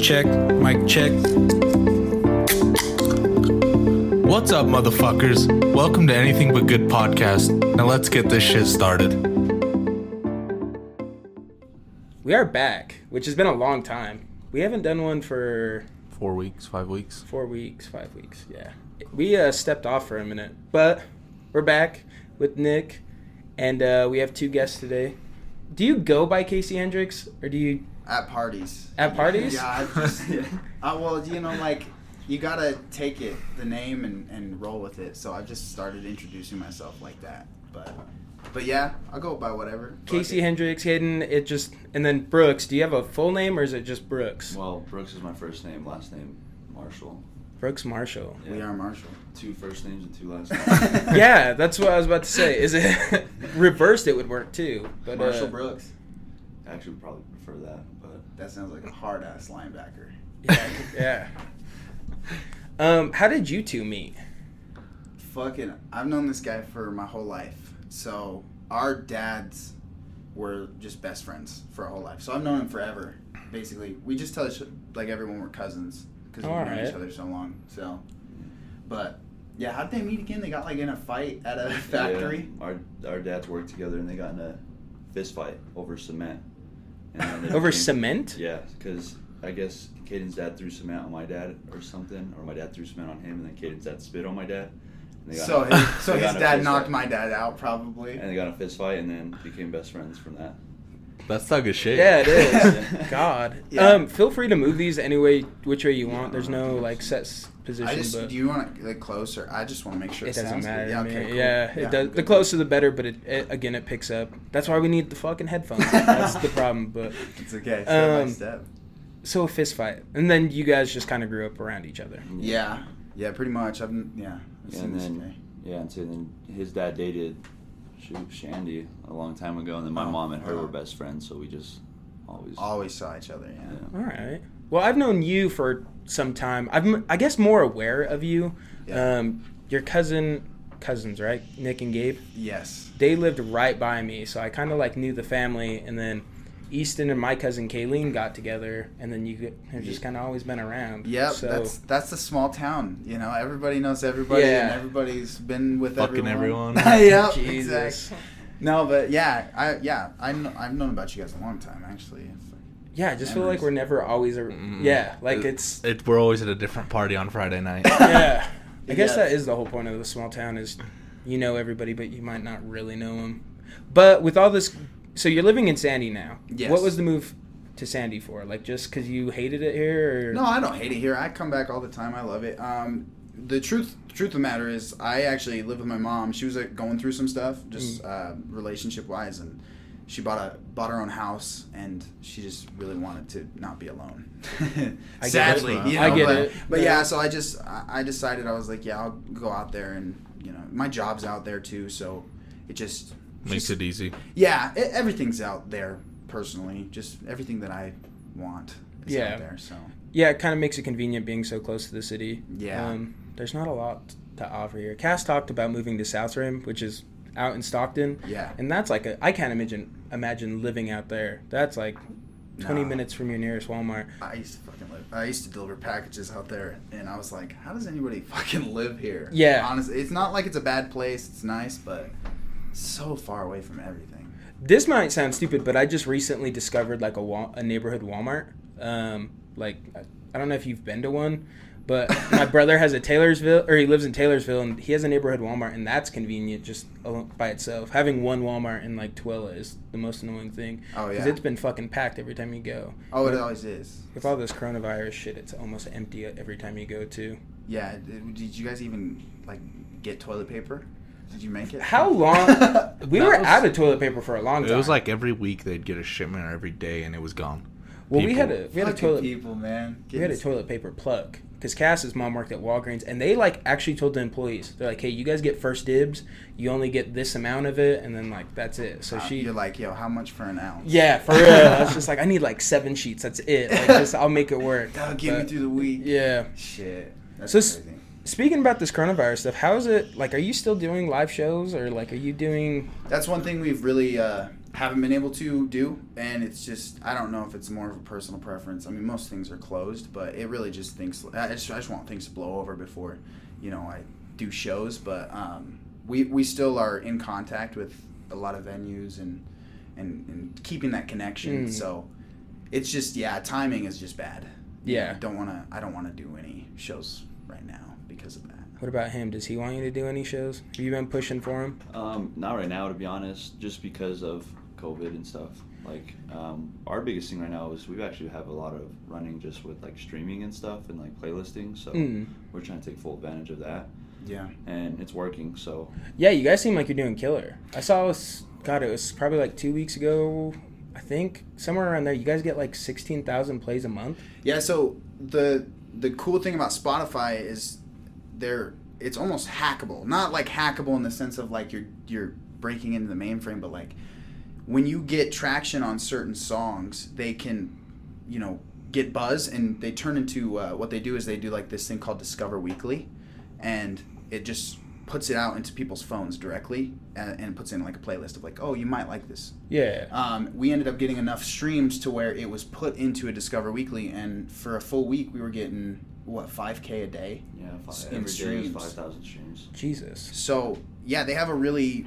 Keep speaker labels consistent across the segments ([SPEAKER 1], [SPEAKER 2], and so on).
[SPEAKER 1] check, mic check.
[SPEAKER 2] What's up, motherfuckers? Welcome to Anything But Good podcast. Now let's get this shit started.
[SPEAKER 1] We are back, which has been a long time. We haven't done one for
[SPEAKER 2] Four weeks, five weeks.
[SPEAKER 1] four weeks, five weeks. Yeah, we uh, stepped off for a minute, but we're back with Nick, and uh, we have two guests today. Do you go by Casey Hendricks, or do you?
[SPEAKER 3] At parties.
[SPEAKER 1] At parties?
[SPEAKER 3] Yeah, I just, uh, well, you know, like you gotta take it, the name, and, and roll with it. So I just started introducing myself like that. But, but yeah, I'll go by whatever.
[SPEAKER 1] Casey
[SPEAKER 3] it.
[SPEAKER 1] Hendricks, Hayden. It just and then Brooks. Do you have a full name or is it just Brooks?
[SPEAKER 4] Well, Brooks is my first name, last name Marshall.
[SPEAKER 1] Brooks Marshall.
[SPEAKER 4] Yeah.
[SPEAKER 3] We are Marshall.
[SPEAKER 4] Two first names and two last names.
[SPEAKER 1] yeah, that's what I was about to say. Is it reversed? It would work too. But
[SPEAKER 4] Marshall
[SPEAKER 1] uh,
[SPEAKER 4] Brooks. I actually would probably prefer that, but
[SPEAKER 3] That sounds like a hard ass linebacker.
[SPEAKER 1] Yeah, yeah. Um, how did you two meet?
[SPEAKER 3] Fucking, I've known this guy for my whole life. So our dads were just best friends for our whole life. So I've known him forever. Basically, we just tell each like everyone we're cousins because we've known
[SPEAKER 1] Alright.
[SPEAKER 3] each other so long. So, but yeah, how'd they meet again? They got like in a fight at a factory.
[SPEAKER 4] Yeah, our our dads worked together and they got in a fist fight over cement. And then they
[SPEAKER 1] Over
[SPEAKER 4] became-
[SPEAKER 1] cement?
[SPEAKER 4] Yeah, because I guess Caden's dad threw cement on my dad or something, or my dad threw cement on him, and then Caden's dad spit on my dad. And they got
[SPEAKER 3] So
[SPEAKER 4] a-
[SPEAKER 3] his, so
[SPEAKER 4] they
[SPEAKER 3] his
[SPEAKER 4] in
[SPEAKER 3] dad knocked
[SPEAKER 4] fight.
[SPEAKER 3] my dad out probably.
[SPEAKER 4] And they got in a fist fight and then became best friends from that.
[SPEAKER 2] That's thug good shit.
[SPEAKER 1] Yeah, it is. God.
[SPEAKER 3] Yeah.
[SPEAKER 1] Um, feel free to move these any way, which way you want. There's no like set s- position,
[SPEAKER 3] I just
[SPEAKER 1] but
[SPEAKER 3] do you want it like closer? I just want to make sure it,
[SPEAKER 1] it doesn't
[SPEAKER 3] sounds
[SPEAKER 1] matter.
[SPEAKER 3] Good. Yeah, okay, cool.
[SPEAKER 1] yeah, it does.
[SPEAKER 3] good,
[SPEAKER 1] The
[SPEAKER 3] good.
[SPEAKER 1] closer the better, but it, it again it picks up. That's why we need the fucking headphones. That's the problem. But
[SPEAKER 3] It's okay. Step by
[SPEAKER 1] Um,
[SPEAKER 3] step.
[SPEAKER 1] so a fist fight, and then you guys just kind of grew up around each other.
[SPEAKER 3] Yeah, yeah, pretty much. I've yeah. I've
[SPEAKER 4] Yeah,
[SPEAKER 3] seen
[SPEAKER 4] and then
[SPEAKER 3] guy.
[SPEAKER 4] yeah, and so then his dad dated shoot Shandy a long time ago, and then my
[SPEAKER 3] Oh,
[SPEAKER 4] mom and her
[SPEAKER 3] wow.
[SPEAKER 4] were best friends, so we just always
[SPEAKER 3] Always saw each other. Yeah.
[SPEAKER 4] yeah.
[SPEAKER 1] All right. Well, I've known you for some time. I'm, I guess, more aware of you.
[SPEAKER 3] Yeah.
[SPEAKER 1] Um, your cousin, cousins, right? Nick and Gabe.
[SPEAKER 3] Yes.
[SPEAKER 1] They lived right by me, so I kind of like knew the family. And then Easton and my cousin Kayleen got together, and then you have just kind of always been around.
[SPEAKER 3] Yep.
[SPEAKER 1] So
[SPEAKER 3] That's that's a small town. You know, everybody knows everybody,
[SPEAKER 1] Yeah.
[SPEAKER 3] and everybody's been with everyone.
[SPEAKER 2] Fucking
[SPEAKER 3] everyone.
[SPEAKER 2] everyone.
[SPEAKER 3] yep.
[SPEAKER 1] Jesus.
[SPEAKER 3] Exactly. No, but yeah, I yeah, I kn- I've known about you guys a long time actually. It's like-
[SPEAKER 1] Yeah, I just feel like we're never always. A,
[SPEAKER 2] Mm.
[SPEAKER 1] yeah, like
[SPEAKER 2] It-
[SPEAKER 1] it's.
[SPEAKER 2] It, we're always at a different party on Friday night.
[SPEAKER 1] Yeah. I guess
[SPEAKER 3] Yes.
[SPEAKER 1] that is the whole point of the small town is you know everybody, but you might not really know them. But with all this, so you're living in Sandy now.
[SPEAKER 3] Yes.
[SPEAKER 1] What was the move to Sandy for? Like just because you hated it here? Or?
[SPEAKER 3] No, I don't hate it here. I come back all the time. I love it. Um, the truth, the truth of the matter is, I actually live with my mom. She was uh, going through some stuff, just uh, relationship wise, and she bought a bought her own house, and she just really wanted to not be alone.
[SPEAKER 1] I get
[SPEAKER 3] Sadly, you know,
[SPEAKER 1] I get
[SPEAKER 3] but,
[SPEAKER 1] it.
[SPEAKER 3] But
[SPEAKER 1] Yeah.
[SPEAKER 3] yeah, so I just I, I decided I was like, yeah, I'll go out there, and you know, my job's out there too, so it just
[SPEAKER 2] Makes
[SPEAKER 3] just-
[SPEAKER 2] it easy.
[SPEAKER 3] yeah, it, everything's out there personally. Just everything that I want is
[SPEAKER 1] Yeah.
[SPEAKER 3] out there. So
[SPEAKER 1] Yeah, it kind of makes it convenient being so close to the city.
[SPEAKER 3] Yeah.
[SPEAKER 1] Um, there's not a lot to offer here. Cass talked about moving to South Rim, which is out in Stockton.
[SPEAKER 3] yeah,
[SPEAKER 1] And that's like a I can't imagine imagine living out there. That's like 20
[SPEAKER 3] No.
[SPEAKER 1] minutes from your nearest Walmart.
[SPEAKER 3] I used to fucking live. I used to deliver packages out there, and I was like, how does anybody fucking live here?
[SPEAKER 1] Yeah.
[SPEAKER 3] honestly, it's not like it's a bad place. It's nice, but so far away from everything.
[SPEAKER 1] This might sound stupid, but I just recently discovered like a a neighborhood Walmart. Um, like I don't know if you've been to one, but my brother has a Taylorsville, or he lives in Taylorsville, and he has a neighborhood Walmart, and that's convenient just by itself. Having one Walmart in like Tooele is the most annoying thing
[SPEAKER 3] Oh
[SPEAKER 1] because it's been fucking packed every time you go.
[SPEAKER 3] oh, it always is.
[SPEAKER 1] With all this coronavirus shit, it's almost empty every time you go to.
[SPEAKER 3] Yeah. Did, did you guys even like get toilet paper? Did you make it?
[SPEAKER 1] How long? We were
[SPEAKER 2] was-
[SPEAKER 1] out of toilet paper for a long time.
[SPEAKER 2] It was like every week they'd get a shipment or every day and it was gone.
[SPEAKER 1] well, we had a we had a toilet
[SPEAKER 3] people, man.
[SPEAKER 1] We had a toilet paper plug because Cass's mom worked at Walgreens, and they like actually told the employees, they're like, "Hey, you guys get first dibs. You only get this amount of it, and then like that's it." So
[SPEAKER 3] Uh,
[SPEAKER 1] she,
[SPEAKER 3] You're like, yo, how much for an ounce?
[SPEAKER 1] yeah, for real. I was just like, I need like seven sheets. That's it. Like, just I'll make it work.
[SPEAKER 3] That'll get me through the week.
[SPEAKER 1] Yeah.
[SPEAKER 3] Shit. That's
[SPEAKER 1] So s- Speaking about this coronavirus stuff, how is it? Like, are you still doing live shows, or like, are you doing?
[SPEAKER 3] That's one thing we've really uh, haven't been able to do, and it's just I don't know if it's more of a personal preference. I mean, most things are closed, but it really just thinks I just, I just want things to blow over before, you know, I do shows. But um, we we still are in contact with a lot of venues and and, and keeping that connection.
[SPEAKER 1] Mm.
[SPEAKER 3] So it's just yeah, timing is just bad.
[SPEAKER 1] Yeah.
[SPEAKER 3] I don't want to. I don't want to do any shows right now because of that.
[SPEAKER 1] What about him? Does he want you to do any shows? Have you been pushing for him?
[SPEAKER 4] Um, not right now, to be honest, just because of COVID and stuff. Like, um, our biggest thing right now is we actually have a lot of running just with like streaming and stuff and like playlisting. So
[SPEAKER 1] Mm.
[SPEAKER 4] we're trying to take full advantage of that,
[SPEAKER 3] Yeah.
[SPEAKER 4] and it's working. So
[SPEAKER 1] Yeah, you guys seem like you're doing killer. I saw this. God, it was probably like two weeks ago. I think somewhere around there. You guys get like sixteen thousand plays a month.
[SPEAKER 3] Yeah, so the the cool thing about Spotify is they're it's almost hackable. Not like hackable in the sense of like you're you're breaking into the mainframe, but like when you get traction on certain songs, they can, you know, get buzz and they turn into uh, what they do is they do like this thing called Discover Weekly, and it just puts it out into people's phones directly and, and puts in like a playlist of like, oh, you might like this
[SPEAKER 1] Yeah.
[SPEAKER 3] um, we ended up getting enough streams to where it was put into a Discover Weekly, and for a full week we were getting what 5k a day.
[SPEAKER 4] yeah, five,
[SPEAKER 3] In
[SPEAKER 4] every day is
[SPEAKER 3] streams.
[SPEAKER 4] five thousand streams.
[SPEAKER 1] Jesus.
[SPEAKER 3] So yeah, they have a really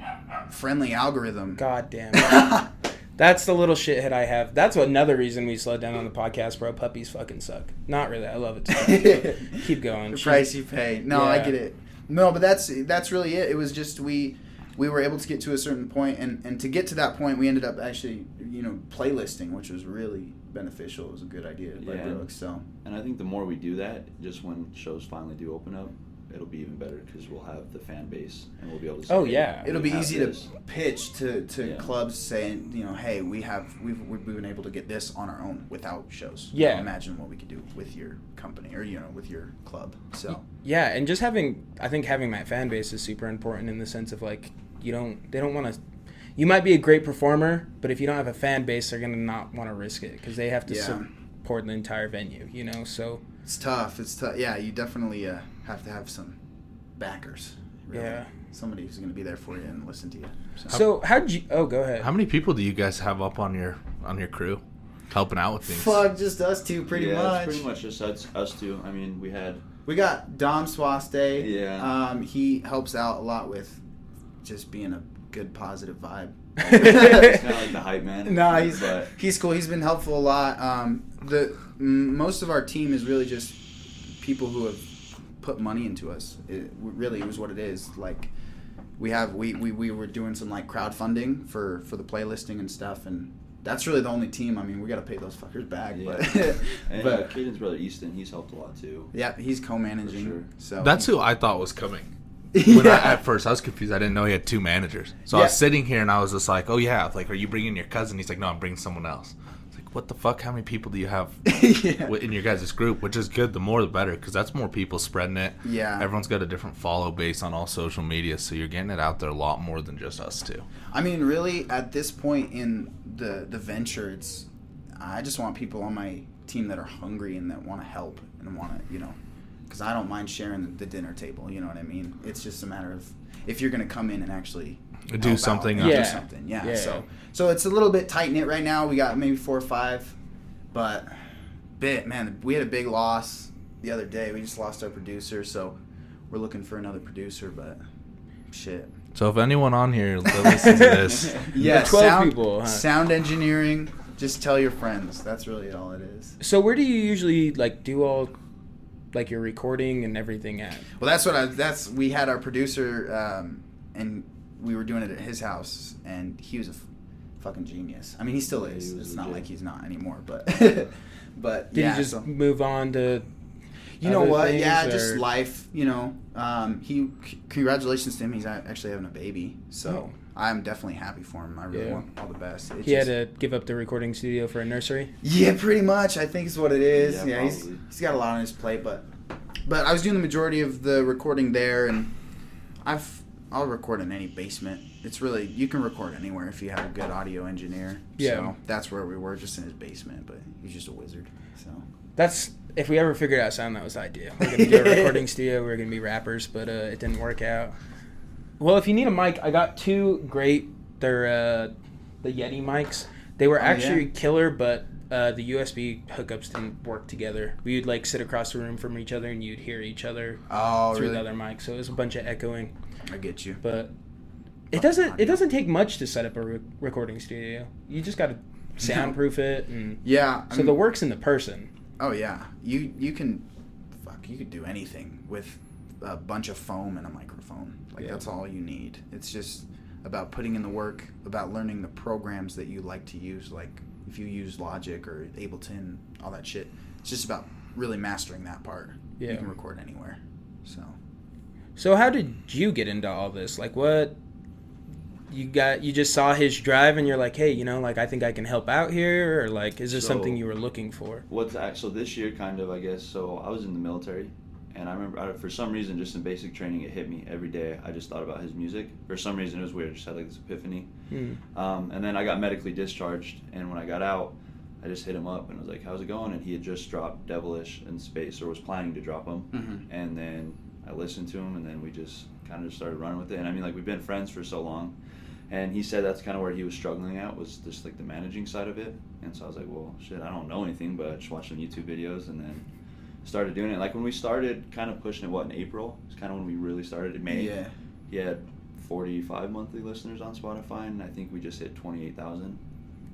[SPEAKER 3] friendly algorithm.
[SPEAKER 1] God damn. That's the little shithead I have. That's another reason we slowed down on the podcast, bro. Puppies fucking suck. Not really. I love it. Too. Keep going.
[SPEAKER 3] the
[SPEAKER 1] She-
[SPEAKER 3] price you pay. No, I get it. No, but that's that's really it. It was just we we were able to get to a certain point, and and to get to that point, we ended up actually you know playlisting, which was really beneficial. It was a good idea by
[SPEAKER 4] Yeah.
[SPEAKER 3] Brooks. So
[SPEAKER 4] And I think the more we do that, just when shows finally do open up, it'll be even better because we'll have the fan base and we'll be able to. Say,
[SPEAKER 1] Oh, yeah.
[SPEAKER 4] we
[SPEAKER 3] it'll be easy
[SPEAKER 4] this.
[SPEAKER 3] to pitch to, to
[SPEAKER 4] Yeah.
[SPEAKER 3] clubs saying you know hey we have we've, we've been able to get this on our own without shows
[SPEAKER 1] Yeah.
[SPEAKER 3] imagine what we could do with your company or you know with your club so
[SPEAKER 1] Yeah, and just having I think having that fan base is super important in the sense of like you don't they don't want to you might be a great performer, but if you don't have a fan base, they're gonna not want to risk it because they have to
[SPEAKER 3] Yeah.
[SPEAKER 1] support the entire venue. You know, so
[SPEAKER 3] it's tough it's tough yeah you definitely uh, have to have some backers really.
[SPEAKER 1] Yeah.
[SPEAKER 3] somebody who's going to be there for you and listen to you so,
[SPEAKER 1] so how'd you? Oh, go ahead.
[SPEAKER 2] How many people do you guys have up on your on your crew, helping out with things?
[SPEAKER 3] fuck just us two pretty
[SPEAKER 4] yeah,
[SPEAKER 3] much
[SPEAKER 4] It's pretty much just us, us two. I mean, we had
[SPEAKER 3] we got dom swaste
[SPEAKER 4] Yeah.
[SPEAKER 3] um, he helps out a lot with just being a good positive vibe
[SPEAKER 4] it's kind of like the hype man.
[SPEAKER 3] No, he's
[SPEAKER 4] but
[SPEAKER 3] he's cool. He's been helpful a lot. Um, the m- most of our team is really just people who have put money into us. It really it was what it is. Like we have we, we, we were doing some like crowdfunding for for the playlisting and stuff, and that's really the only team. I mean, we got to pay those fuckers back,
[SPEAKER 4] yeah.
[SPEAKER 3] but
[SPEAKER 4] and uh,
[SPEAKER 3] but
[SPEAKER 4] Caden's brother Easton, he's helped a lot too.
[SPEAKER 3] yeah, he's co-managing.
[SPEAKER 4] Sure.
[SPEAKER 3] So
[SPEAKER 2] That's who I thought was coming. When
[SPEAKER 3] Yeah.
[SPEAKER 2] I, at first I was confused. I didn't know he had two managers. So I was sitting here and I was just like, "Oh yeah, like are you bringing your cousin?" He's like, "No, I'm bringing someone else." It's like, "What the fuck? How many people do you have
[SPEAKER 3] yeah.
[SPEAKER 2] in your guys' group?" Which is good. The more the better, because that's more people spreading it.
[SPEAKER 3] Yeah.
[SPEAKER 2] Everyone's got a different follow base on all social media, so you're getting it out there a lot more than just us two.
[SPEAKER 3] I mean, really, at this point in the the venture, it's I just want people on my team that are hungry and that want to help and want to, you know, because I don't mind sharing the dinner table. You know what I mean? It's just a matter of if you're going to come in and actually
[SPEAKER 2] Do
[SPEAKER 3] help out
[SPEAKER 2] something
[SPEAKER 1] Yeah.
[SPEAKER 3] do something. Yeah.
[SPEAKER 1] Yeah.
[SPEAKER 3] So so it's a little bit tight knit right now. We got maybe four or five, but bit man, we had a big loss the other day. We just lost our producer, so we're looking for another producer, but shit.
[SPEAKER 2] So if anyone on here that listens to this,
[SPEAKER 3] Yeah,
[SPEAKER 1] 12
[SPEAKER 3] sound,
[SPEAKER 1] people, huh?
[SPEAKER 3] sound engineering. Just tell your friends. That's really all it is.
[SPEAKER 1] So where do you usually like do all like your recording and everything at?
[SPEAKER 3] Well, that's what I. That's we had our producer, um, and we were doing it at his house, and he was a f- fucking genius. I mean, he still
[SPEAKER 4] Yeah,
[SPEAKER 3] is.
[SPEAKER 4] he
[SPEAKER 3] it's not like he's not anymore, but but
[SPEAKER 1] Did
[SPEAKER 3] yeah.
[SPEAKER 1] you just
[SPEAKER 3] so-
[SPEAKER 1] move on to?
[SPEAKER 3] you know what?
[SPEAKER 1] things,
[SPEAKER 3] Yeah, just life. You know, um, he. c- Congratulations to him. He's actually having a baby. So
[SPEAKER 1] Oh.
[SPEAKER 3] I'm definitely happy for him. I really
[SPEAKER 1] Yeah.
[SPEAKER 3] want all the best. It
[SPEAKER 1] He had to give up the recording studio for a nursery.
[SPEAKER 3] Yeah, pretty much. I think is what it is.
[SPEAKER 4] Yeah,
[SPEAKER 3] yeah he's he's got a lot on his plate, but but I was doing the majority of the recording there, and I've I'll record in any basement. It's really you can record anywhere if you have a good audio engineer.
[SPEAKER 1] Yeah.
[SPEAKER 3] So that's where we were, just in his basement, but he's just a wizard. So
[SPEAKER 1] That's if we ever figured out sound, that was the idea. We're gonna do a recording studio. We're gonna be rappers, but uh, it didn't work out. Well, if you need a mic, I got two great. They're uh, the Yeti mics. They were
[SPEAKER 3] Oh,
[SPEAKER 1] actually
[SPEAKER 3] yeah.
[SPEAKER 1] killer, but uh, the USB hookups didn't work together. We would like sit across the room from each other, and you'd hear each other
[SPEAKER 3] Oh,
[SPEAKER 1] through
[SPEAKER 3] really?
[SPEAKER 1] the other mic. So it was a bunch of echoing.
[SPEAKER 3] I get you.
[SPEAKER 1] But it doesn't. It doesn't take much to set up a re- recording studio. You just got to soundproof it, and
[SPEAKER 3] Yeah. I
[SPEAKER 1] so
[SPEAKER 3] mean-
[SPEAKER 1] the work's in the person.
[SPEAKER 3] Oh yeah, you you can, fuck, you could do anything with a bunch of foam and a microphone. Like
[SPEAKER 1] Yeah.
[SPEAKER 3] that's all you need. It's just about putting in the work, about learning the programs that you like to use. Like if you use Logic or Ableton, all that shit. It's just about really mastering that part.
[SPEAKER 1] Yeah.
[SPEAKER 3] You can record anywhere. So
[SPEAKER 1] So how did you get into all this? Like what you got you just saw his drive and you're like, "Hey, you know, like I think I can help out here," or like is this
[SPEAKER 4] So-
[SPEAKER 1] something you were looking for?
[SPEAKER 4] What's act- so this year, kind of, I guess. So I was in the military, and I remember I, for some reason, just in basic training, it hit me every day. I just thought about his music. For some reason, it was weird. I just had like this epiphany.
[SPEAKER 1] Hmm.
[SPEAKER 4] Um, and then I got medically discharged, and when I got out, I just hit him up and I was like, "How's it going?" And he had just dropped Devilish in space, or was planning to drop them.
[SPEAKER 3] Mhm.
[SPEAKER 4] And then I listened to him, and then we just kind of just started running with it. And I mean, like we've been friends for so long, and he said that's kind of where he was struggling at was just like the managing side of it. And so I was like, "Well, shit, I don't know anything, but I just watched some YouTube videos, and then." Started doing it like when we started, kind of pushing it. What in April? It's kind of when we really started in May
[SPEAKER 3] yeah,
[SPEAKER 4] he had 45 monthly listeners on Spotify, and I think we just hit 28,000,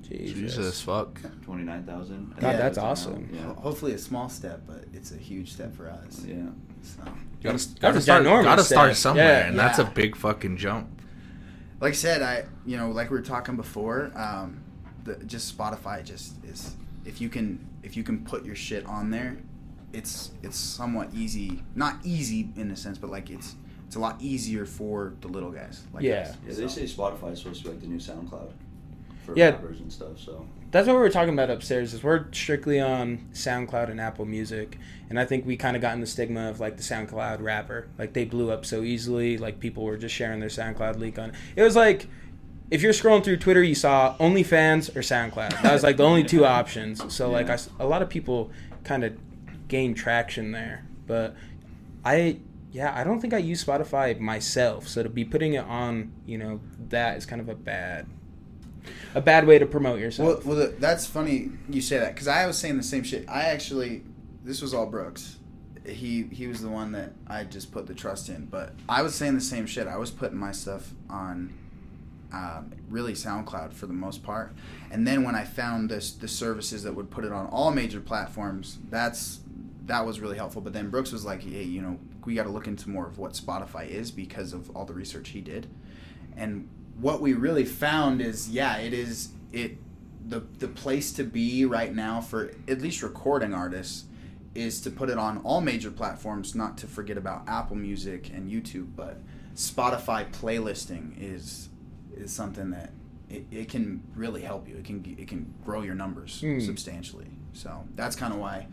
[SPEAKER 1] Jesus.
[SPEAKER 2] Jesus fuck.
[SPEAKER 4] 29,000.
[SPEAKER 1] God,
[SPEAKER 4] I think
[SPEAKER 1] that's awesome.
[SPEAKER 4] Yeah.
[SPEAKER 3] hopefully a small step, but it's a huge step for us.
[SPEAKER 4] Yeah.
[SPEAKER 3] So.
[SPEAKER 2] Gotta,
[SPEAKER 1] That's
[SPEAKER 2] gotta start. Gotta start
[SPEAKER 1] step.
[SPEAKER 2] somewhere,
[SPEAKER 1] Yeah.
[SPEAKER 2] and that's a big fucking jump.
[SPEAKER 3] like I said, I you know, like we were talking before, um, the, just Spotify just is if you can if you can put your shit on there, it's it's somewhat easy. Not easy in a sense, but like it's it's a lot easier for the little guys. Like
[SPEAKER 1] Yeah.
[SPEAKER 3] us.
[SPEAKER 4] Yeah, they say Spotify is supposed to be like the new SoundCloud for
[SPEAKER 1] Yeah.
[SPEAKER 4] rappers and stuff. So
[SPEAKER 1] That's what we were talking about upstairs. Is we're strictly on SoundCloud and Apple Music, and I think we kind of gotten the stigma of like the SoundCloud rapper. Like they blew up so easily. Like people were just sharing their SoundCloud leak on. It was like if you're scrolling through Twitter, you saw OnlyFans or SoundCloud. That was like the only two options. So like I
[SPEAKER 4] Yeah.
[SPEAKER 1] s a a lot of people kind of gained traction there, but I. Yeah, I don't think I use Spotify myself, so to be putting it on, you know, that is kind of a bad, a bad way to promote yourself.
[SPEAKER 3] Well, well, that's funny you say that because I was saying the same shit. I actually, this was all Brooks. He he was the one that I just put the trust in, but I was saying the same shit. I was putting my stuff on, um, really SoundCloud for the most part, and then when I found this the services that would put it on all major platforms, that's that was really helpful. But then Brooks was like, hey, you know, we got to look into more of what Spotify is because of all the research he did, and what we really found is yeah it is it the the place to be right now for at least recording artists is to put it on all major platforms not to forget about apple music and youtube but spotify playlisting is is something that it, it can really help you it can it can grow your numbers
[SPEAKER 1] Hmm.
[SPEAKER 3] substantially so that's kind of why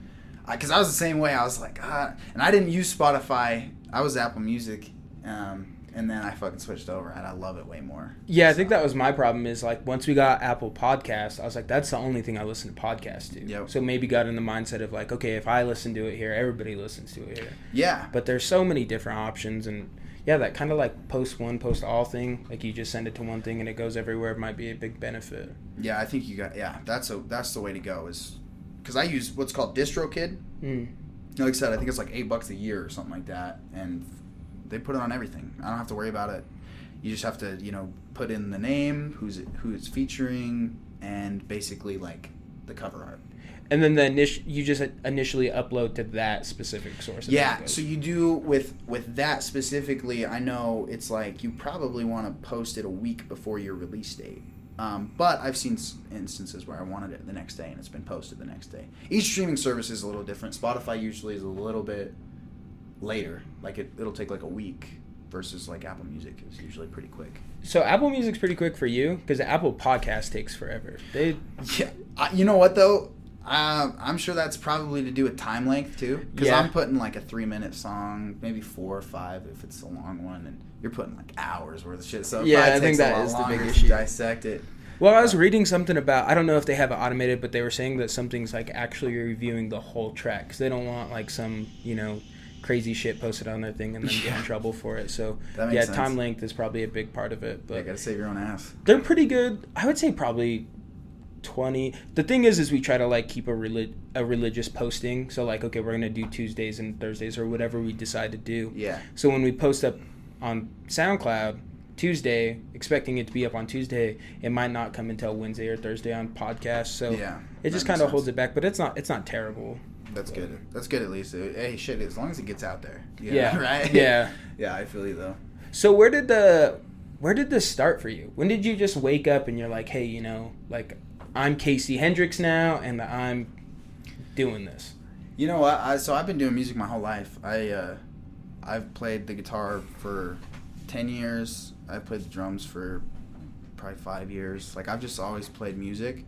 [SPEAKER 3] because I, was the same way i was like ah and i didn't use spotify i was apple music um, and then I fucking switched over, and I love it way more.
[SPEAKER 1] Yeah, I think that was my problem. Is like once we got Apple Podcast, I was like, that's the only thing I listen to podcasts to.
[SPEAKER 3] Yep.
[SPEAKER 1] So maybe got in the mindset of like, okay, if I listen to it here, everybody listens to it here.
[SPEAKER 3] Yeah,
[SPEAKER 1] But there's so many different options, and yeah, that kind of like post one, post all thing. Like you just send it to one thing and it goes everywhere. It Might be a big benefit.
[SPEAKER 3] yeah, I think you got yeah. That's a that's the way to go. Is because I use what's called DistroKid.
[SPEAKER 1] Mm.
[SPEAKER 3] Like I said, I think it's like eight bucks a year or something like that, and they put it on everything. I don't have to worry about it. You just have to you know put in the name, who's it, who it's featuring, and basically like the cover art.
[SPEAKER 1] And then the init- you just initially upload to that specific source.
[SPEAKER 3] Yeah,
[SPEAKER 1] then it goes.
[SPEAKER 3] so you do with with that specifically. I know it's like you probably want to post it a week before your release date. Um, but I've seen instances where I wanted it the next day and it's been posted the next day. Each streaming service is a little different. Spotify usually is a little bit later. Like it, it'll take like a week versus like Apple Music is usually pretty quick.
[SPEAKER 1] So Apple Music's pretty quick for you because the Apple Podcast takes forever. They
[SPEAKER 3] Yeah, I, you know what though? Uh, I'm sure that's probably to do with time length too. Because
[SPEAKER 1] Yeah.
[SPEAKER 3] I'm putting like a three minute song, maybe four or five if it's a long one, and you're putting like hours worth of shit. So
[SPEAKER 1] Yeah, I think that is the big issue.
[SPEAKER 3] Dissect it.
[SPEAKER 1] Well, I was reading something about I don't know if they have it automated, but they were saying that something's like actually reviewing the whole track because they don't want like some you know crazy shit posted on their thing and then get in trouble for it. So yeah,
[SPEAKER 3] sense.
[SPEAKER 1] time length is probably a big part of it.
[SPEAKER 3] Yeah,
[SPEAKER 1] But
[SPEAKER 3] gotta save your own ass.
[SPEAKER 1] they're pretty good. I would say probably twenty. The thing is, is we try to like keep a relig- a religious posting. So like, okay, we're gonna do Tuesdays and Thursdays or whatever we decide to do.
[SPEAKER 3] Yeah.
[SPEAKER 1] So when we post up on SoundCloud Tuesday, expecting it to be up on Tuesday, it might not come until Wednesday or Thursday on podcast. So
[SPEAKER 3] Yeah,
[SPEAKER 1] it just kind of holds it back, but it's not it's not terrible.
[SPEAKER 3] That's good. That's good at least. Hey, shit, as long as it gets out there. Know,
[SPEAKER 1] Yeah.
[SPEAKER 3] Right?
[SPEAKER 1] Yeah.
[SPEAKER 3] Yeah, I feel you though.
[SPEAKER 1] So where did the where did this start for you? When did you just wake up and you're like, hey, you know, like I'm Casey Hendricks now, and I'm doing this.
[SPEAKER 3] You know what? I, so I've been doing music my whole life. I uh, I've played the guitar for ten years. I played the drums for probably five years. Like I've just always played music.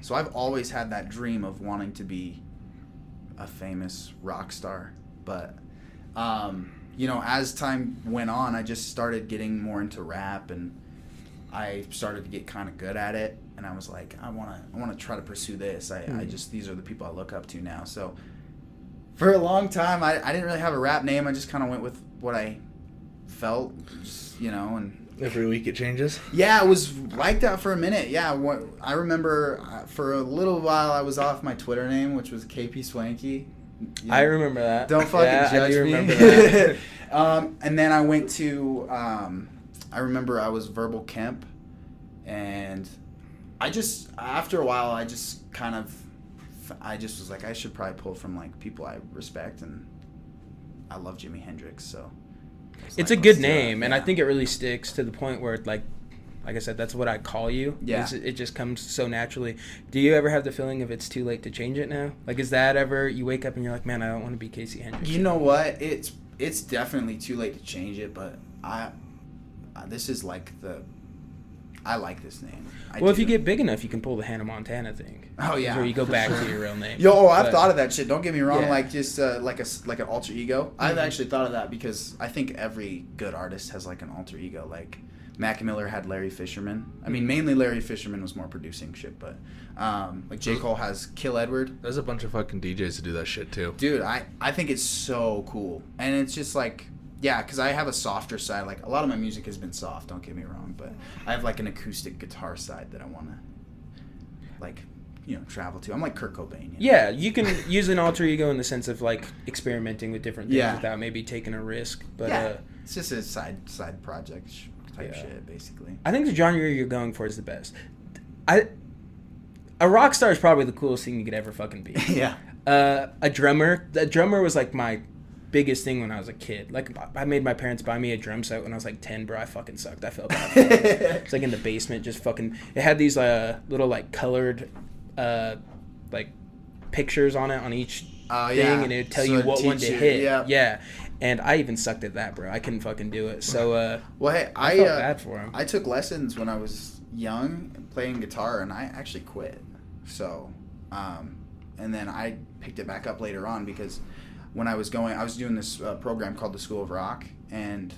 [SPEAKER 3] So I've always had that dream of wanting to be a famous rock star. But um, you know, as time went on, I just started getting more into rap and I started to get kind of good at it, and I was like, I want to, I want to try to pursue this. I, I
[SPEAKER 1] Mhm.
[SPEAKER 3] just these are the people I look up to now. So, for a long time, I, I didn't really have a rap name. I just kind of went with what I felt, just, you know, and
[SPEAKER 2] Every week it changes.
[SPEAKER 3] yeah, it was like that for a minute. Yeah, what I remember uh, for a little while, I was off my Twitter name, which was KP Swanky. You
[SPEAKER 1] I remember that.
[SPEAKER 3] don't fucking
[SPEAKER 1] Yeah, I
[SPEAKER 3] judge
[SPEAKER 1] do
[SPEAKER 3] me.
[SPEAKER 1] remember that.
[SPEAKER 3] um, and then I went to. Um, I remember I was Verbal Kemp, and I just after a while I just kind of, I just was like I should probably pull from like people I respect, and I love Jimi Hendrix, so.
[SPEAKER 1] It's
[SPEAKER 3] like,
[SPEAKER 1] a good
[SPEAKER 3] do
[SPEAKER 1] name, and I think it really sticks to the point where, like, like I said, that's what I call you.
[SPEAKER 3] Yeah.
[SPEAKER 1] It's- it just comes so naturally. Do you ever have the feeling of it's too late to change it now? Like, is that ever you wake up and you're like, man, I don't want to be Casey Hendricks?
[SPEAKER 3] You know what? It's it's definitely too late to change it, but I, uh, this is like the. I like this name. I
[SPEAKER 1] well, if you get big enough, you can pull the Hannah Montana thing.
[SPEAKER 3] Oh yeah.
[SPEAKER 1] where you go back to your real name.
[SPEAKER 3] Yo, oh, I've
[SPEAKER 1] But-
[SPEAKER 3] thought of that shit. Don't get me wrong.
[SPEAKER 1] Yeah.
[SPEAKER 3] Like just uh, like a like an alter ego. I've
[SPEAKER 1] Mhm.
[SPEAKER 3] actually thought of that because I think every good artist has like an alter ego. Like Mac Miller had Larry Fisherman. I mean, mainly Larry Fisherman was more producing shit, but um, like J Cole has Kill Edward.
[SPEAKER 2] There's a bunch of fucking DJs to do that shit too.
[SPEAKER 3] Dude, I I think it's so cool, and it's just like. Yeah, because I have a softer side. Like a lot of my music has been soft. Don't get me wrong, but I have like an acoustic guitar side that I want to, like, you know, travel to. I'm like Kurt Cobain. You know?
[SPEAKER 1] Yeah, you can use an alter ego in the sense of like experimenting with different things
[SPEAKER 3] Yeah.
[SPEAKER 1] without maybe taking a risk. But
[SPEAKER 3] yeah,
[SPEAKER 1] uh,
[SPEAKER 3] it's just a side side project type
[SPEAKER 1] Yeah.
[SPEAKER 3] shit, basically.
[SPEAKER 1] I think the genre you're going for is the best. I a rock star is probably the coolest thing you could ever fucking be.
[SPEAKER 3] yeah,
[SPEAKER 1] Uh, a drummer. A drummer was like my biggest thing when I was a kid. Like I made my parents buy me a drum set when I was like ten, bro. I fucking sucked. I felt bad. it's like in the basement, just fucking. It had these uh little like colored, uh, like pictures on it on each
[SPEAKER 3] Oh,
[SPEAKER 1] thing,
[SPEAKER 3] yeah.
[SPEAKER 1] and it would tell
[SPEAKER 3] So
[SPEAKER 1] you what one to
[SPEAKER 3] you,
[SPEAKER 1] hit.
[SPEAKER 3] yeah.
[SPEAKER 1] yeah. And I even sucked at that, bro. I couldn't fucking do it. So uh,
[SPEAKER 3] Well, hey,
[SPEAKER 1] I,
[SPEAKER 3] I
[SPEAKER 1] felt
[SPEAKER 3] uh,
[SPEAKER 1] bad for him.
[SPEAKER 3] I took lessons when I was young playing guitar, and I actually quit. So, um, and then I picked it back up later on because when I was going, I was doing this uh, program called the School of Rock, and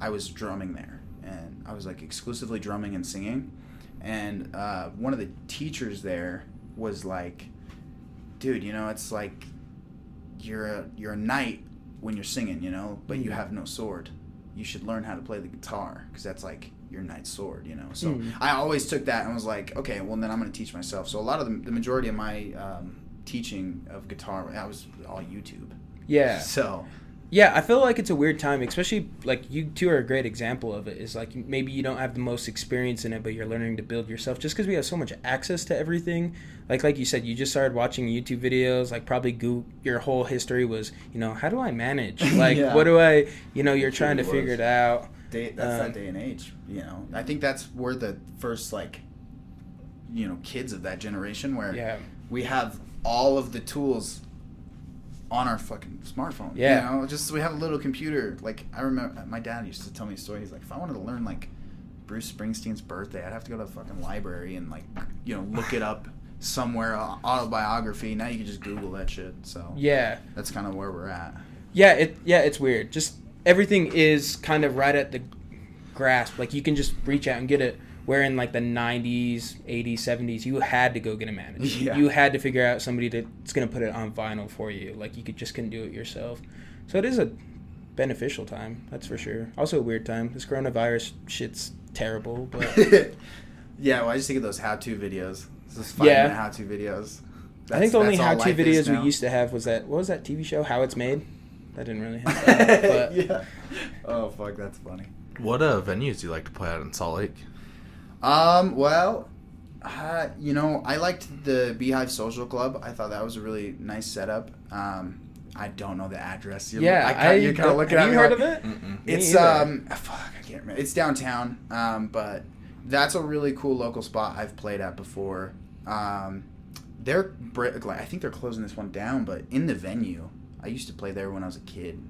[SPEAKER 3] I was drumming there, and I was like exclusively drumming and singing, and uh, one of the teachers there was like, "Dude, you know, it's like you're a you're a knight when you're singing, you know, but you
[SPEAKER 1] Mm.
[SPEAKER 3] have no sword. You should learn how to play the guitar because that's like your knight's sword, you know. So
[SPEAKER 1] Mm.
[SPEAKER 3] I always took that and was like, okay, well then I'm gonna teach myself. So a lot of the, the majority of my um, teaching of guitar, I was all YouTube.
[SPEAKER 1] yeah.
[SPEAKER 3] So
[SPEAKER 1] Yeah, I feel like it's a weird time, especially like you two are a great example of it. Is like maybe you don't have the most experience in it, but you're learning to build yourself. Just because we have so much access to everything, like like you said, you just started watching YouTube videos. Like probably go, your whole history was, you know, how do I manage? Like
[SPEAKER 3] Yeah.
[SPEAKER 1] what do I, you know, you're trying to
[SPEAKER 4] truly
[SPEAKER 1] figure it out.
[SPEAKER 3] day, that's
[SPEAKER 1] Um,
[SPEAKER 3] that day and age. You know, I think that's where the first like, you know, kids of that generation where
[SPEAKER 1] Yeah,
[SPEAKER 3] we have all of the tools on our fucking smartphone.
[SPEAKER 1] Yeah.
[SPEAKER 3] You know, just we have a little computer. Like I remember my dad used to tell me a story. He's like, if I wanted to learn like Bruce Springsteen's birthday, I'd have to go to the fucking library and like, you know, look it up somewhere uh, autobiography. Now you can just Google that shit. So
[SPEAKER 1] yeah,
[SPEAKER 3] that's kind of where we're at.
[SPEAKER 1] yeah. It yeah, it's weird. Just everything is kind of right at the grasp. Like you can just reach out and get it. Where in like the '90s, '80s, '70s, you had to go get a manager.
[SPEAKER 3] Yeah.
[SPEAKER 1] You had to figure out somebody that's gonna put it on vinyl for you. Like you could just couldn't do it yourself. So it is a beneficial time, that's for sure. Also a weird time. This coronavirus shit's terrible, but
[SPEAKER 3] yeah, well, I just think of those how-to videos. Just five
[SPEAKER 1] Yeah.
[SPEAKER 3] how-to videos.
[SPEAKER 1] I think the only how-to videos we used to have was that what was that TV show How It's Made? That didn't really have that.
[SPEAKER 3] yeah. Oh fuck, that's funny.
[SPEAKER 2] What uh, venues do you like to play at in Salt Lake?
[SPEAKER 3] Um, well, uh, you know, I liked the Beehive Social Club. I thought that was a really nice setup. Um, I don't know the address. You're,
[SPEAKER 1] yeah,
[SPEAKER 3] I, kinda- you're kind of looking
[SPEAKER 1] have
[SPEAKER 3] at
[SPEAKER 1] you
[SPEAKER 3] me
[SPEAKER 1] heard
[SPEAKER 3] like-
[SPEAKER 1] of it?
[SPEAKER 2] Mm-mm.
[SPEAKER 3] It's um, fuck, I can't remember. It's downtown. Um, but that's a really cool local spot I've played at before. Um, they're br- like I think they're closing this one down, but in the venue, I used to play there when I was a kid.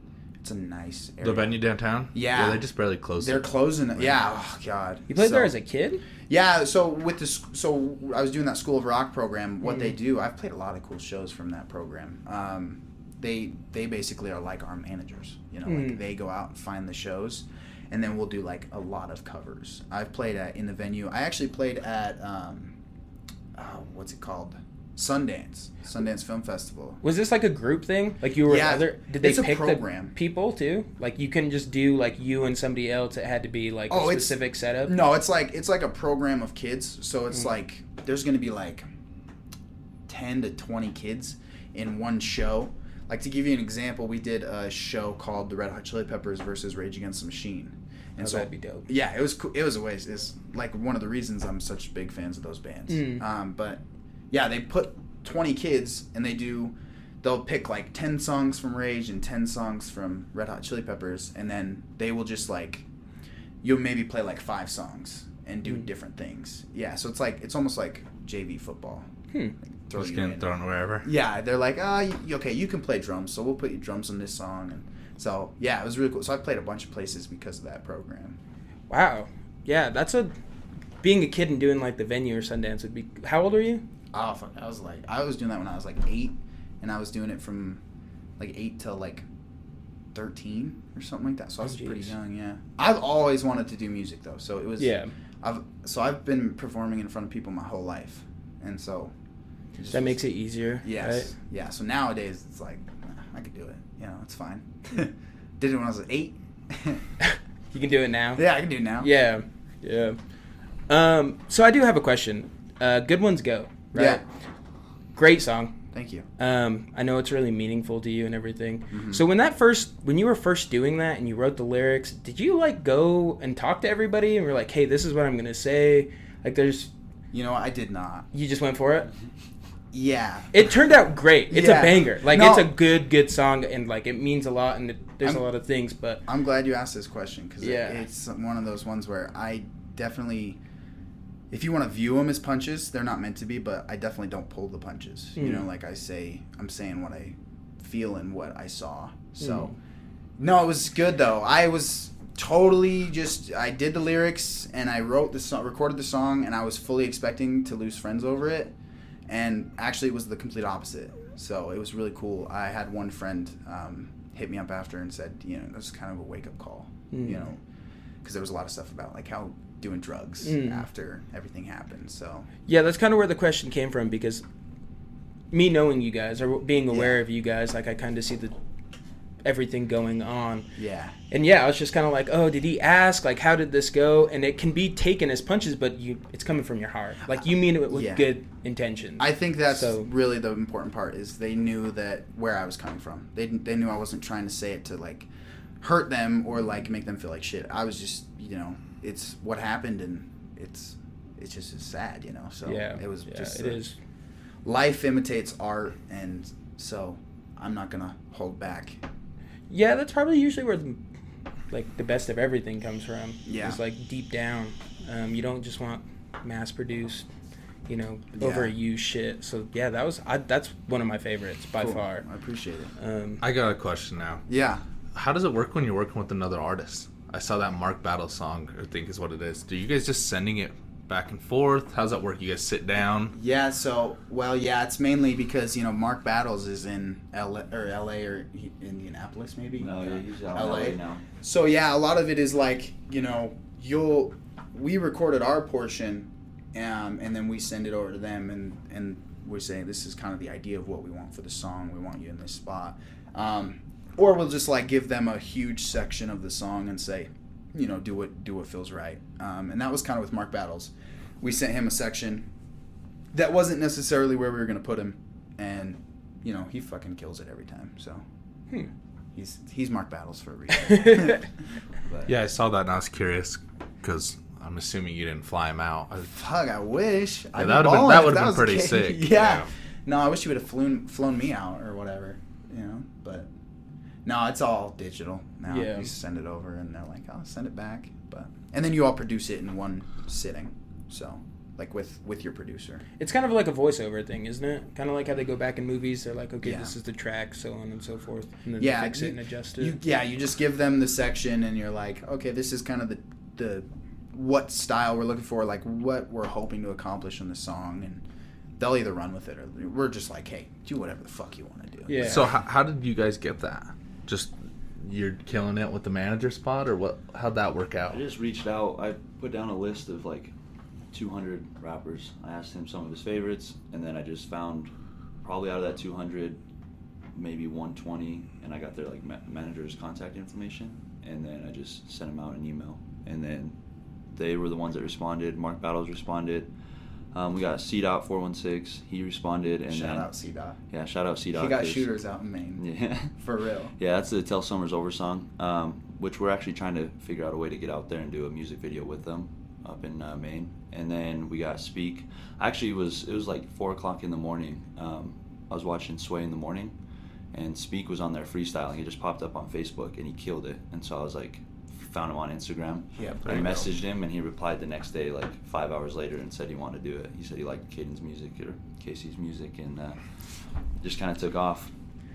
[SPEAKER 3] It's a nice area.
[SPEAKER 2] The venue downtown?
[SPEAKER 3] Yeah.
[SPEAKER 2] they just barely closed
[SPEAKER 3] They're
[SPEAKER 2] it.
[SPEAKER 3] closing it. Yeah. Oh god.
[SPEAKER 1] You played there as a kid?
[SPEAKER 3] Yeah, so with this, so I was doing that School of Rock program. What they
[SPEAKER 1] Mhm.
[SPEAKER 3] do, I've played a lot of cool shows from that program. Um, they they basically are like our managers. You know,
[SPEAKER 1] Mm.
[SPEAKER 3] like they go out and find the shows, and then we'll do like a lot of covers. I've played at in the venue. I actually played at um, oh, what's it called? Sundance, Sundance Film Festival.
[SPEAKER 1] Was this like a group thing? Like you were
[SPEAKER 3] Yeah,
[SPEAKER 1] other? Did they pick
[SPEAKER 3] program.
[SPEAKER 1] the people too? Like you couldn't just do like you and somebody else. It had to be like
[SPEAKER 3] Oh,
[SPEAKER 1] a
[SPEAKER 3] it's-
[SPEAKER 1] specific setup.
[SPEAKER 3] No, it's like it's like a program of kids. So it's
[SPEAKER 1] Mm.
[SPEAKER 3] like there's gonna be like ten to twenty kids in one show. Like to give you an example, we did a show called The Red Hot Chili Peppers versus Rage Against the Machine.
[SPEAKER 1] And oh, so that'd be dope.
[SPEAKER 3] Yeah, it was cool. It was a waste. It's like one of the reasons I'm such big fans of those bands.
[SPEAKER 1] Mm.
[SPEAKER 3] Um, but yeah, they put 20 kids and they do. They'll pick like 10 songs from Rage and 10 songs from Red Hot Chili Peppers, and then they will just like you'll maybe play like five songs and do
[SPEAKER 1] Mm.
[SPEAKER 3] different things. Yeah, so it's like it's almost like JV football.
[SPEAKER 1] Hmm.
[SPEAKER 3] Throw
[SPEAKER 2] Just
[SPEAKER 3] you
[SPEAKER 2] getting
[SPEAKER 3] in.
[SPEAKER 2] thrown wherever.
[SPEAKER 3] Yeah, they're like, ah, you, okay, you can play drums, so we'll put you drums on this song, and so yeah, it was really cool. So I played a bunch of places because of that program.
[SPEAKER 1] Wow. Yeah, that's a being a kid and doing like the venue or Sundance would be. How old are you?
[SPEAKER 3] Oh fuck! I was like, I was doing that when I was like eight, and I was doing it from like eight till like thirteen or something like that. So I
[SPEAKER 1] Oh,
[SPEAKER 3] was pretty young. Yeah, I've always wanted to do music though, so it was.
[SPEAKER 1] Yeah.
[SPEAKER 3] I've so I've been performing in front of people my whole life, and so. just
[SPEAKER 1] That makes it easier.
[SPEAKER 3] Yes.
[SPEAKER 1] Right?
[SPEAKER 3] Yeah. So nowadays it's like I could do it. You know, it's fine. Did it when I was eight.
[SPEAKER 1] You can do it now.
[SPEAKER 3] yeah, I can do it now.
[SPEAKER 1] Yeah. Yeah. Um. So I do have a question. Uh, Good ones go. Right.
[SPEAKER 3] Yeah.
[SPEAKER 1] Great song.
[SPEAKER 3] Thank you.
[SPEAKER 1] Um, I know it's really meaningful to you and everything.
[SPEAKER 3] Mhm.
[SPEAKER 1] So when that first, when you were first doing that and you wrote the lyrics, did you like go and talk to everybody and were like, "Hey, this is what I'm gonna say"? Like, there's,
[SPEAKER 3] You know, I did not.
[SPEAKER 1] you just went for it.
[SPEAKER 3] Yeah.
[SPEAKER 1] It turned out great. It's
[SPEAKER 3] Yeah.
[SPEAKER 1] a banger. Like,
[SPEAKER 3] No.
[SPEAKER 1] it's a good, good song, and like it means a lot, and it, there's a
[SPEAKER 3] I'm-
[SPEAKER 1] lot of things. But
[SPEAKER 3] I'm glad you asked this question because
[SPEAKER 1] Yeah.
[SPEAKER 3] it's one of those ones where I definitely, if you want to view them as punches, they're not meant to be. But I definitely don't pull the punches. You
[SPEAKER 1] Mm.
[SPEAKER 3] know, like I say, I'm saying what I feel and what I saw. So,
[SPEAKER 1] Mm.
[SPEAKER 3] no, it was good though. I was totally just I did the lyrics and I wrote the song, recorded the song, and I was fully expecting to lose friends over it, and actually it was the complete opposite. So it was really cool. I had one friend um, hit me up after and said, you know, this is kind of a wake up call,
[SPEAKER 1] Mm.
[SPEAKER 3] you know, because there was a lot of stuff about like how doing drugs
[SPEAKER 1] Mm.
[SPEAKER 3] after everything happened. So
[SPEAKER 1] yeah, that's kind of where the question came from because me knowing you guys or being aware
[SPEAKER 3] Yeah.
[SPEAKER 1] of you guys, like I kind of see the everything going on.
[SPEAKER 3] yeah,
[SPEAKER 1] And yeah, I was just kind of like, oh, did he ask? Like, how did this go? And it can be taken as punches, but you, it's coming from your heart. Like you mean it with
[SPEAKER 3] Yeah.
[SPEAKER 1] good intentions.
[SPEAKER 3] I think that's
[SPEAKER 1] So-
[SPEAKER 3] really the important part is they knew that where I was coming from. They they knew I wasn't trying to say it to like hurt them or like make them feel like shit. I was just you know it's what happened and it's it's just it's sad you know. So
[SPEAKER 1] yeah,
[SPEAKER 3] it was
[SPEAKER 1] yeah,
[SPEAKER 3] just
[SPEAKER 1] it
[SPEAKER 3] uh,
[SPEAKER 1] is.
[SPEAKER 3] life imitates art and so I'm not gonna hold back.
[SPEAKER 1] Yeah, that's probably usually where the, like the best of everything comes from.
[SPEAKER 3] Yeah.
[SPEAKER 1] it's like deep down. Um, you don't just want mass produced, you know,
[SPEAKER 3] Yeah.
[SPEAKER 1] overused shit. So yeah, that was I, that's one of my favorites by
[SPEAKER 3] Cool.
[SPEAKER 1] far.
[SPEAKER 3] I appreciate it.
[SPEAKER 1] Um,
[SPEAKER 2] I got a question now.
[SPEAKER 3] Yeah.
[SPEAKER 2] How does it work when you're working with another artist? I saw that Mark Battle song, I think is what it is. Do you guys just sending it back and forth? How's that work? You guys sit down?
[SPEAKER 3] Yeah, so well, yeah, it's mainly because you know Mark Battles is in L or L.A. or Indianapolis, maybe.
[SPEAKER 4] No, yeah, he's out
[SPEAKER 3] LA.
[SPEAKER 4] LA now.
[SPEAKER 3] So yeah, a lot of it is like you know you'll we recorded our portion, um, and then we send it over to them, and and we're saying this is kind of the idea of what we want for the song. We want you in this spot. Um, or we'll just like give them a huge section of the song and say, you know, do what do what feels right. Um, and that was kind of with Mark Battles. We sent him a section that wasn't necessarily where we were going to put him, and you know he fucking kills it every time. So
[SPEAKER 1] Hmm.
[SPEAKER 3] he's he's Mark Battles for a reason. But-
[SPEAKER 2] Yeah, I saw that and I was curious because I'm assuming you didn't fly him out. I-
[SPEAKER 3] Fuck, I wish. I'd
[SPEAKER 2] that would've been- that would've been pretty sick,
[SPEAKER 3] Yeah.
[SPEAKER 2] yeah.
[SPEAKER 3] No, I wish you would have flown flown me out or whatever. You know, but no, it's all digital now.
[SPEAKER 1] Yeah.
[SPEAKER 3] You send it over and they're like, "I'll "Oh, send it back." But and then you all produce it in one sitting. So, like with with your producer.
[SPEAKER 1] It's kind of like a voiceover thing, isn't it? Kind of like how they go back in movies. They're like, okay,
[SPEAKER 3] Yeah.
[SPEAKER 1] this is the track, so on and so forth, and then
[SPEAKER 3] Yeah,
[SPEAKER 1] they fix
[SPEAKER 3] you-
[SPEAKER 1] it and adjust it.
[SPEAKER 3] You, yeah, you just give them the section and you're like, "Okay, this is kind of the the what style we're looking for, like what we're hoping to accomplish in the song." And they'll either run with it or we're just like, "Hey, do whatever the fuck you want to do."
[SPEAKER 1] Yeah.
[SPEAKER 2] So how, how did you guys get that? Just you're killing it with the manager spot, or what? How'd that work out?
[SPEAKER 4] I just reached out. I put down a list of like 200 rappers. I asked him some of his favorites, and then I just found probably out of that 200, maybe 120, and I got their like ma- manager's contact information, and then I just sent them out an email, and then they were the ones that responded. Mark Battles responded. Um, we got C Dot 416. He responded, and
[SPEAKER 3] Shout
[SPEAKER 4] then
[SPEAKER 3] out C Dot.
[SPEAKER 4] yeah, shout out C Dot.
[SPEAKER 3] He got shooters out in Maine.
[SPEAKER 4] Yeah.
[SPEAKER 3] For real.
[SPEAKER 4] Yeah, that's the Tell Summers Over song, um, which we're actually trying to figure out a way to get out there and do a music video with them up in uh, Maine. And then we got Speak. Actually, it was it was like four o'clock in the morning. Um, I was watching Sway in the morning, and Speak was on there freestyling. He just popped up on Facebook and he killed it. And so I was like, found him on Instagram.
[SPEAKER 3] Yeah,
[SPEAKER 4] I
[SPEAKER 3] pretty dope.
[SPEAKER 4] messaged him and he replied the next day, like five hours later, and said he wanted to do it. He said he liked Caden's music or Casey's music, and uh, just kind of took off.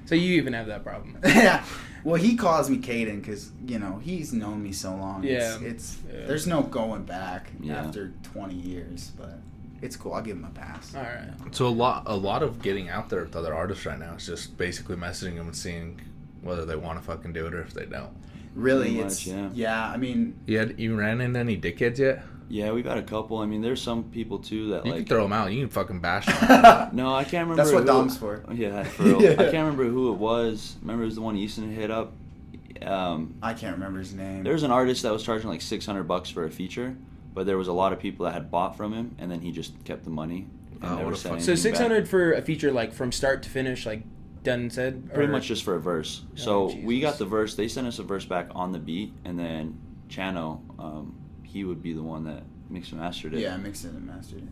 [SPEAKER 1] so you even have that problem.
[SPEAKER 3] yeah. Well, he calls me Caden because you know he's known me so long.
[SPEAKER 1] Yeah.
[SPEAKER 3] It's, it's
[SPEAKER 1] Yeah.
[SPEAKER 3] there's no going back
[SPEAKER 4] Yeah.
[SPEAKER 3] after 20 years, but it's cool. I'll give him a pass.
[SPEAKER 1] All right.
[SPEAKER 2] So a lot, a lot of getting out there with other artists right now is just basically messaging them and seeing whether they want to fucking do it or if they don't.
[SPEAKER 3] Really,
[SPEAKER 4] Pretty
[SPEAKER 3] it's
[SPEAKER 4] yeah.
[SPEAKER 3] yeah. I mean,
[SPEAKER 2] You had you ran into any dickheads yet?
[SPEAKER 4] Yeah, we've had a couple. I mean, there's some people too that
[SPEAKER 2] You
[SPEAKER 4] like.
[SPEAKER 2] can throw them out. You can fucking bash them.
[SPEAKER 4] No, I can't remember.
[SPEAKER 3] That's what
[SPEAKER 4] who-
[SPEAKER 3] Dom's for.
[SPEAKER 4] Yeah, for real.
[SPEAKER 3] Yeah.
[SPEAKER 4] I can't remember who it was. Remember, it was the one Easton hit up. Um,
[SPEAKER 3] I can't remember his name.
[SPEAKER 4] there was an artist that was charging like 600 bucks for a feature, but there was a lot of people that had bought from him, and then he just kept the money. And
[SPEAKER 2] Oh,
[SPEAKER 4] never
[SPEAKER 2] what a
[SPEAKER 4] sent
[SPEAKER 2] fuck-
[SPEAKER 1] So 600
[SPEAKER 4] back.
[SPEAKER 1] for a feature like from start to finish, like done and said.
[SPEAKER 4] Pretty
[SPEAKER 1] or-
[SPEAKER 4] much just for a verse.
[SPEAKER 1] Oh,
[SPEAKER 4] So we got the verse. They sent us a verse back on the beat, and then Chano, um, he would be the one that mixed and mastered it.
[SPEAKER 3] Yeah, mixed it and mastered it.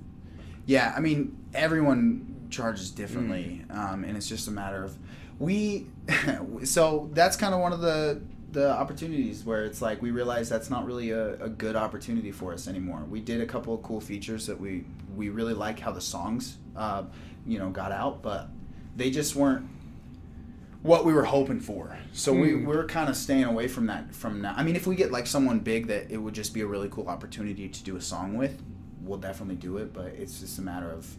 [SPEAKER 3] Yeah, I mean, everyone charges differently,
[SPEAKER 4] Mm.
[SPEAKER 3] um, and it's just a matter of we. so that's kind of one of the the opportunities where it's like we realize that's not really a, a good opportunity for us anymore. We did a couple of cool features that we we really like how the songs, uh, you know, got out, but they just weren't what we were hoping for. So we,
[SPEAKER 1] Hmm.
[SPEAKER 3] we're kind of staying away from that from now. I mean, if we get like someone big that it would just be a really cool opportunity to do a song with, we'll definitely do it. But it's just a matter of,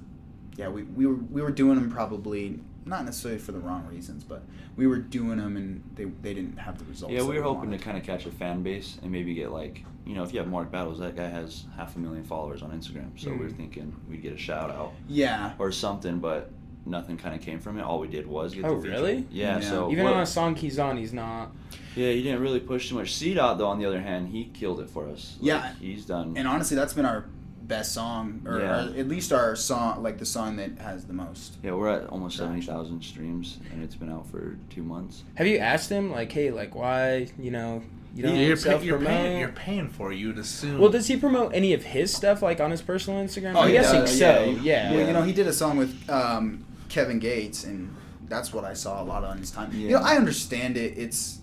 [SPEAKER 3] yeah, we, we were we were doing them probably not necessarily for the wrong reasons, but we were doing them and they, they didn't have the results.
[SPEAKER 4] Yeah, we were hoping to kind of catch a fan base and maybe get like, you know, if you have Mark Battles, that guy has half a million followers on Instagram. So we
[SPEAKER 3] Hmm.
[SPEAKER 4] we're thinking we'd get a shout out
[SPEAKER 3] Yeah,
[SPEAKER 4] or something, but nothing kind of came from it. All we did was get
[SPEAKER 1] Oh,
[SPEAKER 4] the feature.
[SPEAKER 1] really?
[SPEAKER 4] Yeah.
[SPEAKER 3] Yeah.
[SPEAKER 4] So
[SPEAKER 1] Even
[SPEAKER 4] what-
[SPEAKER 1] on a song he's on, he's not.
[SPEAKER 4] yeah, he didn't really push too much. C Dot though, on the other hand, he killed it for us. Like,
[SPEAKER 3] Yeah.
[SPEAKER 4] he's done.
[SPEAKER 3] and honestly, that's been our best song, or,
[SPEAKER 4] Yeah.
[SPEAKER 3] or at least our song, like the song that has the most.
[SPEAKER 4] yeah, we're at almost seventy thousand streams, and it's been out for two months.
[SPEAKER 1] Have you asked him like, hey, like why you know you don't
[SPEAKER 2] you're, pay, you're,
[SPEAKER 1] promote?
[SPEAKER 2] paying, you're paying for it, you'd assume.
[SPEAKER 1] Well, does he promote any of his stuff like on his personal Instagram?
[SPEAKER 3] Oh,
[SPEAKER 1] I'm
[SPEAKER 3] he
[SPEAKER 1] guessing
[SPEAKER 3] does,
[SPEAKER 1] so.
[SPEAKER 4] yeah.
[SPEAKER 1] Yeah.
[SPEAKER 3] Well, you know, he did a song with um, Kevin Gates, and that's what I saw a lot on his time. You know, I understand it. It's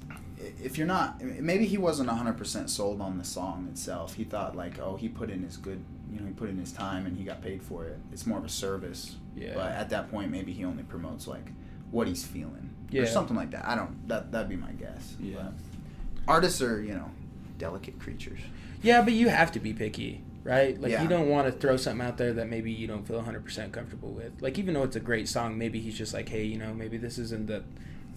[SPEAKER 3] if you're not, maybe he wasn't 100% sold on the song itself. He thought like, oh, he put in his good, you know, he put in his time and he got paid for it. It's more of a service.
[SPEAKER 1] Yeah.
[SPEAKER 3] But at that point, maybe he only promotes like what he's feeling
[SPEAKER 1] Yeah.
[SPEAKER 3] or something like that. I don't. That that'd be my guess.
[SPEAKER 4] Yeah.
[SPEAKER 3] But artists are, you know, delicate creatures.
[SPEAKER 1] Yeah, but you have to be picky, right? Like
[SPEAKER 3] Yeah.
[SPEAKER 1] you don't want to throw something out there that maybe you don't feel 100% comfortable with. Like even though it's a great song, maybe he's just like, "Hey, you know, maybe this isn't the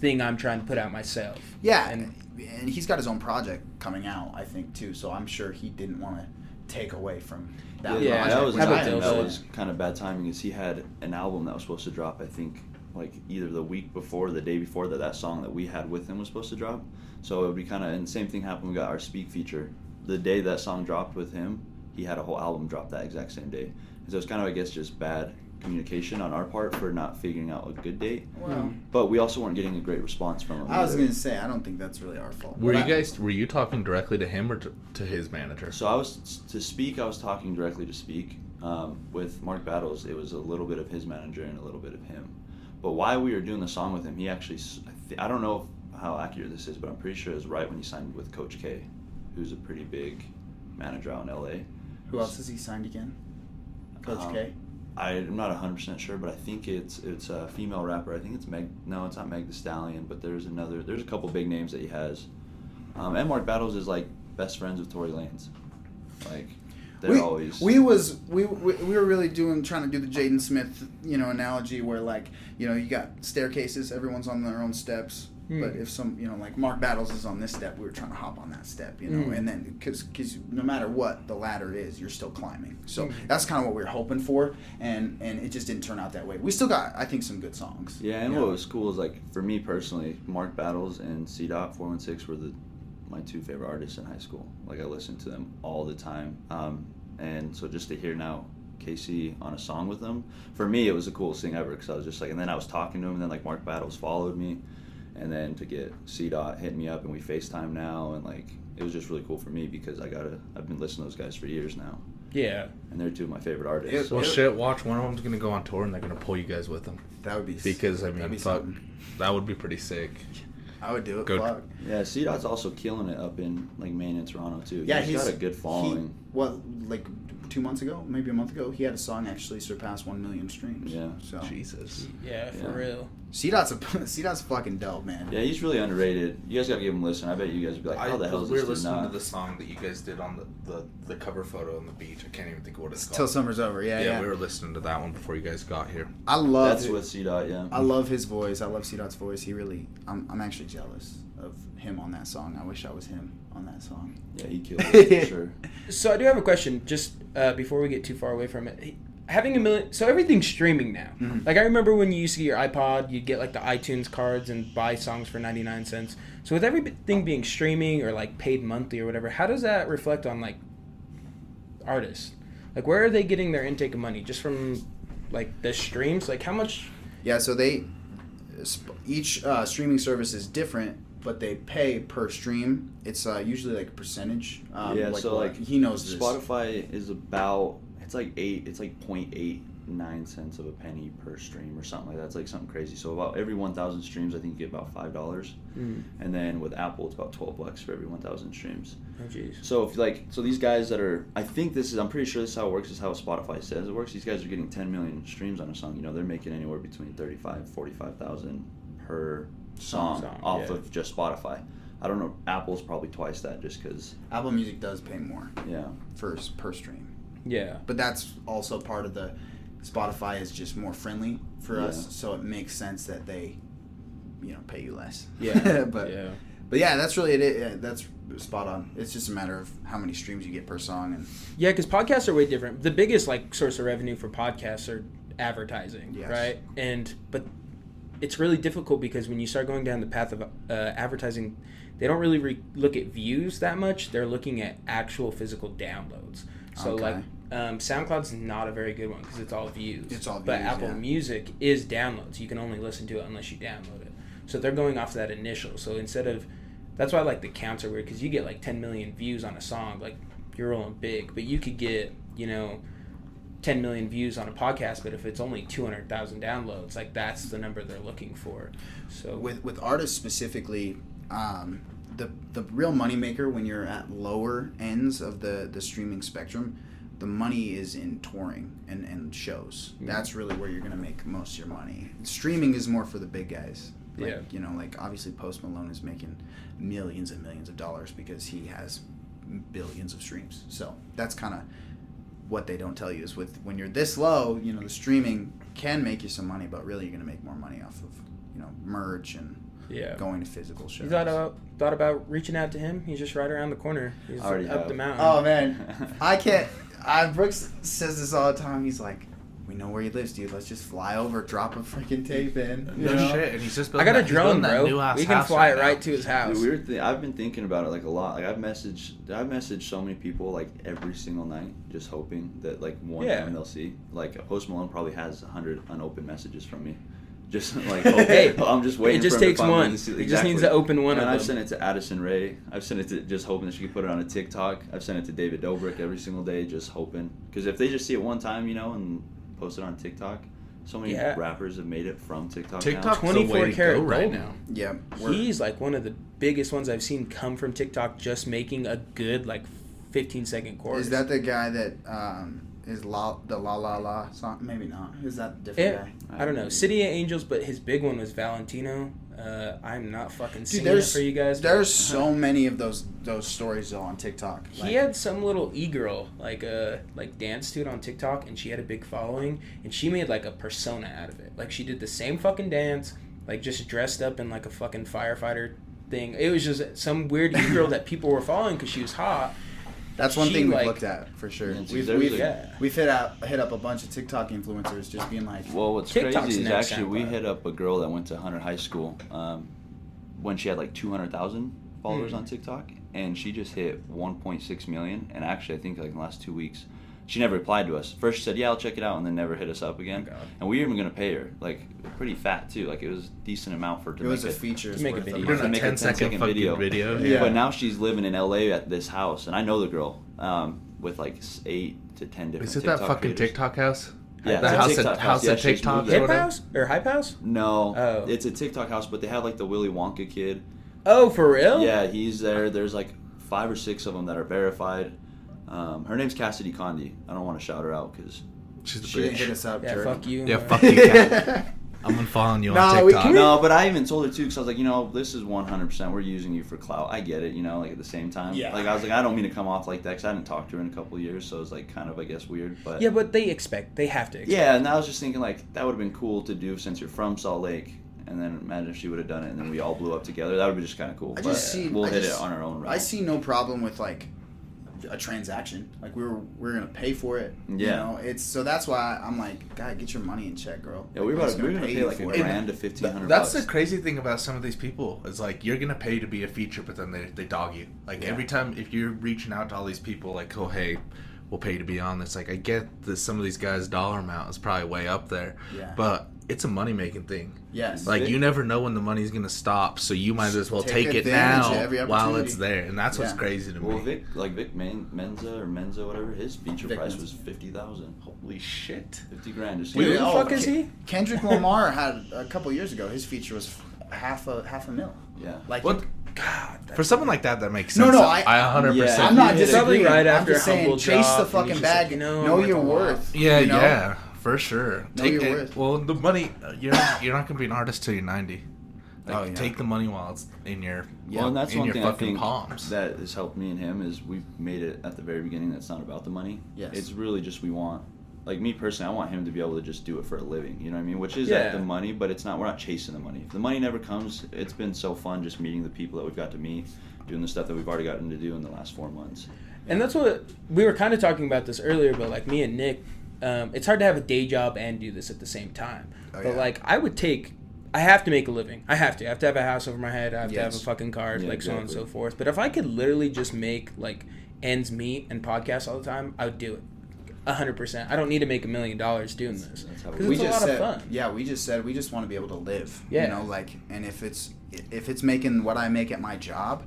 [SPEAKER 1] thing I'm trying to put out myself."
[SPEAKER 3] Yeah,
[SPEAKER 1] And
[SPEAKER 3] and, and he's got his own project coming out, I think, too. So I'm sure he didn't want to take away from that
[SPEAKER 1] Yeah,
[SPEAKER 3] project.
[SPEAKER 4] that was
[SPEAKER 3] which
[SPEAKER 1] How
[SPEAKER 4] that was kind of bad timing. Is he had an album that was supposed to drop, I think, like either the week before or the day before that that song that we had with him was supposed to drop. So it would be kind of and same thing happened. We got our speak feature the day that song dropped with him. He had a whole album drop that exact same day. So it's kind of I guess just bad communication on our part for not figuring out a good date.
[SPEAKER 3] Well,
[SPEAKER 4] But we also weren't getting a great response from him.
[SPEAKER 3] I was
[SPEAKER 4] either.
[SPEAKER 3] gonna say I don't think that's really our fault.
[SPEAKER 2] Were
[SPEAKER 3] But
[SPEAKER 2] you
[SPEAKER 3] I-
[SPEAKER 2] guys were you talking directly to him or to, to his manager?
[SPEAKER 4] So I was to speak. I was talking directly to speak um, with Mark Battles. It was a little bit of his manager and a little bit of him. But while we were doing the song with him, he actually s- I, th- I don't know how accurate this is, but I'm pretty sure it was right when he signed with Coach K, who's a pretty big manager out in LA.
[SPEAKER 3] Who else has he signed again? Coach
[SPEAKER 4] Um,
[SPEAKER 3] K.
[SPEAKER 4] I'm not 100 percent sure, but I think it's it's a female rapper. I think it's Meg. No, it's not Meg The Stallion, but there's another. There's a couple big names that he has. Um, and Mark Battles is like best friends with Tory Lanez. Like they're
[SPEAKER 3] we,
[SPEAKER 4] always.
[SPEAKER 3] we was we, we we were really doing trying to do the Jaden Smith you know analogy where like you know you got staircases everyone's on their own steps
[SPEAKER 1] Hmm.
[SPEAKER 3] but if some you know like Mark Battles is on this step we were trying to hop on that step you know
[SPEAKER 1] Hmm.
[SPEAKER 3] and then because because no matter what the ladder is you're still climbing so
[SPEAKER 1] Hmm.
[SPEAKER 3] that's kind of what we were hoping for and and it just didn't turn out that way we still got I think some good songs
[SPEAKER 4] Yeah, and what
[SPEAKER 3] know?
[SPEAKER 4] was cool is like for me personally, Mark Battles and C Dot Four One Six were the my two favorite artists in high school. Like I listened to them all the time, um, and so just to hear now KC on a song with them, for me it was the coolest thing ever because I was just like, and then I was talking to him, and then like Mark Battles followed me, and then to get C Dot hit me up and we FaceTime now, and like it was just really cool for me because I gotta I've been listening to those guys for years now,
[SPEAKER 1] Yeah.
[SPEAKER 4] and they're two of my favorite artists.
[SPEAKER 3] It-
[SPEAKER 4] so-
[SPEAKER 2] well, shit. Watch one of them's gonna go on tour and they're gonna pull you guys with them
[SPEAKER 3] that would be
[SPEAKER 2] because I mean,
[SPEAKER 3] be
[SPEAKER 2] fuck,
[SPEAKER 3] something.
[SPEAKER 2] that would be pretty sick.
[SPEAKER 3] I would do it
[SPEAKER 2] Go-
[SPEAKER 3] fuck.
[SPEAKER 4] Yeah, C Dot's also killing it up in like Maine and Toronto too.
[SPEAKER 3] Yeah,
[SPEAKER 4] he's got a good following.
[SPEAKER 3] He, what, like two months ago, maybe a month ago, he had a song actually surpass one million streams.
[SPEAKER 4] Yeah.
[SPEAKER 3] So
[SPEAKER 2] Jesus.
[SPEAKER 1] Yeah, for
[SPEAKER 4] Yeah.
[SPEAKER 1] real.
[SPEAKER 3] C Dot's a C Dot's fucking dope, man.
[SPEAKER 4] yeah, he's really underrated. You guys gotta give him a listen. I bet you guys would be like, how the hell is
[SPEAKER 2] we
[SPEAKER 4] this
[SPEAKER 2] were
[SPEAKER 4] dude
[SPEAKER 2] listening
[SPEAKER 4] not?
[SPEAKER 2] to the song that you guys did on the, the, the cover photo on the beach. I can't even think of what it's called.
[SPEAKER 3] Till summer's over. Yeah,
[SPEAKER 2] yeah,
[SPEAKER 3] yeah.
[SPEAKER 2] we were listening to that one before you guys got here.
[SPEAKER 3] I love.
[SPEAKER 4] That's
[SPEAKER 3] it.
[SPEAKER 4] with C Dot, yeah.
[SPEAKER 3] I love his voice. I love C Dot's voice. He really. I'm. I'm actually jealous of him on that song. I wish I was him on that song.
[SPEAKER 4] Yeah, he killed it for sure.
[SPEAKER 1] So I do have a question, just uh, before we get too far away from it. Having a million, so everything's streaming now.
[SPEAKER 3] Mhm.
[SPEAKER 1] Like I remember when you used to get your iPod, you'd get like the iTunes cards and buy songs for ninety nine cents. So with everything being streaming or like paid monthly or whatever, how does that reflect on like artists? Like where are they getting their intake of money? Just from like the streams? Like how much?
[SPEAKER 3] Yeah. So they, each uh, streaming service is different, but they pay per stream. It's uh, usually like a percentage. Um,
[SPEAKER 4] yeah, so
[SPEAKER 3] what-
[SPEAKER 4] like
[SPEAKER 3] he knows this.
[SPEAKER 4] Spotify is about it's like eight it's like 0.89 cents of a penny per stream or something like that. It's like something crazy. So about every one thousand streams I think you get about five dollars.
[SPEAKER 1] Mm,
[SPEAKER 4] And then with Apple it's about twelve bucks for every one thousand streams.
[SPEAKER 1] oh jeez.
[SPEAKER 4] So if like so these guys that are I think this is I'm pretty sure this is how it works is how Spotify says it works. These guys are getting 10 million streams on a song. You know, they're making anywhere between 35 45,000 per song,
[SPEAKER 1] Song,
[SPEAKER 4] off
[SPEAKER 1] yeah.
[SPEAKER 4] of just Spotify. I don't know Apple's probably twice that just cuz
[SPEAKER 3] Apple Music does pay more
[SPEAKER 4] yeah.
[SPEAKER 3] for per stream.
[SPEAKER 1] Yeah.
[SPEAKER 3] but that's also part of the Spotify is just more friendly for
[SPEAKER 4] Yeah.
[SPEAKER 3] us, so it makes sense that they, you know, pay you less.
[SPEAKER 1] Yeah.
[SPEAKER 3] but
[SPEAKER 1] yeah.
[SPEAKER 3] but yeah, that's really it. Yeah, that's spot on. It's just a matter of how many streams you get per song, and
[SPEAKER 1] Yeah, because podcasts are way different. The biggest like source of revenue for podcasts are advertising,
[SPEAKER 3] Yes.
[SPEAKER 1] right? And but it's really difficult because when you start going down the path of uh, advertising, they don't really re- look at views that much. They're looking at actual physical downloads. So
[SPEAKER 3] Okay.
[SPEAKER 1] like um, SoundCloud's not a very good one because it's all views.
[SPEAKER 3] It's all views.
[SPEAKER 1] But Apple
[SPEAKER 3] yeah.
[SPEAKER 1] Music is downloads. You can only listen to it unless you download it. So they're going off that initial. So instead of that's why I like the counts are weird because you get like 10 million views on a song, like you're rolling big, but you could get you know 10 million views on a podcast, but if it's only 200,000 downloads, like that's the number they're looking for. So
[SPEAKER 3] with with artists specifically, um, the the real moneymaker when you're at lower ends of the the streaming spectrum, the money is in touring and, and shows. That's really where you're gonna make most of your money. Streaming is more for the big guys. Like,
[SPEAKER 1] Yeah.
[SPEAKER 3] You know, like obviously Post Malone is making millions and millions of dollars because he has billions of streams. So that's kind of what they don't tell you is with when you're this low, you know, the streaming can make you some money, but really you're gonna make more money off of you know merch and
[SPEAKER 1] yeah.
[SPEAKER 3] going to physical shows.
[SPEAKER 1] You thought about thought about reaching out to him? He's just right around the corner. He's
[SPEAKER 4] already
[SPEAKER 1] up
[SPEAKER 4] have.
[SPEAKER 1] the mountain.
[SPEAKER 3] Oh man, I can't. I Brooks says this all the time. He's like, we we know where he lives, dude. Let's just fly over, drop a freaking tape in.
[SPEAKER 2] No
[SPEAKER 3] know?
[SPEAKER 2] shit, and he's just.
[SPEAKER 1] I got a
[SPEAKER 2] that- he's
[SPEAKER 1] drone,
[SPEAKER 2] building that
[SPEAKER 1] bro.
[SPEAKER 2] new-ass
[SPEAKER 1] We can
[SPEAKER 2] house
[SPEAKER 1] fly it
[SPEAKER 2] now.
[SPEAKER 1] right to his house.
[SPEAKER 4] The weird thing, I've been thinking about it like a lot. Like I've messaged, I've messaged so many people like every single night, just hoping that like one
[SPEAKER 1] Yeah.
[SPEAKER 4] time they'll see. Like Post Malone probably has a hundred unopened messages from me. Just like hoping.
[SPEAKER 1] Hey,
[SPEAKER 4] I'm just waiting.
[SPEAKER 1] it just
[SPEAKER 4] for him
[SPEAKER 1] takes
[SPEAKER 4] to
[SPEAKER 1] one.
[SPEAKER 4] It see-
[SPEAKER 1] He just needs to open one
[SPEAKER 4] And
[SPEAKER 1] of
[SPEAKER 4] I've
[SPEAKER 1] them.
[SPEAKER 4] sent it to Addison Rae. I've sent it to just hoping that she could put it on a TikTok. I've sent it to David Dobrik every single day, just hoping. Because if they just see it one time, you know, and post it on TikTok, so many
[SPEAKER 1] Yeah.
[SPEAKER 4] rappers have made it from TikTok.
[SPEAKER 2] TikTok's
[SPEAKER 4] now.
[SPEAKER 2] the way
[SPEAKER 1] 24
[SPEAKER 2] to
[SPEAKER 1] karat
[SPEAKER 2] go right
[SPEAKER 1] gold.
[SPEAKER 2] now.
[SPEAKER 3] Yeah. we're-
[SPEAKER 1] He's like one of the biggest ones I've seen come from TikTok, just making a good like 15 second chorus.
[SPEAKER 3] Is that the guy that um, is la the la la la song? Maybe not. Is that different
[SPEAKER 1] Yeah.
[SPEAKER 3] guy?
[SPEAKER 1] I don't know. City of Angels, but his big one was Valentino. Uh, I'm not fucking singing it
[SPEAKER 3] there's
[SPEAKER 1] for you guys. but-
[SPEAKER 3] there's so many of those those stories though on TikTok. Like,
[SPEAKER 1] he had some little e girl like uh like dance to it on TikTok, and she had a big following, and she made like a persona out of it. Like she did the same fucking dance, like just dressed up in like a fucking firefighter thing. It was just some weird e girl that people were following because she was hot.
[SPEAKER 3] That's one
[SPEAKER 1] She,
[SPEAKER 3] thing we've
[SPEAKER 1] like-
[SPEAKER 3] looked at for sure.
[SPEAKER 4] Yeah,
[SPEAKER 3] we've
[SPEAKER 4] there's
[SPEAKER 3] we've,
[SPEAKER 1] Yeah.
[SPEAKER 3] we've hit out hit up a bunch of TikTok influencers just being like,
[SPEAKER 4] Well, what's
[SPEAKER 1] TikTok's
[SPEAKER 4] crazy is actually we hit up a girl that went to Hunter High School um, when she had like 200,000 followers
[SPEAKER 1] Hmm.
[SPEAKER 4] on TikTok, and she just hit 1.6 million. And actually, I think like in the last two weeks, she never replied to us. First, she said, "Yeah, I'll check it out," and then never hit us up again.
[SPEAKER 1] Oh,
[SPEAKER 4] and we were even gonna pay her like pretty fat too. Like it was a decent amount for her to
[SPEAKER 3] it was a
[SPEAKER 4] make
[SPEAKER 3] feature.
[SPEAKER 1] To make a
[SPEAKER 3] worth of
[SPEAKER 1] video.
[SPEAKER 2] Doing
[SPEAKER 3] money.
[SPEAKER 2] a
[SPEAKER 4] make a
[SPEAKER 2] 10 second
[SPEAKER 4] 10
[SPEAKER 2] fucking
[SPEAKER 4] video.
[SPEAKER 2] video.
[SPEAKER 3] Yeah.
[SPEAKER 4] But now she's living in LA at this house, and I know the girl um, with like eight to ten different.
[SPEAKER 2] Is it
[SPEAKER 4] TikTok
[SPEAKER 2] that fucking
[SPEAKER 4] creators.
[SPEAKER 2] TikTok house?
[SPEAKER 4] Yeah,
[SPEAKER 2] the house
[SPEAKER 4] TikTok
[SPEAKER 2] of
[SPEAKER 4] house.
[SPEAKER 2] house
[SPEAKER 4] Yeah,
[SPEAKER 2] of
[SPEAKER 4] she just
[SPEAKER 2] TikToks
[SPEAKER 4] moved
[SPEAKER 2] or
[SPEAKER 4] there.
[SPEAKER 1] Hip. House or Hype House?
[SPEAKER 4] No,
[SPEAKER 1] Oh.
[SPEAKER 4] it's a TikTok house, but they have like the Willy Wonka kid.
[SPEAKER 1] Oh, for real?
[SPEAKER 4] Yeah, he's there. There's like five or six of them that are verified. Um, her name's Cassidy Condi. I don't want to shout her out because
[SPEAKER 2] She's the
[SPEAKER 3] She didn't hit
[SPEAKER 2] bitch.
[SPEAKER 3] us up.
[SPEAKER 1] Yeah,
[SPEAKER 3] jerk.
[SPEAKER 1] fuck you.
[SPEAKER 2] Yeah, fuck you. Cat. I'm unfollowing you
[SPEAKER 3] Nah,
[SPEAKER 2] on
[SPEAKER 3] we
[SPEAKER 2] TikTok.
[SPEAKER 3] can't-
[SPEAKER 4] no, but I even told her too because I was like, you know, this is 100. percent We're using you for clout. I get it, you know. Like at the same time,
[SPEAKER 3] Yeah.
[SPEAKER 4] Like I was like, I don't mean to come off like that because I hadn't talked to her in a couple of years, so it was like kind of, I guess, weird. But
[SPEAKER 1] Yeah, but they expect. They have to expect.
[SPEAKER 4] Yeah, and I was just thinking like that would have been cool to do since you're from Salt Lake. And then imagine if she would have done it, and then we all blew up together. That would be just kind of cool.
[SPEAKER 3] I
[SPEAKER 4] but
[SPEAKER 3] just see.
[SPEAKER 4] we'll
[SPEAKER 3] I
[SPEAKER 4] hit
[SPEAKER 3] just-
[SPEAKER 4] it on our own. Route.
[SPEAKER 3] I see no problem with like a transaction. Like we were we're gonna pay for it. You
[SPEAKER 4] Yeah.
[SPEAKER 3] know, it's so that's why I'm like, God, get your money in check, girl.
[SPEAKER 4] Yeah, we were about to, we gonna pay
[SPEAKER 3] you
[SPEAKER 4] like a
[SPEAKER 3] it?
[SPEAKER 4] grand to fifteen hundred.
[SPEAKER 2] That's
[SPEAKER 4] bucks.
[SPEAKER 2] the crazy thing about some of these people is like you're gonna pay to be a feature, but then they, they dog you. Like
[SPEAKER 3] Yeah.
[SPEAKER 2] every time if you're reaching out to all these people, like oh hey, we'll pay to be on this. Like I get that some of these guys' dollar amount is probably way up there,
[SPEAKER 3] Yeah.
[SPEAKER 2] but it's a money making thing.
[SPEAKER 3] Yes.
[SPEAKER 2] Like
[SPEAKER 4] Vic-
[SPEAKER 2] you never know when the money's gonna stop, so you might as well
[SPEAKER 3] Take
[SPEAKER 2] take, it now while it's there, and that's what's crazy to
[SPEAKER 4] Well,
[SPEAKER 2] me.
[SPEAKER 4] Vic, like Vic Men- Mensa or Mensa, whatever, his feature
[SPEAKER 3] Vic
[SPEAKER 4] price
[SPEAKER 3] Mensa.
[SPEAKER 4] was fifty thousand.
[SPEAKER 2] Holy shit!
[SPEAKER 4] Fifty grand. Just
[SPEAKER 1] Who the
[SPEAKER 3] oh,
[SPEAKER 1] fuck is he?
[SPEAKER 3] Kendrick Lamar had a couple years ago. His feature was half a half a mil.
[SPEAKER 4] Yeah.
[SPEAKER 3] Like
[SPEAKER 2] What?
[SPEAKER 1] God.
[SPEAKER 2] For someone like that, that makes sense.
[SPEAKER 3] no, I-
[SPEAKER 2] I 100.
[SPEAKER 4] Yeah.
[SPEAKER 2] percent
[SPEAKER 3] I'm not
[SPEAKER 4] It's
[SPEAKER 1] probably
[SPEAKER 3] disagreeing.
[SPEAKER 1] right
[SPEAKER 3] I'm
[SPEAKER 1] after
[SPEAKER 3] just saying, chase
[SPEAKER 1] Drop,
[SPEAKER 3] the fucking
[SPEAKER 1] he's like,
[SPEAKER 3] bag.
[SPEAKER 1] you know,
[SPEAKER 3] know your
[SPEAKER 1] worth
[SPEAKER 3] worth.
[SPEAKER 2] Yeah,
[SPEAKER 3] you know?
[SPEAKER 2] yeah, for sure.
[SPEAKER 3] Know
[SPEAKER 2] Take
[SPEAKER 3] your
[SPEAKER 2] it.
[SPEAKER 3] worth.
[SPEAKER 2] Well, the money uh, you're not, you're not gonna be an artist till you're 90. Like,
[SPEAKER 3] Oh, yeah.
[SPEAKER 2] take the money while it's in your yeah.
[SPEAKER 4] Well, and that's one thing I think
[SPEAKER 2] palms.
[SPEAKER 4] that has helped me and him is we made it at the very beginning. That's not about the money.
[SPEAKER 3] Yes.
[SPEAKER 4] It's really just we want, like me personally, I want him to be able to just do it for a living. You know what I mean? Which is
[SPEAKER 1] Yeah.
[SPEAKER 4] at the money, but it's not. We're not chasing the money. If the money never comes, it's been so fun just meeting the people that we've got to meet, doing the stuff that we've already gotten to do in the last four months.
[SPEAKER 1] And that's what we were kind of talking about this earlier, but like me and Nick, um, it's hard to have a day job and do this at the same time.
[SPEAKER 3] Oh,
[SPEAKER 1] but
[SPEAKER 3] yeah.
[SPEAKER 1] like, I would take, I have to make a living. I have to. I have to have a house over my head. I have to have a fucking car,
[SPEAKER 4] Yeah,
[SPEAKER 1] like so on and so forth. But if I could literally just make like ends meet and podcast all the time, I would do it. A hundred percent. I don't need to make a million dollars doing this.
[SPEAKER 4] That's how
[SPEAKER 1] 'Cause
[SPEAKER 4] we-
[SPEAKER 3] we
[SPEAKER 1] a
[SPEAKER 3] just
[SPEAKER 1] lot
[SPEAKER 3] said,
[SPEAKER 1] of fun.
[SPEAKER 3] yeah, we just said we just want to be able to live.
[SPEAKER 1] Yeah.
[SPEAKER 3] You know, like, and if it's if it's making what I make at my job,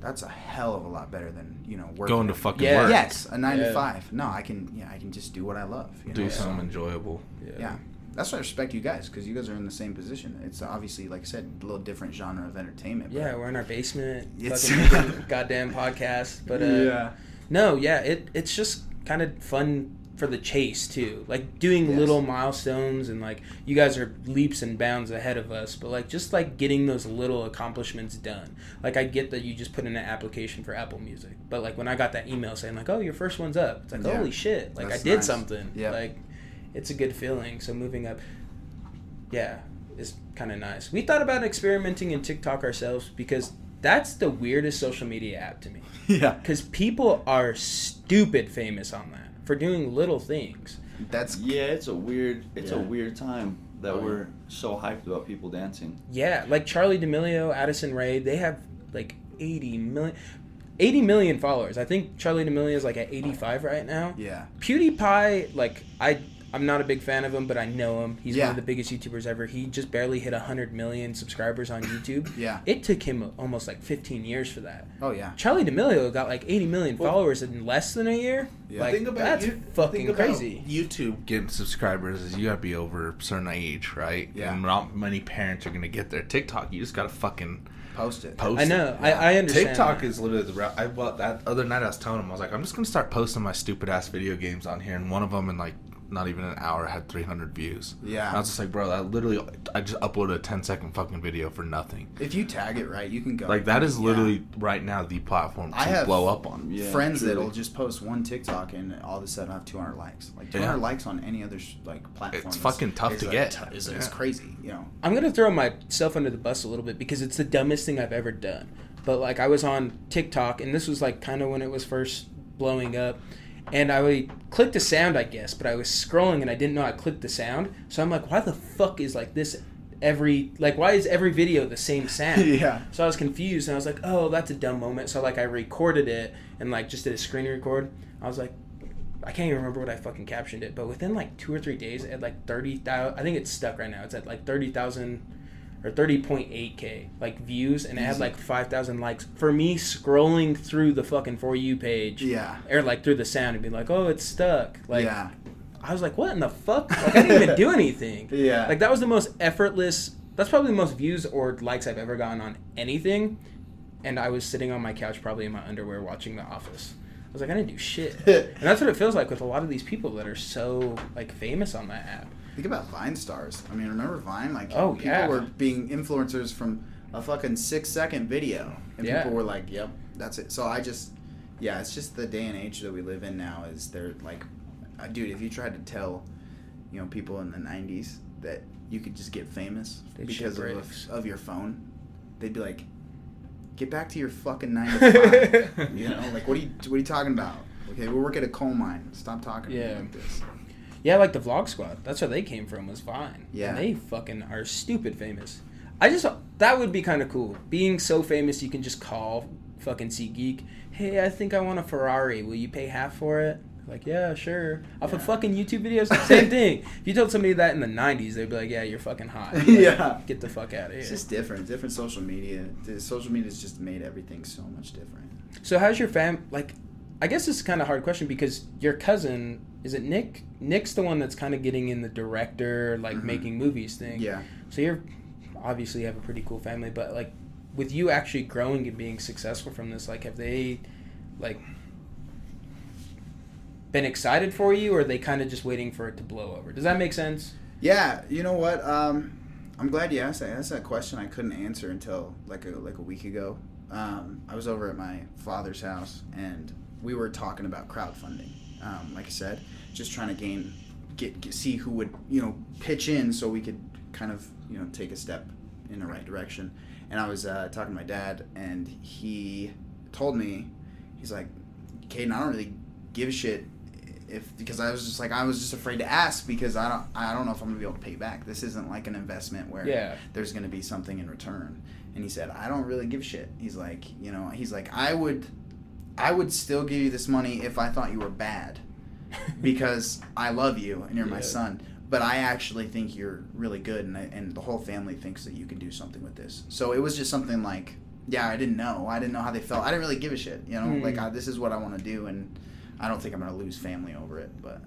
[SPEAKER 3] that's a hell of a lot better than you know working.
[SPEAKER 2] Going to fucking
[SPEAKER 1] Yeah.
[SPEAKER 2] work.
[SPEAKER 3] Yes, a nine
[SPEAKER 1] Yeah.
[SPEAKER 3] to five. No, I can. Yeah, I can just do what I love. You
[SPEAKER 2] Do
[SPEAKER 3] know?
[SPEAKER 2] something
[SPEAKER 3] So,
[SPEAKER 2] enjoyable.
[SPEAKER 3] Yeah, that's why I respect you guys because you guys are in the same position. It's obviously, like I said, a little different genre of entertainment. but-
[SPEAKER 1] Yeah, we're in our basement,
[SPEAKER 3] It's-
[SPEAKER 1] fucking goddamn podcast. But uh,
[SPEAKER 3] yeah,
[SPEAKER 1] No, yeah, it it's just kind of fun for the chase too. Like doing
[SPEAKER 3] Yes.
[SPEAKER 1] little milestones and like you guys are leaps and bounds ahead of us, but like just like getting those little accomplishments done. Like I get that you just put in an application for Apple Music, but like when I got that email saying like, "Oh, your first one's up." It's like,
[SPEAKER 3] Yeah.
[SPEAKER 1] "Holy shit." Like
[SPEAKER 3] That's
[SPEAKER 1] I did
[SPEAKER 3] nice.
[SPEAKER 1] something.
[SPEAKER 3] Yeah.
[SPEAKER 1] Like it's a good feeling. So moving up yeah, is kind of nice. We thought about experimenting in TikTok ourselves because that's the weirdest social media app to me
[SPEAKER 3] yeah.
[SPEAKER 1] because people are stupid famous on that for doing little things.
[SPEAKER 3] That's
[SPEAKER 4] Yeah, it's a weird. It's a weird time that
[SPEAKER 3] Oh,
[SPEAKER 4] we're so hyped about people dancing.
[SPEAKER 1] Yeah, like Charli D'Amelio, Addison Rae, they have like 80 million 80 million followers. I think Charli D'Amelio is like at 85 right now.
[SPEAKER 3] yeah.
[SPEAKER 1] PewDiePie, like I I'm not a big fan of him, but I know him. He's
[SPEAKER 3] Yeah.
[SPEAKER 1] one of the biggest YouTubers ever. He just barely hit 100 million subscribers on YouTube.
[SPEAKER 3] Yeah.
[SPEAKER 1] It took him almost like 15 years for that.
[SPEAKER 3] Oh yeah.
[SPEAKER 1] Charli D'Amelio got like 80 million
[SPEAKER 2] Well-
[SPEAKER 1] followers in less than a year.
[SPEAKER 3] Yeah.
[SPEAKER 1] Like
[SPEAKER 2] Think about
[SPEAKER 1] that's
[SPEAKER 2] you-
[SPEAKER 1] fucking
[SPEAKER 2] think about
[SPEAKER 1] crazy.
[SPEAKER 2] YouTube getting subscribers is you gotta be over a certain age, right?
[SPEAKER 3] Yeah.
[SPEAKER 2] And not many parents are gonna get there. TikTok, you just gotta fucking
[SPEAKER 3] Post it.
[SPEAKER 2] post.
[SPEAKER 1] I know.
[SPEAKER 2] it.
[SPEAKER 1] I, I understand.
[SPEAKER 2] TikTok
[SPEAKER 1] that.
[SPEAKER 2] is literally the route. I well, that other night I was telling him I was like, I'm just gonna start posting my stupid ass video games on here, and one of them in like not even an hour had 300 views.
[SPEAKER 3] Yeah.
[SPEAKER 2] And I was just like, bro, I literally I just uploaded a 10 second fucking video for nothing.
[SPEAKER 3] If you tag it right, you can go.
[SPEAKER 2] Like that is
[SPEAKER 3] Yeah.
[SPEAKER 2] literally right now the platform to
[SPEAKER 3] I have-
[SPEAKER 2] blow up on.
[SPEAKER 4] Yeah,
[SPEAKER 3] friends
[SPEAKER 4] truly.
[SPEAKER 3] that'll just post one TikTok and all of a sudden I have 200 likes. Like
[SPEAKER 2] Yeah.
[SPEAKER 3] 200 likes on any other like platform.
[SPEAKER 2] It's fucking tough
[SPEAKER 3] is
[SPEAKER 2] to
[SPEAKER 3] a
[SPEAKER 2] get.
[SPEAKER 3] t- is, is
[SPEAKER 2] Yeah.
[SPEAKER 3] crazy. You know.
[SPEAKER 1] I'm gonna throw myself under the bus a little bit because it's the dumbest thing I've ever done. But like I was on TikTok and this was like kind of when it was first blowing up, and I would click the sound I guess, but I was scrolling and I didn't know I clicked the sound, so I'm like, why the fuck is like this every like why is every video the same sound?
[SPEAKER 3] Yeah.
[SPEAKER 1] So I was confused and I was like, oh, that's a dumb moment. So like I recorded it and like just did a screen record. I was like. I can't even remember what I fucking captioned it, but within like two or three days, it had like thirty thousand. I think it's stuck right now. It's at like thirty thousand or thirty point eight k like views, and it had like five thousand likes for me scrolling through the fucking for you page.
[SPEAKER 3] Yeah.
[SPEAKER 1] or like through the sound and be like, oh, it's stuck. Like,
[SPEAKER 3] yeah.
[SPEAKER 1] I was like, what in the fuck? Like, I didn't even do anything.
[SPEAKER 3] Yeah.
[SPEAKER 1] Like that was the most effortless. That's probably the most views or likes I've ever gotten on anything. And I was sitting on my couch, probably in my underwear, watching The Office. I was like, I didn't do shit. and that's what it feels like with a lot of these people that are so like famous on that app.
[SPEAKER 3] Think about Vine stars. I mean, remember Vine? Like,
[SPEAKER 1] Oh,
[SPEAKER 3] people
[SPEAKER 1] yeah.
[SPEAKER 3] were being influencers from a fucking six second video, and
[SPEAKER 1] Yeah.
[SPEAKER 3] people were like, "Yep, that's it." So I just, yeah, it's just the day and age that we live in now. Is they're like, uh, dude, if you tried to tell, you know, people in the '90s that you could just get famous
[SPEAKER 1] They'd
[SPEAKER 3] because of, of your phone, they'd be like, "Get back to your fucking nine to five. you know, like what are you what are you talking about? Okay, we'll work at a coal mine. Stop talking
[SPEAKER 1] Yeah.
[SPEAKER 3] like this.
[SPEAKER 1] Yeah, like the Vlog Squad. That's where they came from. Was Vine.
[SPEAKER 3] Yeah.
[SPEAKER 1] And they fucking are stupid famous. I just that would be kind of cool. Being so famous, you can just call fucking SeatGeek. Hey, I think I want a Ferrari. Will you pay half for it? Like, yeah, sure. Off of fucking YouTube videos, same thing. If you told somebody that in the '90s, they'd be like, "Yeah, you're fucking hot." Like,
[SPEAKER 3] Yeah.
[SPEAKER 1] Get the fuck out of here."
[SPEAKER 3] It's just different. Different social media. The social media's just made everything so much different.
[SPEAKER 1] So how's your fam? Like, I guess this is kind of a hard question because your cousin is it Nick? Nick's the one that's kind of getting in the director, like
[SPEAKER 3] Mhm.
[SPEAKER 1] making movies thing.
[SPEAKER 3] Yeah.
[SPEAKER 1] So you're obviously you have a pretty cool family, but like with you actually growing and being successful from this, like have they like been excited for you or are they kind of just waiting for it to blow over? Does that make sense?
[SPEAKER 3] Yeah. You know what? Um, I'm glad you asked that. That's a question I couldn't answer until like a like a week ago. Um, I was over at my father's house and we were talking about crowdfunding. Um, like I said, just trying to gain, get, get see who would you know pitch in so we could kind of you know take a step in the right direction. And I was uh, talking to my dad and he told me, he's like, Caden, I don't really give a shit if because I was just like I was just afraid to ask because I don't I don't know if I'm gonna be able to pay back. This isn't like an investment where
[SPEAKER 1] Yeah.
[SPEAKER 3] there's gonna be something in return. And he said, I don't really give a shit. He's like, you know, he's like, I would I would still give you this money if I thought you were bad. Because I love you and you're my son. But I actually think you're really good and I, and the whole family thinks that you can do something with this. So it was just something like yeah, I didn't know. I didn't know how they felt. I didn't really give a shit, you know?
[SPEAKER 1] Mm.
[SPEAKER 3] Like I, this is what I want to do and I don't think I'm gonna lose family over it, but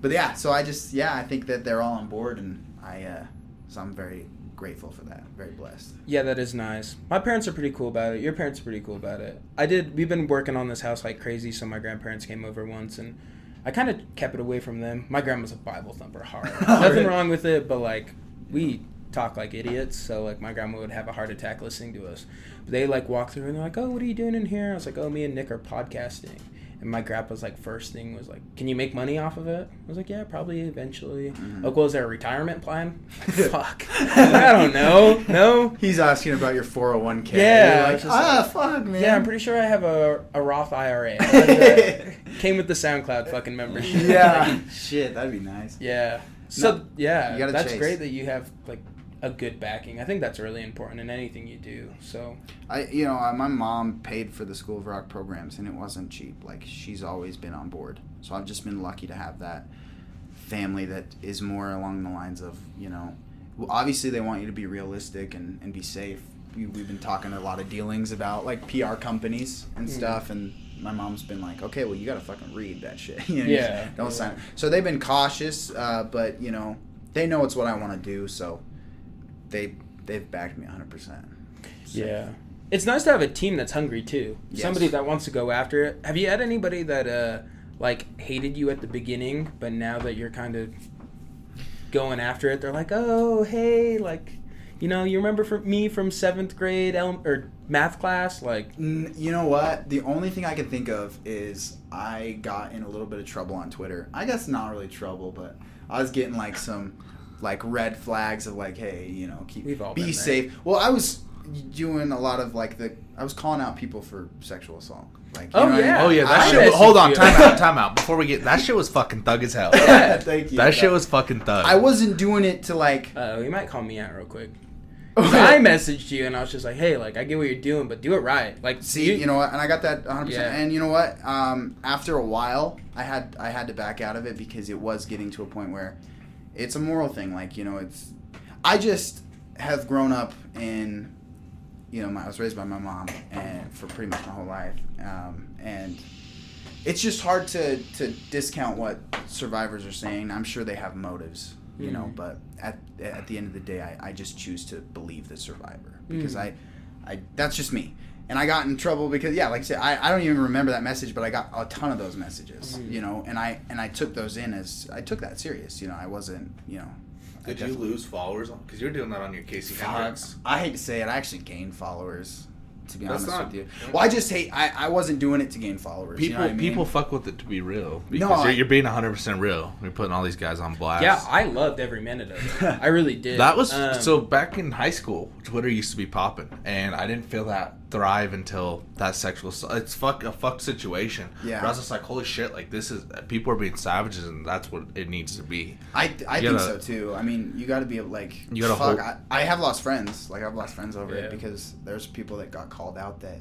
[SPEAKER 3] but yeah. So I just yeah, I think that they're all on board, and I uh, so I'm very grateful for that. Very blessed.
[SPEAKER 1] Yeah, that is nice. My parents are pretty cool about it. Your parents are pretty cool about it. I did. We've been working on this house like crazy. So my grandparents came over once, and I kind of kept it away from them. My grandma's a Bible thumper hard. Nothing wrong with it, but like we talk like idiots. So like my grandma would have a heart attack listening to us. But they like walk through and they're like, "Oh, what are you doing in here?" I was like, "Oh, me and Nick are podcasting." And my grandpa's like first thing was like, "Can you make money off of it?" I was like, "Yeah, probably eventually."
[SPEAKER 3] Mhm.
[SPEAKER 1] Like, well, is there a retirement plan? Fuck, I don't know. No.
[SPEAKER 3] He's asking about your 401k.
[SPEAKER 1] Yeah,
[SPEAKER 3] like, ah,
[SPEAKER 1] like,
[SPEAKER 3] fuck, man.
[SPEAKER 1] Yeah, I'm pretty sure I have a, a Roth IRA. Came with the SoundCloud fucking membership.
[SPEAKER 3] yeah. Shit, that'd be nice.
[SPEAKER 1] Yeah. So
[SPEAKER 3] No,
[SPEAKER 1] yeah,
[SPEAKER 3] you gotta
[SPEAKER 1] that's
[SPEAKER 3] chase.
[SPEAKER 1] great that you have like a good backing. I think that's really important in anything you do. So
[SPEAKER 3] I, you know, uh, my mom paid for the School of Rock programs, and it wasn't cheap. Like she's always been on board, so I've just been lucky to have that family that is more along the lines of, you know, obviously they want you to be realistic and, and be safe. We, we've been talking a lot of dealings about like PR companies and
[SPEAKER 1] Mm.
[SPEAKER 3] stuff, and my mom's been like, okay, well, you gotta fucking read that shit. you know,
[SPEAKER 1] Yeah,
[SPEAKER 3] don't
[SPEAKER 1] yeah.
[SPEAKER 3] sign. So they've been cautious, uh, but you know, they know it's what I want to do, so they they've backed me 100. percent
[SPEAKER 1] yeah, it's nice to have a team that's hungry too.
[SPEAKER 3] Yes.
[SPEAKER 1] Somebody that wants to go after it. Have you had anybody that uh like hated you at the beginning, but now that you're kind of going after it, they're like, oh hey, like. You know, you remember from me from seventh grade ele- or math class, like
[SPEAKER 3] N- You know what? The only thing I can think of is I got in a little bit of trouble on Twitter. I guess not really trouble, but I was getting like some like red flags of like, hey, you know, keep
[SPEAKER 1] We've all
[SPEAKER 3] be
[SPEAKER 1] been there.
[SPEAKER 3] safe. Well, I was doing a lot of like the I was calling out people for sexual assault. Like, you
[SPEAKER 1] Oh,
[SPEAKER 3] know what I
[SPEAKER 1] yeah.
[SPEAKER 3] mean?
[SPEAKER 2] Oh yeah, that
[SPEAKER 3] I-
[SPEAKER 2] shit. Was, hold on, time out, time out. Before we get that shit was fucking thug as hell.
[SPEAKER 3] Yeah, thank you.
[SPEAKER 2] That shit was fucking thug.
[SPEAKER 3] I wasn't doing it to like.
[SPEAKER 1] uh, you might call me out real quick. I messaged you and I was just like, hey, like I get what you're doing, but do it right. Like,
[SPEAKER 3] See, you, know what, and I got that 100.
[SPEAKER 1] Yeah.
[SPEAKER 3] percent And you know what? Um, after a while, I had I had to back out of it because it was getting to a point where it's a moral thing. Like you know, it's I just have grown up in you know, my, I was raised by my mom and for pretty much my whole life, um, and it's just hard to to discount what survivors are saying. I'm sure they have motives, you know,
[SPEAKER 1] Mhm.
[SPEAKER 3] but at at the end of the day, I, I just choose to believe the survivor because
[SPEAKER 1] Mhm.
[SPEAKER 3] I, I that's just me. And I got in trouble because yeah, like I said, I, I don't even remember that message, but I got a ton of those messages,
[SPEAKER 1] Mhm.
[SPEAKER 3] you know, and I and I took those in as I took that serious, you know. I wasn't, you know.
[SPEAKER 2] Did you lose followers? Because you're doing that on your Casey
[SPEAKER 3] Fuck.
[SPEAKER 2] Hendricks.
[SPEAKER 3] I hate to say it, I actually gained followers. To be
[SPEAKER 2] That's
[SPEAKER 3] honest
[SPEAKER 2] not-
[SPEAKER 3] with you, well, I just hate. I, I wasn't doing it to gain followers. you know
[SPEAKER 2] People
[SPEAKER 3] what I mean?
[SPEAKER 2] people fuck with it to be real. Because
[SPEAKER 3] No,
[SPEAKER 2] you're,
[SPEAKER 3] I-
[SPEAKER 2] you're being 100 percent real. You're putting all these guys on blast.
[SPEAKER 1] yeah, I loved every minute of it. I really did.
[SPEAKER 2] That was
[SPEAKER 1] Um,
[SPEAKER 2] so back in high school. Twitter used to be popping, and I didn't feel that thrive until that sexual. s- It's fuck a fuck situation.
[SPEAKER 3] Yeah.
[SPEAKER 2] But I was just like, holy shit! Like this is people are being savages, and that's what it needs to be.
[SPEAKER 3] I, I
[SPEAKER 2] You
[SPEAKER 3] think
[SPEAKER 2] gotta-
[SPEAKER 3] so too. I mean, you got to be like.
[SPEAKER 2] You gotta
[SPEAKER 3] fuck,
[SPEAKER 2] hope-
[SPEAKER 3] I, I have lost friends. Like I've lost friends over
[SPEAKER 1] Yeah.
[SPEAKER 3] it because there's people that got called out that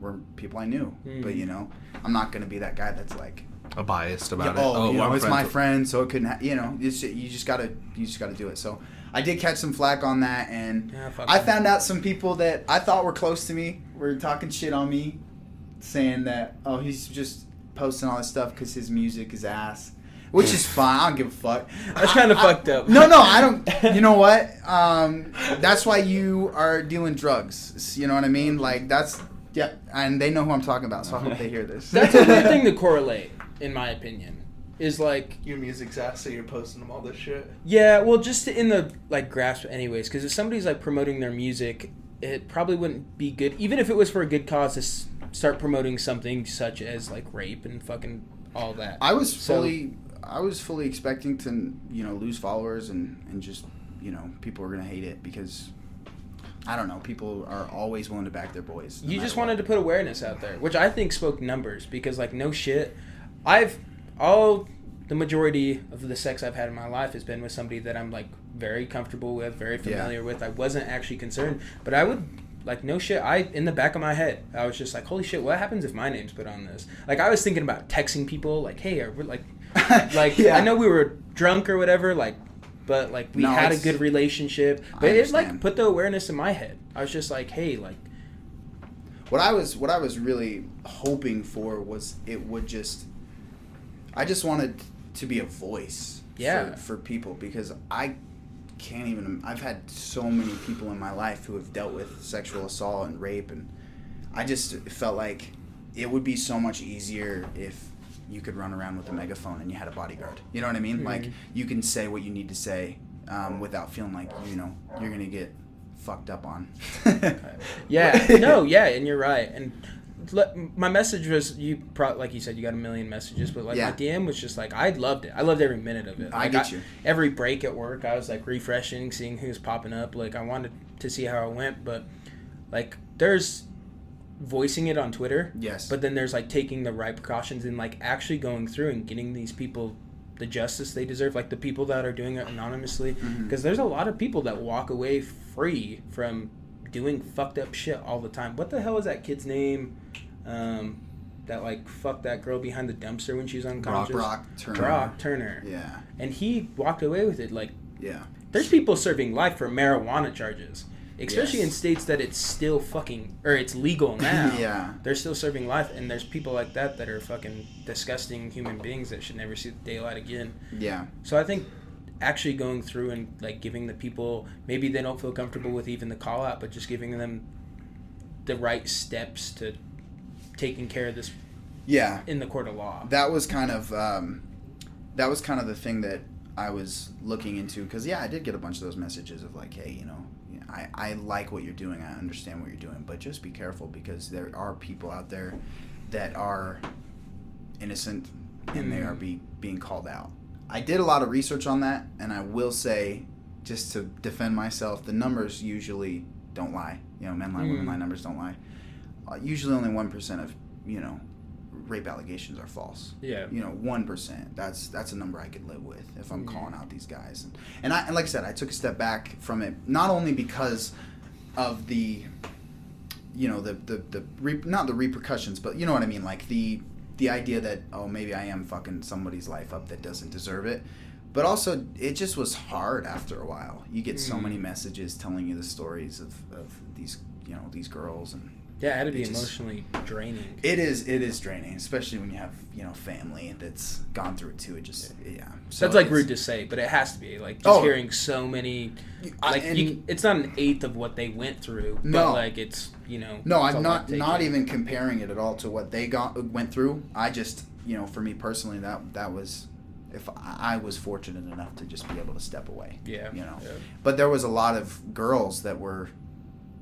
[SPEAKER 3] were people I knew.
[SPEAKER 1] Mhm.
[SPEAKER 3] But you know, I'm not gonna be that guy that's like,
[SPEAKER 2] A biased
[SPEAKER 3] yeah,
[SPEAKER 2] it
[SPEAKER 3] oh,
[SPEAKER 2] it.
[SPEAKER 3] you know, it's my friend, so it couldn't. Ha-. You know, it's, you just gotta you just gotta do it. So I did catch some flack on that, and
[SPEAKER 1] Yeah,
[SPEAKER 3] I found out some people that I thought were close to me were talking shit on me, saying that oh he's just posting all this stuff because his music is ass, which is fine. I don't give a fuck.
[SPEAKER 1] That's kinda fucked up.
[SPEAKER 3] No, no, I don't. You know what? Um, that's why you are dealing drugs. You know what I mean? Like that's yeah, and they know who I'm talking about. So I hope they hear this.
[SPEAKER 1] That's a weird thing to correlate, in my opinion. Is like,
[SPEAKER 2] Your music's ass, so you're posting them all this shit.
[SPEAKER 1] yeah, well, just in the like grasp, anyways. Because if somebody's like promoting their music, it probably wouldn't be good, even if it was for a good cause, to s- start promoting something such as like rape and fucking all that.
[SPEAKER 3] I was
[SPEAKER 1] So-
[SPEAKER 3] fully, I was fully expecting to, you know, lose followers and and just, you know, people were gonna hate it because, I don't know, people are always willing to back their boys. no
[SPEAKER 1] you
[SPEAKER 3] matter
[SPEAKER 1] just
[SPEAKER 3] what.
[SPEAKER 1] wanted to put awareness out there, which I think spoke numbers because like no shit, I've all the majority of the sex I've had in my life has been with somebody that I'm like very comfortable with, very
[SPEAKER 3] Yeah.
[SPEAKER 1] familiar with. I wasn't actually concerned, but I would like no shit. I in the back of my head, I was just like, holy shit, what happens if my name's put on this? Like I was thinking about texting people, like, hey, are we like, like
[SPEAKER 3] Yeah.
[SPEAKER 1] I know we were drunk or whatever, like. But like we
[SPEAKER 3] No,
[SPEAKER 1] had a good relationship, but it like put the awareness in my head. I was just like, hey, like
[SPEAKER 3] what I was what I was really hoping for was it would just I just wanted to be a voice
[SPEAKER 1] Yeah.
[SPEAKER 3] for, for people because I can't even I've had so many people in my life who have dealt with sexual assault and rape and I just felt like it would be so much easier if you could run around with a megaphone and you had a bodyguard. You know what I mean?
[SPEAKER 1] Mhm.
[SPEAKER 3] Like you can say what you need to say um, without feeling like you know you're gonna get fucked up on.
[SPEAKER 1] Yeah, no, yeah, and you're right. And le- my message was you pro- like you said you got a million messages, but like
[SPEAKER 3] Yeah.
[SPEAKER 1] my DM was just like I loved it. I loved every minute of it.
[SPEAKER 3] I
[SPEAKER 1] Like,
[SPEAKER 3] get you.
[SPEAKER 1] Every break at work, I was like refreshing, seeing who's popping up. Like I wanted to see how it went, but like there's voicing it on Twitter,
[SPEAKER 3] Yes.
[SPEAKER 1] but then there's like taking the right precautions and like actually going through and getting these people the justice they deserve like the people that are doing it anonymously
[SPEAKER 3] mm-hmm.
[SPEAKER 1] because there's a lot of people that walk away free from doing fucked up shit all the time what the hell is that kid's name um, that like fucked that girl behind the dumpster when she was unconscious
[SPEAKER 3] Brock Turner.
[SPEAKER 1] Brock Turner
[SPEAKER 3] Yeah.
[SPEAKER 1] and he walked away with it like
[SPEAKER 3] Yeah.
[SPEAKER 1] there's people serving life for marijuana charges especially
[SPEAKER 3] Yes.
[SPEAKER 1] in states that it's still fucking or it's legal now
[SPEAKER 3] Yeah.
[SPEAKER 1] they're still serving life and there's people like that that are fucking disgusting human beings that should never see the daylight again
[SPEAKER 3] Yeah.
[SPEAKER 1] so i think actually going through and like giving the people maybe they don't feel comfortable with even the call out but just giving them the right steps to taking care of this
[SPEAKER 3] Yeah.
[SPEAKER 1] in the court of law
[SPEAKER 3] that was kind of um, that was kind of the thing that I was looking into because yeah, I did get a bunch of those messages of like, hey, you know, I, I like what you're doing, I understand what you're doing, but just be careful because there are people out there that are innocent and they are
[SPEAKER 1] Mhm.
[SPEAKER 3] be, being called out. I did a lot of research on that, and I will say, just to defend myself, the numbers usually don't lie. You know, men lie, women
[SPEAKER 1] Mm.
[SPEAKER 3] lie, numbers don't lie. Uh, usually, only one percent of you know rape allegations are false.
[SPEAKER 1] Yeah.
[SPEAKER 3] You know one percent. That's that's a number i could live with if i'm
[SPEAKER 1] Yeah.
[SPEAKER 3] calling out these guys. And, and i and like i said i took a step back from it not only because of the you know the the, the re, not the repercussions but you know what i mean? Like the the idea that oh maybe i am fucking somebody's life up that doesn't deserve it. But also it just was hard after a while. You get so
[SPEAKER 1] Mm.
[SPEAKER 3] many messages telling you the stories of, of these you know these girls and
[SPEAKER 1] yeah it'd be
[SPEAKER 3] It just-
[SPEAKER 1] emotionally draining
[SPEAKER 3] it is it is draining, especially when you have you know family that's gone through it too. It just yeah. So
[SPEAKER 1] that's like rude to say but it has to be like just
[SPEAKER 3] Oh.
[SPEAKER 1] hearing so many like
[SPEAKER 3] and-
[SPEAKER 1] you, it's not an eighth of what they went through but
[SPEAKER 3] No.
[SPEAKER 1] like it's you know
[SPEAKER 3] No, I'm not not even comparing it at all to what they got went through. I just you know for me personally that that was if I I was fortunate enough to just be able to step away.
[SPEAKER 1] yeah
[SPEAKER 3] You know,
[SPEAKER 1] yeah.
[SPEAKER 3] but there was a lot of girls that were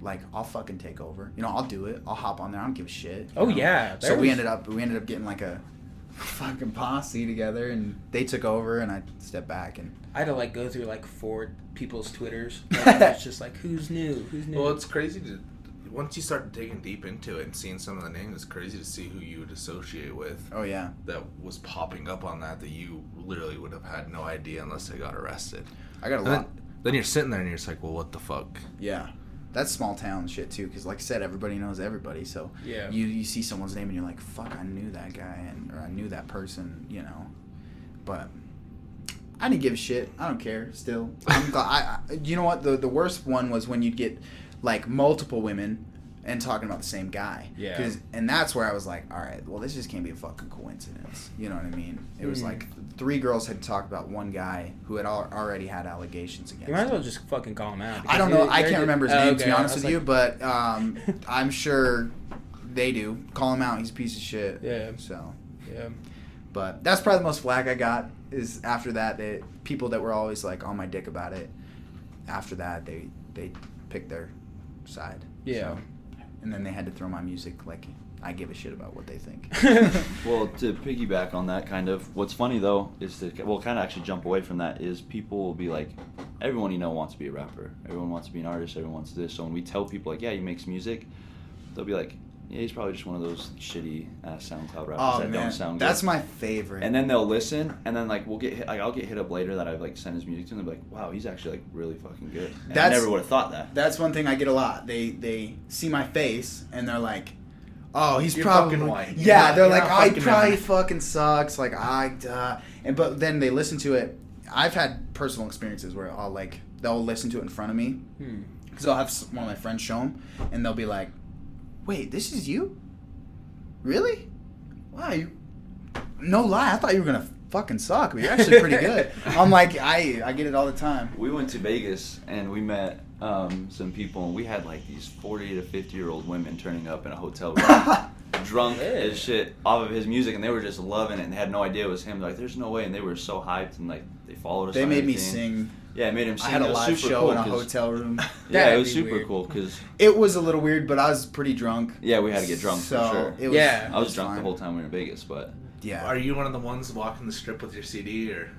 [SPEAKER 3] like, I'll fucking take over. You know, I'll do it. I'll hop on there. I don't give a shit.
[SPEAKER 1] Oh,
[SPEAKER 3] know?
[SPEAKER 1] yeah,
[SPEAKER 3] So
[SPEAKER 1] there
[SPEAKER 3] we ended up we ended up getting like a fucking posse together, and they took over, and I stepped back, and
[SPEAKER 1] I had to like go through like four people's twitters. Like, it's just like who's new, who's new.
[SPEAKER 2] Well, it's crazy to once you start digging deep into it and seeing some of the names. It's crazy to see who you would associate with
[SPEAKER 3] oh yeah,
[SPEAKER 2] that was popping up on that that you literally would have had no idea unless they got arrested.
[SPEAKER 3] I got a
[SPEAKER 2] And
[SPEAKER 3] lot.
[SPEAKER 2] then, then you're sitting there and you're just like, well, what the fuck?
[SPEAKER 3] Yeah, that's small town shit too. Because like I said, everybody knows everybody. So
[SPEAKER 1] yeah,
[SPEAKER 3] you you see someone's name and you're like, fuck, I knew that guy, and or I knew that person, you know. But I didn't give a shit. I don't care. Still, I'm glad. I, I you know what the the worst one was when you'd get like multiple women and talking about the same guy.
[SPEAKER 1] Yeah.
[SPEAKER 3] 'Cause- and that's where I was like, all right, well, this just can't be a fucking coincidence. You know what I mean? It was
[SPEAKER 1] Mhm.
[SPEAKER 3] like three girls had talked about one guy who had al- already had allegations against him.
[SPEAKER 1] you might as well just fucking call him out.
[SPEAKER 3] I don't know. I can't remember his
[SPEAKER 1] Oh,
[SPEAKER 3] name to be honest with you, but um, I'm sure they do. Call him out. He's a piece of shit.
[SPEAKER 1] Yeah.
[SPEAKER 3] So,
[SPEAKER 1] yeah,
[SPEAKER 3] but that's probably the most flack I got. Is after that, they people that were always like on my dick about it. After that, they they picked their side.
[SPEAKER 1] Yeah.
[SPEAKER 3] So, and then they had to throw my music like I give a shit about what they think.
[SPEAKER 4] Well, to piggyback on that, kind of, what's funny though is to well, kind of actually jump away from that is people will be like, everyone you know wants to be a rapper, everyone wants to be an artist, everyone wants this. So when we tell people like, yeah, he makes music, they'll be like, yeah, he's probably just one of those shitty ass SoundCloud rappers
[SPEAKER 3] oh
[SPEAKER 4] that
[SPEAKER 3] man,
[SPEAKER 4] don't sound good.
[SPEAKER 3] that's my favorite.
[SPEAKER 4] and then they'll listen, and then like we'll get hit, like I'll get hit up later that I've like sent his music to, and they'll be like, "Wow, he's actually like really fucking good." And I never would have thought that.
[SPEAKER 3] That's one thing I get a lot. They they see my face and they're like, "Oh, he's
[SPEAKER 2] You're
[SPEAKER 3] probably
[SPEAKER 2] fucking white. You're
[SPEAKER 3] Yeah, they're
[SPEAKER 2] you're
[SPEAKER 3] like, "I
[SPEAKER 2] fucking
[SPEAKER 3] probably
[SPEAKER 2] white."
[SPEAKER 3] fucking sucks." Like I, duh. and but then they listen to it. I've had personal experiences where I'll like they'll listen to it in front of me
[SPEAKER 1] Hmm.
[SPEAKER 3] because I'll have one of my friends show them, and they'll be like, "Wait, this is you? Really? Wow, you? No lie, I thought you were gonna fucking suck, but you're actually pretty good." I'm like, I I get it all the time.
[SPEAKER 4] We went to Vegas and we met um, some people, and we had like these 40 to 50 year old women turning up in a hotel room, drunk
[SPEAKER 1] Yeah.
[SPEAKER 4] as shit off of his music, and they were just loving it and they had no idea it was him. They're like, there's no way, and they were so hyped and like they followed us.
[SPEAKER 3] They
[SPEAKER 4] on
[SPEAKER 3] made me sing
[SPEAKER 4] Yeah, it made him
[SPEAKER 3] I had a live
[SPEAKER 4] super
[SPEAKER 3] show
[SPEAKER 4] cool
[SPEAKER 3] in a hotel room.
[SPEAKER 4] Yeah,
[SPEAKER 1] That'd
[SPEAKER 4] it was super
[SPEAKER 1] weird.
[SPEAKER 4] cool because
[SPEAKER 3] It was a little weird, but I was pretty drunk.
[SPEAKER 4] yeah, we had to get drunk
[SPEAKER 3] so
[SPEAKER 4] for sure.
[SPEAKER 3] It was,
[SPEAKER 1] Yeah.
[SPEAKER 4] I was
[SPEAKER 3] it
[SPEAKER 4] drunk the whole time we were in Vegas, but
[SPEAKER 3] Yeah.
[SPEAKER 2] Are you one of the ones walking the strip with your CD or?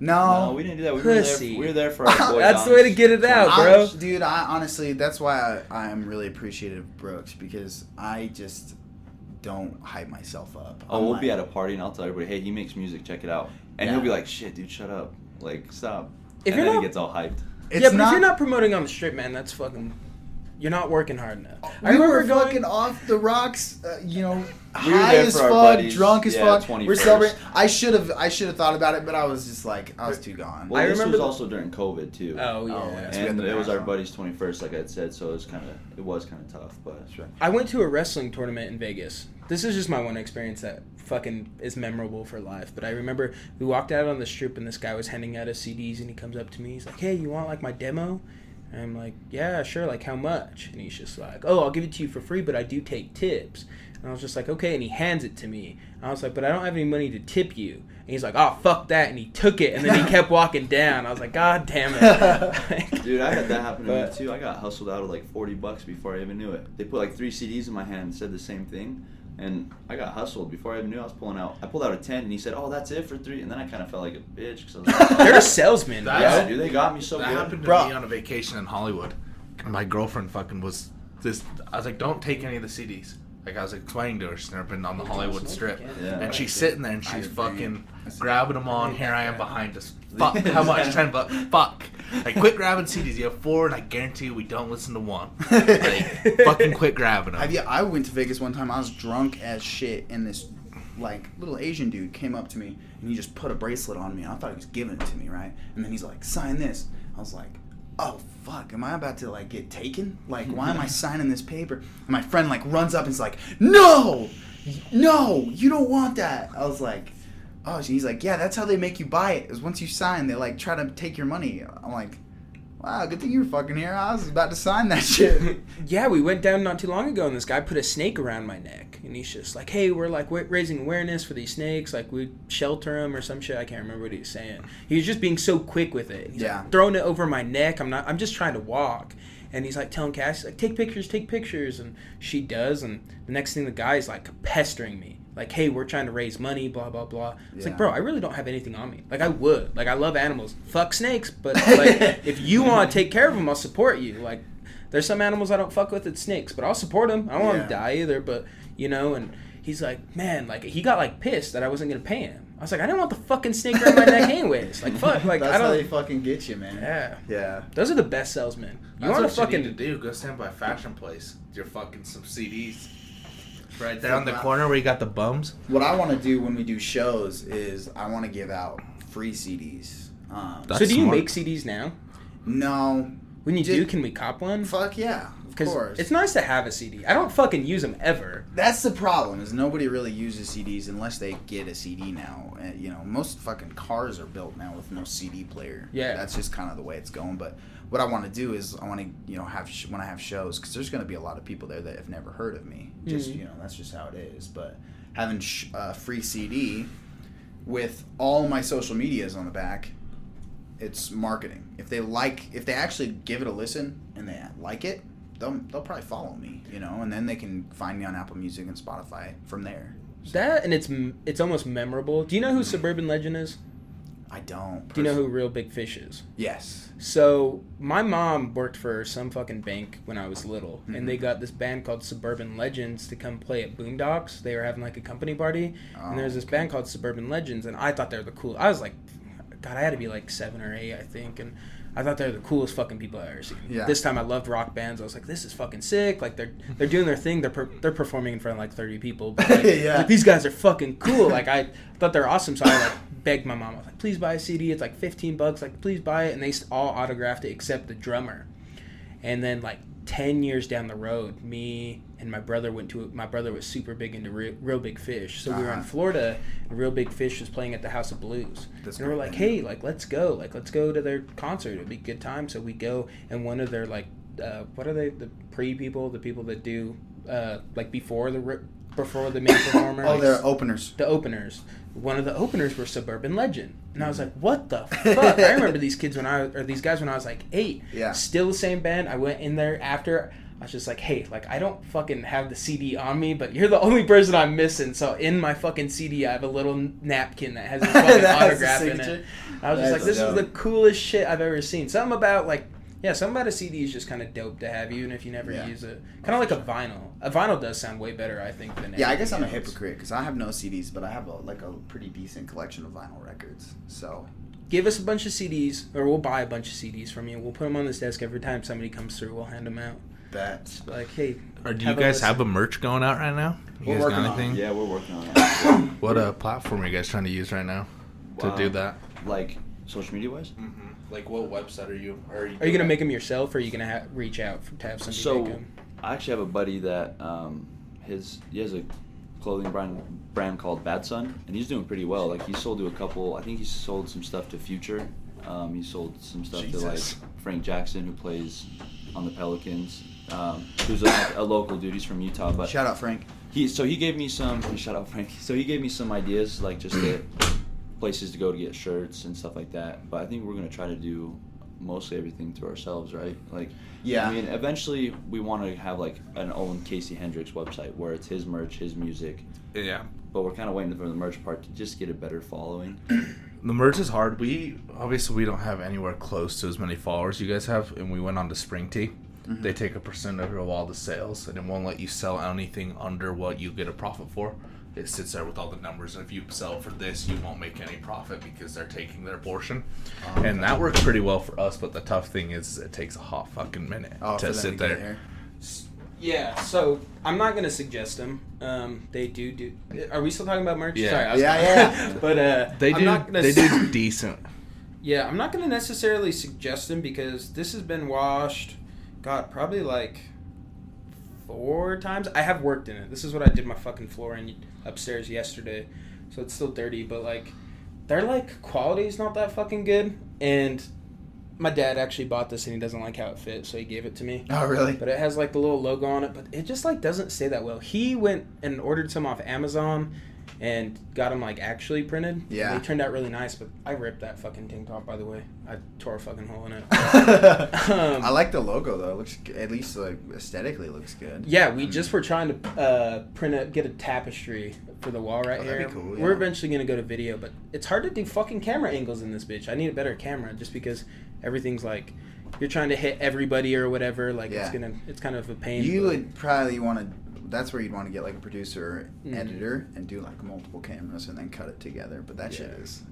[SPEAKER 3] no.
[SPEAKER 4] no, we didn't do that. We were there.
[SPEAKER 1] Pussy.
[SPEAKER 4] We were there for our boy
[SPEAKER 1] That's the way to get it out, bro.
[SPEAKER 3] I- dude, I honestly, that's why I, I am really appreciative of Brooks because I just don't hype myself up.
[SPEAKER 4] Oh,
[SPEAKER 3] I'm
[SPEAKER 4] we'll
[SPEAKER 3] like-
[SPEAKER 4] be at a party and I'll tell everybody, hey, he makes music, check it out, and
[SPEAKER 3] Yeah.
[SPEAKER 4] he'll be like, shit, dude, shut up, like stop.
[SPEAKER 1] If
[SPEAKER 4] and
[SPEAKER 1] you're
[SPEAKER 4] then
[SPEAKER 1] not-
[SPEAKER 4] he gets all hyped.
[SPEAKER 3] It's
[SPEAKER 1] yeah, but
[SPEAKER 3] not,
[SPEAKER 1] if you're not promoting on the strip, man, that's fucking. You're not working hard enough. I
[SPEAKER 3] we were
[SPEAKER 1] remember going-
[SPEAKER 3] fucking off the rocks, uh, you know,
[SPEAKER 4] We were
[SPEAKER 3] high as fuck,
[SPEAKER 4] buddies,
[SPEAKER 3] drunk as
[SPEAKER 4] yeah,
[SPEAKER 3] fuck.
[SPEAKER 4] 21st.
[SPEAKER 3] We're celebrating. I should have, I should have thought about it, but I was just like, I was too gone.
[SPEAKER 4] Well,
[SPEAKER 1] I
[SPEAKER 4] this
[SPEAKER 1] remember
[SPEAKER 4] was
[SPEAKER 1] the-
[SPEAKER 4] also during COVID too.
[SPEAKER 1] Oh yeah.
[SPEAKER 3] Oh, yeah. So we had
[SPEAKER 4] and it was
[SPEAKER 3] mask
[SPEAKER 4] our
[SPEAKER 3] on.
[SPEAKER 4] buddy's 21st, like I had said, so it was kind of it was kind of tough, but
[SPEAKER 1] I went to a wrestling tournament in Vegas. This is just my one experience that fucking is memorable for life. But I remember we walked out on the strip and this guy was handing out us CDs and he comes up to me. He's like, "Hey, you want like my demo?" And I'm like, "Yeah, sure. Like how much?" And he's just like, "Oh, I'll give it to you for free, but I do take tips." And I was just like, "Okay." And he hands it to me. I was like, "But I don't have any money to tip you." And he's like, "Oh, fuck that!" And he took it and then he kept walking down. I was like, "God damn it!"
[SPEAKER 4] dude, I had that happen to
[SPEAKER 1] But-
[SPEAKER 4] me too. I got hustled out of like 40 bucks before I even knew it. They put like three CDs in my hand and said the same thing. And I got hustled before I even knew I was pulling out. I pulled out a 10 and he said, Oh, that's it for three. And then I kind of felt like a bitch because I was like,
[SPEAKER 1] They're salesmen,
[SPEAKER 2] That-
[SPEAKER 1] bro.
[SPEAKER 4] Yeah, dude, they got me so
[SPEAKER 2] that
[SPEAKER 4] good.
[SPEAKER 2] happened to
[SPEAKER 3] Bro.
[SPEAKER 2] me on a vacation in Hollywood. My girlfriend fucking was this. I was like, don't take any of the CDs. Like I was explaining to her, she's never been on the Hollywood Strip,
[SPEAKER 4] Yeah.
[SPEAKER 2] and she's sitting there and she's fucking grabbing them on. Here I am behind us. Fuck, how much? Ten bucks. Fuck. Like quit grabbing CDs. You have four, and I guarantee you we don't listen to one. Like fucking quit grabbing them.
[SPEAKER 3] Have you, I went to Vegas one time. I was drunk as shit, and this like little Asian dude came up to me and he just put a bracelet on me. I thought he was giving it to me, right? And then he's like, "Sign this." I was like, "Oh fuck, am I about to like get taken? Like, why am I signing this paper?" And my friend like runs up and is like, "No, no, you don't want that." I was like. Oh, he's like, yeah, that's how they make you buy it. Is once you sign, they like try to take your money. I'm like, wow, good thing you were fucking here. I was about to sign that shit.
[SPEAKER 1] Yeah, we went down not too long ago, and this guy put a snake around my neck, and he's just like, "Hey, we're like wa- raising awareness for these snakes, like we shelter them or some shit." I can't remember what he was saying. He was just being so quick with it. He's
[SPEAKER 3] Yeah.
[SPEAKER 1] like, throwing it over my neck. I'm not. I'm just trying to walk, and he's like telling Cass, like, "Take pictures, take pictures," and she does, and the next thing, the guy's like pestering me. Like, hey, we're trying to raise money, blah blah blah. It's
[SPEAKER 3] Yeah.
[SPEAKER 1] like, bro, I really don't have anything on me. Like, I would, like, I love animals, fuck snakes, but like, if you want to take care of them, I'll support you. Like, there's some animals I don't fuck with. It's snakes, but I'll support them. I don't want
[SPEAKER 3] Yeah.
[SPEAKER 1] them to die either. But you know, and he's like, man, like he got like pissed that I wasn't gonna pay him. I was like, I didn't want the fucking snake around my neck anyways. Like fuck, like
[SPEAKER 3] That's
[SPEAKER 1] I
[SPEAKER 3] how they fucking get you, man.
[SPEAKER 1] Yeah,
[SPEAKER 3] Yeah.
[SPEAKER 1] those are the best salesmen. You
[SPEAKER 2] That's
[SPEAKER 1] want
[SPEAKER 2] what
[SPEAKER 1] to fucking
[SPEAKER 2] you need to do. Go stand by a fashion place. You're fucking some CDs. Right there on the corner where you got the bums.
[SPEAKER 3] What I want to do when we do shows is I want to give out free CDs. Um,
[SPEAKER 1] so do you
[SPEAKER 2] smart.
[SPEAKER 1] make CDs now?
[SPEAKER 3] no,
[SPEAKER 1] When you
[SPEAKER 3] Did-
[SPEAKER 1] do, can we cop one?
[SPEAKER 3] fuck yeah, of
[SPEAKER 1] Because
[SPEAKER 3] course.
[SPEAKER 1] it's nice to have a CD. I don't fucking use them ever.
[SPEAKER 3] That's the problem is nobody really uses CDs unless they get a CD now. And, you know, most fucking cars are built now with no CD player.
[SPEAKER 1] Yeah.
[SPEAKER 3] that's just kind of the way it's going. But what I want to do is I want to you know have sh- when I have shows because there's going to be a lot of people there that have never heard of me. Just
[SPEAKER 1] Mhm.
[SPEAKER 3] you know that's just how it is. But having sh- uh, free CD with all my social medias on the back. It's marketing. If they like, if they actually give it a listen and they like it, they'll they'll probably follow me, you know, and then they can find me on Apple Music and Spotify from there.
[SPEAKER 1] That and it's it's almost memorable. Do you know who Suburban Legend is?
[SPEAKER 3] I don't.
[SPEAKER 1] Do you know who Reel Big Fish is?
[SPEAKER 3] Yes.
[SPEAKER 1] So my mom worked for some fucking bank when I was little,
[SPEAKER 3] Mhm.
[SPEAKER 1] and they got this band called Suburban Legends to come play at Boondocks. They were having like a company party,
[SPEAKER 3] Oh,
[SPEAKER 1] and there's this band called Suburban Legends, and I thought they were the cool. I was like, God, I had to be like seven or eight, I think, and I thought they were the coolest fucking people I ever seen.
[SPEAKER 3] Yeah.
[SPEAKER 1] This time I loved rock bands. I was like, this is fucking sick. Like they're they're doing their thing. They're per- they're performing in front of like thirty people. But, like,
[SPEAKER 3] Yeah.
[SPEAKER 1] like, these guys are fucking cool. Like I thought they're awesome. So I like begged my mom. I was like, please buy a CD. It's like fifteen bucks. Like please buy it. And they s- all autographed it except the drummer. And then like ten years down the road, me and my brother went to. My brother was super big into real, Reel Big Fish. So we were in
[SPEAKER 3] Uh-huh.
[SPEAKER 1] Florida. and Reel Big Fish was playing at the House of Blues.
[SPEAKER 3] That's
[SPEAKER 1] and we were like, hey, like let's go. Like let's go to their concert. It'd be a good time. So we go, and one of their like, uh, what are they? The pre people, the people that do uh, like before the before the main performer.
[SPEAKER 3] Oh,
[SPEAKER 1] like,
[SPEAKER 3] they're openers.
[SPEAKER 1] the openers. One of the openers were Suburban Legend, and I was like, "What the fuck?" I remember these kids when I or these guys when I was like eight.
[SPEAKER 3] Yeah.
[SPEAKER 1] Still the same band. I went in there after. I was just like, "Hey, like I don't fucking have the CD on me, but you're the only person I'm missing." So in my fucking CD, I have a little napkin that has his fucking autograph in it. I was just like, "This is the coolest shit I've ever seen." Something about like. Yeah, something about a CD is just kind of dope to have, even if you never
[SPEAKER 3] Yeah.
[SPEAKER 1] use it. Kind of like a vinyl. A vinyl does sound way better, I think, than
[SPEAKER 3] Yeah, I guess I'm a hypocrite because I have no CDs, but I have a, like a pretty decent collection of vinyl records. So
[SPEAKER 1] give us a bunch of CDs, or we'll buy a bunch of CDs from you. We'll put them on this desk every time somebody comes through. We'll hand them out.
[SPEAKER 3] that
[SPEAKER 1] Like, hey,
[SPEAKER 2] Or do you
[SPEAKER 1] Have a
[SPEAKER 2] guys have a merch going out right now? You
[SPEAKER 3] We're
[SPEAKER 2] guys
[SPEAKER 3] working
[SPEAKER 2] got
[SPEAKER 3] on it.
[SPEAKER 4] Yeah, we're working on that.
[SPEAKER 2] What uh, platform are you guys trying to use right now to
[SPEAKER 4] Wow.
[SPEAKER 2] do that?
[SPEAKER 4] like social media wise.
[SPEAKER 2] Mm-hmm. Like, what website are you? Are you,
[SPEAKER 1] are you gonna make them yourself, or are you gonna ha- reach out for, to have somebody
[SPEAKER 4] So
[SPEAKER 1] make them?
[SPEAKER 4] I actually have a buddy that um, his he has a clothing brand brand called Bad Sun, and he's doing pretty well. Like he sold to a couple. I think he sold some stuff to Future. Um, he sold some stuff to like Frank Jackson, who plays on the Pelicans. Um, who's a, a local dude. He's from Utah, but
[SPEAKER 3] shout out Frank.
[SPEAKER 4] he so he gave me some shout out Frank. So he gave me some ideas like just the places to go to get shirts and stuff like that. But I think we're gonna try to do mostly everything through ourselves, right? Like
[SPEAKER 3] Yeah.
[SPEAKER 4] I mean eventually we want to have like an own Casey Hendricks website where it's his merch, his music.
[SPEAKER 2] Yeah.
[SPEAKER 4] But we're kind of waiting for the merch part to just get a better following.
[SPEAKER 2] The merch is hard. We obviously we don't have anywhere close to as many followers you guys have, and we went on to Spring Tea.
[SPEAKER 3] Mm-hmm.
[SPEAKER 2] They take a percent of all the sales, and it won't let you sell anything under what you get a profit for. It sits there with all the numbers, and if you sell for this, you won't make any profit because they're taking their portion.
[SPEAKER 3] Oh,
[SPEAKER 2] and that works pretty well for us. But the tough thing is, it takes a hot fucking minute
[SPEAKER 3] Oh,
[SPEAKER 2] to sit
[SPEAKER 3] to get
[SPEAKER 2] there.
[SPEAKER 1] Yeah, so I'm not gonna suggest them. Um, they do do. Are we still talking about merch?
[SPEAKER 2] Yeah.
[SPEAKER 1] Sorry, I was
[SPEAKER 3] Yeah,
[SPEAKER 1] gonna-
[SPEAKER 3] yeah.
[SPEAKER 1] but uh,
[SPEAKER 2] They
[SPEAKER 1] I'm
[SPEAKER 2] do.
[SPEAKER 1] not gonna
[SPEAKER 2] They
[SPEAKER 1] s-
[SPEAKER 2] do decent.
[SPEAKER 1] Yeah, I'm not gonna necessarily suggest them because this has been washed. God, probably like four times. I have worked in it. This is what I did my fucking floor in upstairs yesterday, so it's still dirty. But like, their like quality is not that fucking good. And my dad actually bought this and he doesn't like how it fits, so he gave it to me.
[SPEAKER 3] Oh really?
[SPEAKER 1] But it has like the little logo on it, but it just like doesn't stay that well. He went and ordered some off Amazon and got them like actually printed.
[SPEAKER 3] Yeah.
[SPEAKER 1] They turned out really nice, but I ripped that fucking tank top by the way. I tore a fucking hole in it. Um,
[SPEAKER 3] I like the logo though. It looks at least like aesthetically looks good.
[SPEAKER 1] Yeah, we just were trying to uh, print a get a tapestry for the wall right
[SPEAKER 3] Oh,
[SPEAKER 1] here.
[SPEAKER 3] that'd be cool,
[SPEAKER 1] We're eventually gonna go to video, but it's hard to do fucking camera angles in this bitch. I need a better camera just because everything's like you're trying to hit everybody or whatever. Like it's gonna it's kind of a pain.
[SPEAKER 3] You
[SPEAKER 1] but-
[SPEAKER 3] would probably want to. That's where you'd want to get like a producer,
[SPEAKER 1] Mhm.
[SPEAKER 3] editor, and do like multiple cameras and then cut it together. But that shit is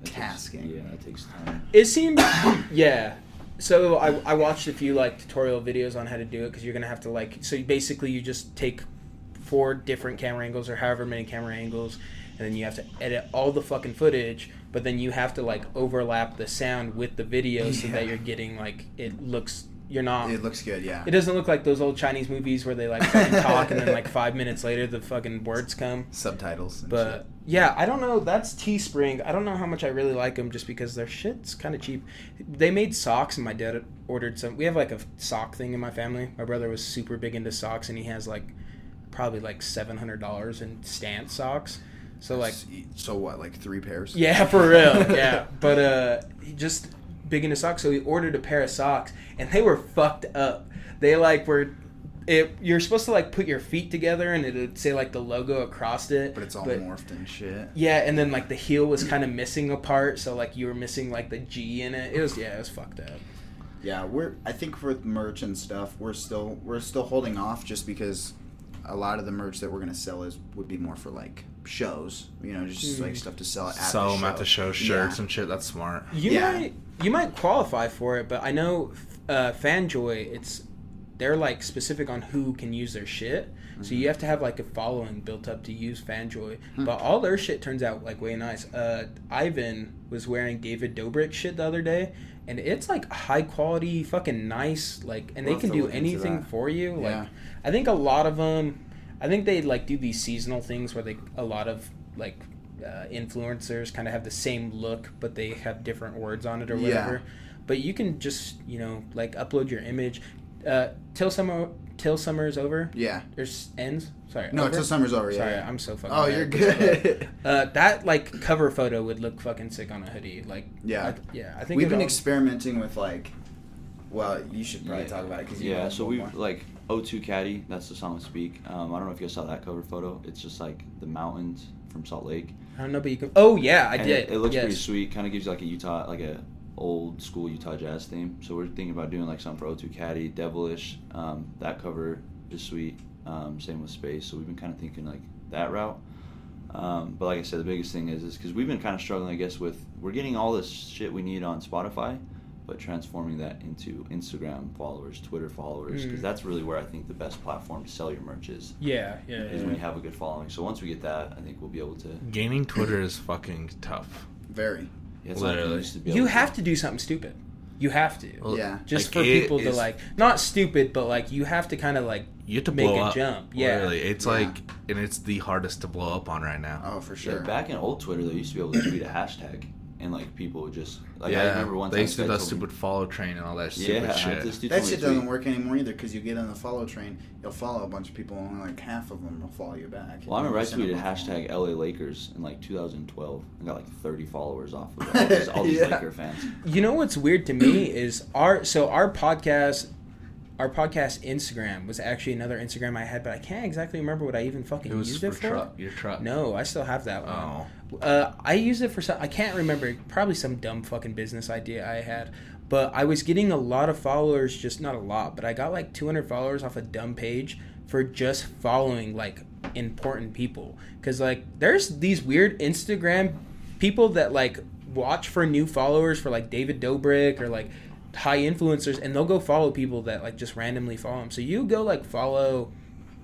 [SPEAKER 4] That takes-
[SPEAKER 3] tasking.
[SPEAKER 4] yeah, that takes time.
[SPEAKER 1] It seemed, yeah. So I, I watched a few like tutorial videos on how to do it because you're gonna have to like so you basically you just take four different camera angles or however many camera angles and then you have to edit all the fucking footage but then you have to like overlap the sound with the video so that you're getting like it looks you're not
[SPEAKER 3] It looks good, yeah.
[SPEAKER 1] it doesn't look like those old Chinese movies where they like talk and then like five minutes later the fucking words come
[SPEAKER 3] Subtitles. And
[SPEAKER 1] but yeah, I don't know. That's Teespring. I don't know how much I really like them just because their shit's kind of cheap. They made socks, and my dad ordered some. We have like a sock thing in my family. My brother was super big into socks, and he has like probably like seven hundred dollars in stance socks. So like,
[SPEAKER 3] so what? Like three pairs?
[SPEAKER 1] yeah, for real, yeah. But uh, he just big into socks, so he ordered a pair of socks, and they were fucked up. They like were. It, you're supposed to like put your feet together and it'd say like the logo across it
[SPEAKER 3] But it's all morphed and shit.
[SPEAKER 1] yeah, and then like the heel was kind of missing a part, so like you were missing like the G in it. It was yeah, it was fucked up.
[SPEAKER 3] Yeah, we're. I think for merch and stuff, we're still we're still holding off just because a lot of the merch that we're gonna sell is would be more for like shows. You know, just like stuff to sell at
[SPEAKER 2] Sell
[SPEAKER 3] the
[SPEAKER 2] them
[SPEAKER 3] show.
[SPEAKER 2] at the show, shirts
[SPEAKER 3] Yeah.
[SPEAKER 2] and shit. That's smart.
[SPEAKER 1] You
[SPEAKER 3] Yeah.
[SPEAKER 1] might you might qualify for it, but I know uh, Fanjoy, it's they're like specific on who can use their shit. So you have to have like a following built up to use Fanjoy.
[SPEAKER 3] Hmm.
[SPEAKER 1] But all their shit turns out like way nice. Uh, Ivan was wearing David Dobrik shit the other day, and it's like high quality, fucking nice. Like, and
[SPEAKER 3] We'll
[SPEAKER 1] they can do anything for you.
[SPEAKER 3] Yeah.
[SPEAKER 1] Like, I think a lot of them. I think they like do these seasonal things where they a lot of like uh, influencers kind of have the same look, but they have different words on it or
[SPEAKER 3] Yeah.
[SPEAKER 1] whatever. But you can just you know like upload your image. Uh, tell some till summer is over.
[SPEAKER 3] Yeah.
[SPEAKER 1] There's ends. Sorry.
[SPEAKER 3] No,
[SPEAKER 1] over?
[SPEAKER 3] till summer's over. Yeah.
[SPEAKER 1] Sorry,
[SPEAKER 3] yeah.
[SPEAKER 1] I'm so fucking.
[SPEAKER 3] Oh,
[SPEAKER 1] bad
[SPEAKER 3] you're good.
[SPEAKER 1] but, Uh, that like cover photo would look fucking sick on a hoodie. Like.
[SPEAKER 3] Yeah.
[SPEAKER 1] I, yeah. I think
[SPEAKER 3] We've been
[SPEAKER 1] all-
[SPEAKER 3] experimenting with like. Well, you should probably
[SPEAKER 4] Yeah.
[SPEAKER 3] talk about it because
[SPEAKER 4] yeah,
[SPEAKER 3] know
[SPEAKER 4] so
[SPEAKER 3] more.
[SPEAKER 4] we like O2 Caddy. That's the song we speak. Um, I don't know if you guys saw that cover photo. It's just like the mountains from Salt Lake.
[SPEAKER 1] I don't know, but you can. Oh yeah, I
[SPEAKER 4] And
[SPEAKER 1] did.
[SPEAKER 4] It, it looks
[SPEAKER 1] yes.
[SPEAKER 4] pretty sweet. Kind of gives you like a Utah, like a old school Utah jazz theme. So we're thinking about doing like something for O2 Caddy, Devilish. Um, that cover is sweet. Um, same with Space. So we've been kind of thinking like that route. Um, but like I said, the biggest thing is is because we've been kind of struggling, I guess, with we're getting all this shit we need on Spotify, but transforming that into Instagram followers, Twitter followers, because
[SPEAKER 1] Mm.
[SPEAKER 4] that's really where I think the best platform to sell your merch is.
[SPEAKER 1] Yeah, yeah,
[SPEAKER 4] Is
[SPEAKER 1] yeah.
[SPEAKER 4] when you have a good following. So once we get that, I think we'll be able to.
[SPEAKER 2] Gaining Twitter is fucking tough.
[SPEAKER 3] Very.
[SPEAKER 4] Yeah, it's like
[SPEAKER 2] Literally.
[SPEAKER 4] used to be
[SPEAKER 1] You
[SPEAKER 4] able
[SPEAKER 1] have to do something stupid. You have to.
[SPEAKER 2] Well,
[SPEAKER 3] Yeah.
[SPEAKER 1] Just
[SPEAKER 2] like,
[SPEAKER 1] for people to like, not stupid, but like you have to kind of like
[SPEAKER 2] You have to
[SPEAKER 1] make
[SPEAKER 2] blow
[SPEAKER 1] a
[SPEAKER 2] up.
[SPEAKER 1] jump. Yeah.
[SPEAKER 2] It's
[SPEAKER 3] Yeah.
[SPEAKER 2] like, and it's the hardest to blow up on right now.
[SPEAKER 3] Oh, for
[SPEAKER 4] Yeah,
[SPEAKER 3] sure.
[SPEAKER 4] back in old Twitter, they used to be able to tweet a hashtag, and like people would just like I
[SPEAKER 2] yeah,
[SPEAKER 4] remember one
[SPEAKER 2] they
[SPEAKER 4] time
[SPEAKER 2] used to do that
[SPEAKER 4] told me-
[SPEAKER 2] stupid follow train and all that stupid
[SPEAKER 4] yeah,
[SPEAKER 2] shit.
[SPEAKER 4] this dude
[SPEAKER 3] that shit doesn't work anymore either because you get on the follow train, you'll follow a bunch of people, and only like half of them will follow you back.
[SPEAKER 4] Well, I remember I tweeted
[SPEAKER 3] a follow.
[SPEAKER 4] hashtag LA Lakers in like 2012 and got like 30 followers off of it. All these, all these
[SPEAKER 3] Yeah.
[SPEAKER 4] Laker fans.
[SPEAKER 1] You know what's weird to me is our so our podcast our podcast Instagram was actually another Instagram I had, but I can't exactly remember what I even fucking
[SPEAKER 2] It was
[SPEAKER 1] used
[SPEAKER 2] for
[SPEAKER 1] it for.
[SPEAKER 2] truck. Your truck.
[SPEAKER 1] No, I still have that one.
[SPEAKER 2] Oh.
[SPEAKER 1] Uh, I used it for some. I can't remember. Probably some dumb fucking business idea I had. But I was getting a lot of followers. Just not a lot, but I got like 200 followers off a dumb page for just following like important people. Cause like there's these weird Instagram people that like watch for new followers for like David Dobrik or like high influencers, and they'll go follow people that like just randomly follow them. So you go like follow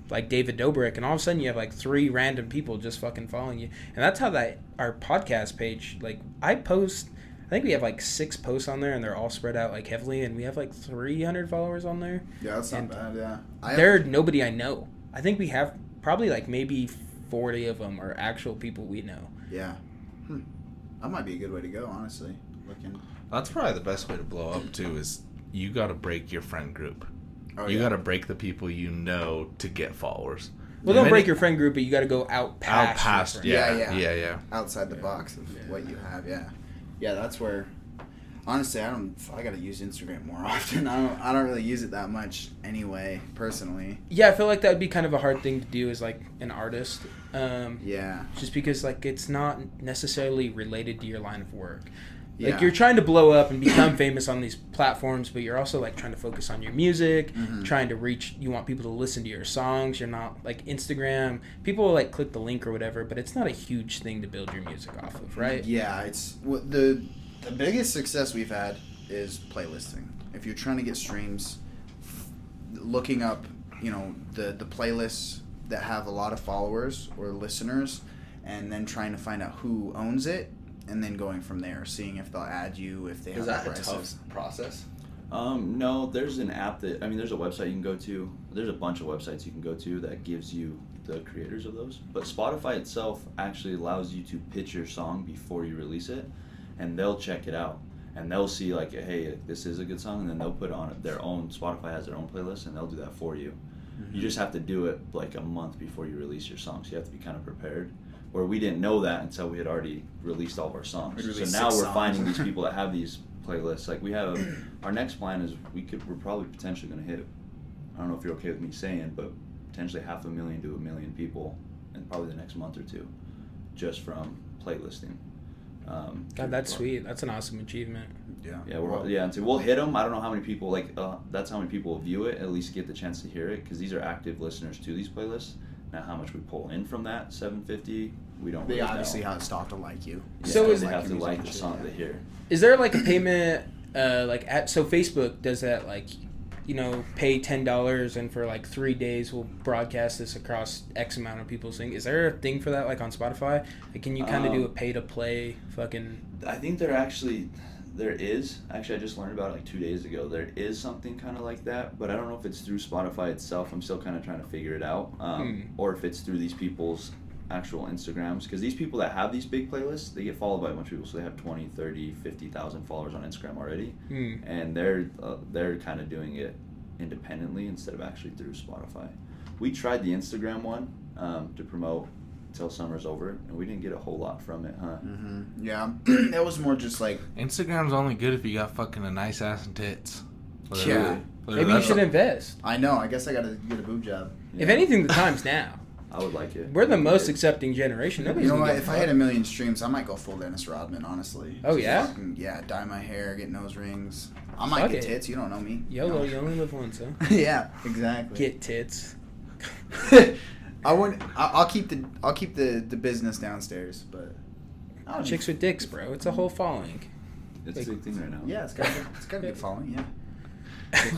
[SPEAKER 1] like David Dobrik, and all of a sudden you have like three random people just fucking following you, and that's how that our podcast page. Like I post, I think we have like six posts on there, and they're all spread out like heavily, and we have like three hundred followers on there.
[SPEAKER 3] Yeah, that's not
[SPEAKER 1] And
[SPEAKER 3] bad. Yeah. I
[SPEAKER 1] They're nobody I know. I think we have probably like maybe forty of them are actual people we know.
[SPEAKER 3] Yeah. Hmm. That might be a good way to go, honestly. Looking.
[SPEAKER 2] That's probably the best way to blow up too. Is you got to break your friend group.
[SPEAKER 3] Oh,
[SPEAKER 2] you
[SPEAKER 3] yeah.
[SPEAKER 2] got to break the people you know to get followers.
[SPEAKER 1] Well,
[SPEAKER 2] The
[SPEAKER 1] don't break
[SPEAKER 2] minute-
[SPEAKER 1] your friend group, but you got to go out past.
[SPEAKER 2] out past. Yeah.
[SPEAKER 3] Yeah,
[SPEAKER 2] yeah,
[SPEAKER 3] yeah.
[SPEAKER 2] yeah,
[SPEAKER 3] outside the
[SPEAKER 1] Yeah.
[SPEAKER 3] box of
[SPEAKER 1] Yeah.
[SPEAKER 3] what you have. Yeah, yeah. That's where. Honestly, I don't. I gotta use Instagram more often. I don't. I don't really use it that much anyway, personally.
[SPEAKER 1] Yeah, I feel like that would be kind of a hard thing to do as like an artist. Um,
[SPEAKER 3] Yeah.
[SPEAKER 1] just because like it's not necessarily related to your line of work. Like you're trying to blow up and become famous on these platforms, but you're also like trying to focus on your music,
[SPEAKER 3] Mhm.
[SPEAKER 1] trying to reach. You want people to listen to your songs. You're not like Instagram. People will like click the link or whatever, but it's not a huge thing to build your music off of, right?
[SPEAKER 3] Yeah, it's the the biggest success we've had is playlisting. If you're trying to get streams, looking up, you know, the the playlists that have a lot of followers or listeners, and then trying to find out who owns it, and then going from there, seeing if they'll add you, if they
[SPEAKER 5] Is
[SPEAKER 3] have
[SPEAKER 5] that a tough process?
[SPEAKER 4] Um, no, there's an app that I mean, there's a website you can go to. There's a bunch of websites you can go to that gives you the creators of those. But Spotify itself actually allows you to pitch your song before you release it, and they'll check it out and they'll see like, hey, this is a good song, and then they'll put on their own. Spotify has their own playlist, and they'll do that for you. You just have to do it like a month before you release your song, so you have to be kind of prepared. Where we didn't know that until we had already released all of our songs. So now
[SPEAKER 3] six
[SPEAKER 4] we're
[SPEAKER 3] songs.
[SPEAKER 4] finding these people that have these playlists. Like we have, our next plan is we could we're probably potentially going to hit. I don't know if you're okay with me saying, but potentially half a million to a million people in probably the next month or two, just from playlisting. Um,
[SPEAKER 1] God, that's sweet. That's an awesome achievement.
[SPEAKER 3] Yeah.
[SPEAKER 4] yeah, we're,
[SPEAKER 3] Well,
[SPEAKER 4] yeah, and so we'll hit them. I don't know how many people like. Uh, that's how many people will view it. At least get the chance to hear it because these are active listeners to these playlists. Now, how much we pull in from that 750, we don't.
[SPEAKER 3] They
[SPEAKER 4] really
[SPEAKER 3] obviously
[SPEAKER 4] know.
[SPEAKER 3] have to stop to like you.
[SPEAKER 4] Yeah,
[SPEAKER 1] So is-
[SPEAKER 4] they have to
[SPEAKER 3] your
[SPEAKER 4] like
[SPEAKER 3] music
[SPEAKER 4] the
[SPEAKER 3] and
[SPEAKER 4] song
[SPEAKER 3] shit,
[SPEAKER 4] they hear.
[SPEAKER 1] Is there like a payment, uh, like at so Facebook does that like, you know, pay ten dollars and for like three days we'll broadcast this across X amount of people's thing. Is there a thing for that like on Spotify? Like, can you kind of do
[SPEAKER 4] Um,
[SPEAKER 1] a pay to play fucking?
[SPEAKER 4] I think there actually there is actually I just learned about it like two days ago. There is something kind of like that, but I don't know if it's through Spotify itself. I'm still kind of trying to figure it out, um,
[SPEAKER 1] Hmm.
[SPEAKER 4] or if it's through these people's actual Instagrams. Because these people that have these big playlists, they get followed by a bunch of people, so they have 20, 30, 50,000 followers on Instagram already,
[SPEAKER 1] Hmm.
[SPEAKER 4] and they're uh, they're kind of doing it independently instead of actually through Spotify. We tried the Instagram one um, to promote till summer's over, and we didn't get a whole lot from it, huh?
[SPEAKER 3] hmm Yeah, that was more just like
[SPEAKER 2] Instagram's only good if you got fucking a nice ass and tits. Literally.
[SPEAKER 3] Yeah.
[SPEAKER 2] Literally,
[SPEAKER 1] Maybe you should
[SPEAKER 2] a-
[SPEAKER 1] invest.
[SPEAKER 3] I know. I guess I gotta get a boob job.
[SPEAKER 1] If anything, the time's now.
[SPEAKER 4] I would like it.
[SPEAKER 1] We're the most accepting generation. Nobody's
[SPEAKER 3] You know what?
[SPEAKER 1] give
[SPEAKER 3] If I had a million streams, I might go full Dennis Rodman. Honestly.
[SPEAKER 1] Oh,
[SPEAKER 3] Just
[SPEAKER 1] yeah?
[SPEAKER 3] fucking- yeah. Dye my hair, get nose rings. I might
[SPEAKER 1] Fuck
[SPEAKER 3] get
[SPEAKER 1] it.
[SPEAKER 3] tits. You don't know me.
[SPEAKER 1] YOLO,
[SPEAKER 3] No.
[SPEAKER 1] you only live once, huh?
[SPEAKER 3] yeah. Exactly.
[SPEAKER 1] Get tits.
[SPEAKER 3] I wouldn't. I- I'll keep the. I'll keep the the business downstairs, but. I don't
[SPEAKER 1] Chicks with dicks, bro. It's a whole following.
[SPEAKER 4] It's a big thing right now.
[SPEAKER 3] Yeah, it's got. a- It's got a good following. Yeah.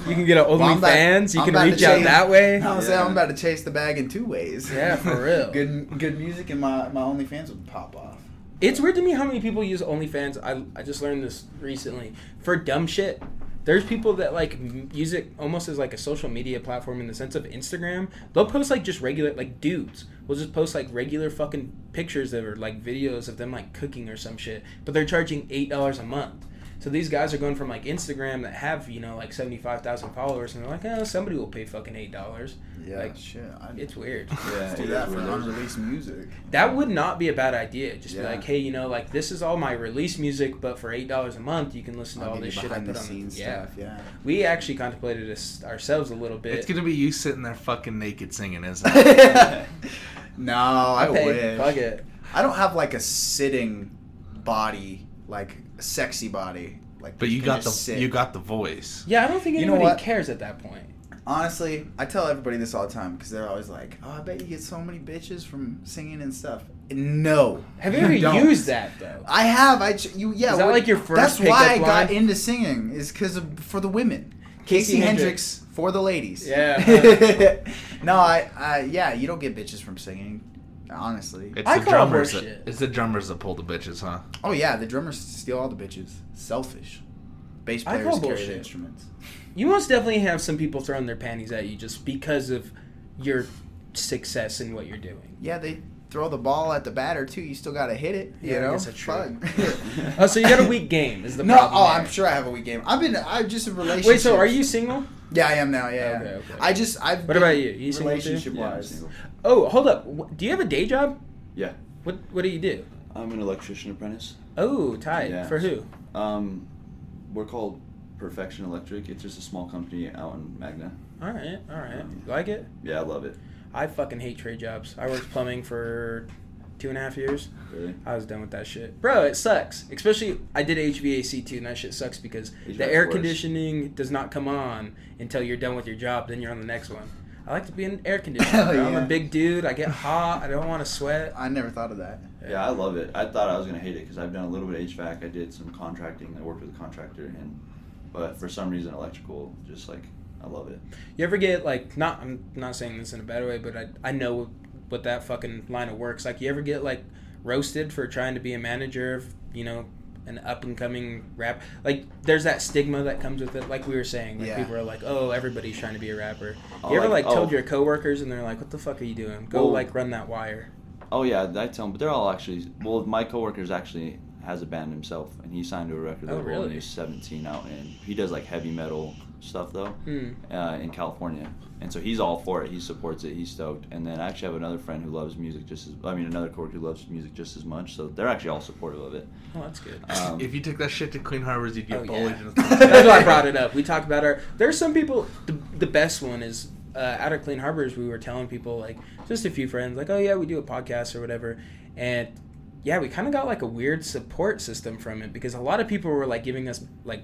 [SPEAKER 1] You can get an
[SPEAKER 3] Well, I'm
[SPEAKER 1] OnlyFans. You
[SPEAKER 3] I'm
[SPEAKER 1] can
[SPEAKER 3] about to
[SPEAKER 1] reach out that way.
[SPEAKER 3] No, I'm saying
[SPEAKER 4] Yeah.
[SPEAKER 3] I'm about to chase the bag in two ways.
[SPEAKER 1] Yeah, for real.
[SPEAKER 3] good good music and my my OnlyFans would pop off.
[SPEAKER 1] It's weird to me how many people use OnlyFans. I, I just learned this recently for dumb shit. There's people that like use it almost as like a social media platform in the sense of Instagram. They'll post like just regular like dudes will just post like regular fucking pictures of or like videos of them like cooking or some shit. But they're charging eight dollars a month. So these guys are going from like Instagram that have you know like seventy five thousand followers and they're like, oh, somebody will pay fucking eight dollars.
[SPEAKER 3] Yeah,
[SPEAKER 1] Like,
[SPEAKER 3] shit. I,
[SPEAKER 1] It's weird.
[SPEAKER 4] Yeah,
[SPEAKER 3] let's do
[SPEAKER 4] it
[SPEAKER 3] that
[SPEAKER 4] is
[SPEAKER 3] for
[SPEAKER 4] weird.
[SPEAKER 3] unreleased music.
[SPEAKER 1] That would not be a bad idea. Just be like, hey, you know, like this is all my release music, but for eight dollars a month, you can listen to
[SPEAKER 3] I'll
[SPEAKER 1] all this shit I
[SPEAKER 3] behind
[SPEAKER 1] put
[SPEAKER 3] the
[SPEAKER 1] on.
[SPEAKER 3] scenes
[SPEAKER 1] yeah,
[SPEAKER 3] stuff. Yeah.
[SPEAKER 1] we actually contemplated this ourselves a little bit.
[SPEAKER 2] It's gonna be you sitting there fucking naked singing, isn't it?
[SPEAKER 3] no, I,
[SPEAKER 1] I pay.
[SPEAKER 3] wish.
[SPEAKER 1] Fuck it.
[SPEAKER 3] I don't have like a sitting body, like a sexy body. Like,
[SPEAKER 2] But you got the
[SPEAKER 3] sit.
[SPEAKER 2] you got the voice.
[SPEAKER 1] Yeah, I don't think
[SPEAKER 3] You know
[SPEAKER 1] anybody
[SPEAKER 3] what?
[SPEAKER 1] cares at that point.
[SPEAKER 3] Honestly, I tell everybody this all the time because they're always like, "Oh, I bet you get so many bitches from singing and stuff." No.
[SPEAKER 1] Have you ever
[SPEAKER 3] don't.
[SPEAKER 1] used that though?
[SPEAKER 3] I have. I ch- you yeah.
[SPEAKER 1] Is that
[SPEAKER 3] what-
[SPEAKER 1] like your first
[SPEAKER 3] That's why I
[SPEAKER 1] pickup
[SPEAKER 3] got into singing is because for the women.
[SPEAKER 1] Casey
[SPEAKER 3] Casey
[SPEAKER 1] Hendricks.
[SPEAKER 3] Hendricks for the ladies.
[SPEAKER 1] Yeah.
[SPEAKER 3] no, I, I yeah. You don't get bitches from singing. Honestly.
[SPEAKER 2] It's
[SPEAKER 1] I
[SPEAKER 2] the
[SPEAKER 1] call
[SPEAKER 2] drummers.
[SPEAKER 1] bullshit.
[SPEAKER 2] That, it's the drummers that pull the bitches, huh?
[SPEAKER 3] Oh yeah, the drummers steal all the bitches. Selfish. Bass
[SPEAKER 1] I
[SPEAKER 3] players
[SPEAKER 1] call
[SPEAKER 3] carry
[SPEAKER 1] bullshit.
[SPEAKER 3] the instruments.
[SPEAKER 1] You most definitely have some people throwing their panties at you just because of your success in what you're doing.
[SPEAKER 3] Yeah, they throw the ball at the batter too. You still gotta hit it. You
[SPEAKER 1] Yeah,
[SPEAKER 3] know,
[SPEAKER 1] guess that's true.
[SPEAKER 3] Fun.
[SPEAKER 1] Oh, so you got a weak game? Is the
[SPEAKER 3] no,
[SPEAKER 1] problem?
[SPEAKER 3] oh,
[SPEAKER 1] there.
[SPEAKER 3] I'm sure I have a weak game. I've been, I'm just in relationship.
[SPEAKER 1] Wait, so are you single?
[SPEAKER 3] Yeah, I am now. Yeah,
[SPEAKER 1] Okay, okay.
[SPEAKER 3] I just, I've.
[SPEAKER 1] What
[SPEAKER 3] been
[SPEAKER 1] about you? You single
[SPEAKER 3] relationship wise.
[SPEAKER 4] single.
[SPEAKER 1] Oh, hold up. Do you have a day job?
[SPEAKER 4] Yeah,
[SPEAKER 1] What What do you do?
[SPEAKER 4] I'm an electrician apprentice.
[SPEAKER 1] Oh, tight.
[SPEAKER 4] Yeah.
[SPEAKER 1] For who?
[SPEAKER 4] Um, we're called Perfection Electric. It's just a small company out in Magna.
[SPEAKER 1] All right, all right. You like it?
[SPEAKER 4] Yeah, I love it.
[SPEAKER 1] I fucking hate trade jobs. I worked plumbing for two and a half years.
[SPEAKER 4] Really.
[SPEAKER 1] I was done with that shit, bro. It sucks. Especially I did HVAC too, and that shit sucks because the air
[SPEAKER 4] worse.
[SPEAKER 1] conditioning does not come on until you're done with your job. Then you're on the next one. I like to be in air conditioning.
[SPEAKER 3] Hell
[SPEAKER 1] bro. I'm a big dude. I get hot. I don't want to sweat.
[SPEAKER 3] I never thought of that.
[SPEAKER 4] Yeah, I love it. I thought I was gonna hate it because I've done a little bit of HVAC. I did some contracting. I worked with a contractor, and but for some reason, electrical just like I love it.
[SPEAKER 1] You ever get like not? I'm not saying this in a bad way, but I I know what that fucking line of works. Like you ever get like roasted for trying to be a manager of you know an up and coming rap? Like there's that stigma that comes with it. Like we were saying, like
[SPEAKER 3] Yeah.
[SPEAKER 1] people are like, oh, everybody's trying to be a rapper.
[SPEAKER 4] Oh,
[SPEAKER 1] you ever like,
[SPEAKER 4] like,
[SPEAKER 1] told
[SPEAKER 4] oh.
[SPEAKER 1] your coworkers and they're like, what the fuck are you doing? Go
[SPEAKER 4] Well-
[SPEAKER 1] like run that wire.
[SPEAKER 4] Oh yeah, I tell them, but they're all actually. Well, my coworker's actually has a band himself, and he signed to a record label
[SPEAKER 1] Oh,
[SPEAKER 4] label
[SPEAKER 1] really?
[SPEAKER 4] when he was 17 out, and he does like heavy metal stuff though
[SPEAKER 1] Hmm.
[SPEAKER 4] uh, in California, and so he's all for it. He supports it. He's stoked. And then I actually have another friend who loves music just as. I mean, another coworker who loves music just as much. So they're actually all supportive of it.
[SPEAKER 1] Oh, that's good.
[SPEAKER 4] Um,
[SPEAKER 2] if you took that shit to Clean Harbors, you'd get
[SPEAKER 1] Oh,
[SPEAKER 2] bullied.
[SPEAKER 1] yeah.
[SPEAKER 2] in
[SPEAKER 1] That's why I brought it up. We talk about our. There's some people. The, the best one is uh, out of Clean Harbors. We were telling people like just a few friends like, oh yeah, we do a podcast or whatever, and yeah, we kind of got like a weird support system from it because a lot of people were like giving us like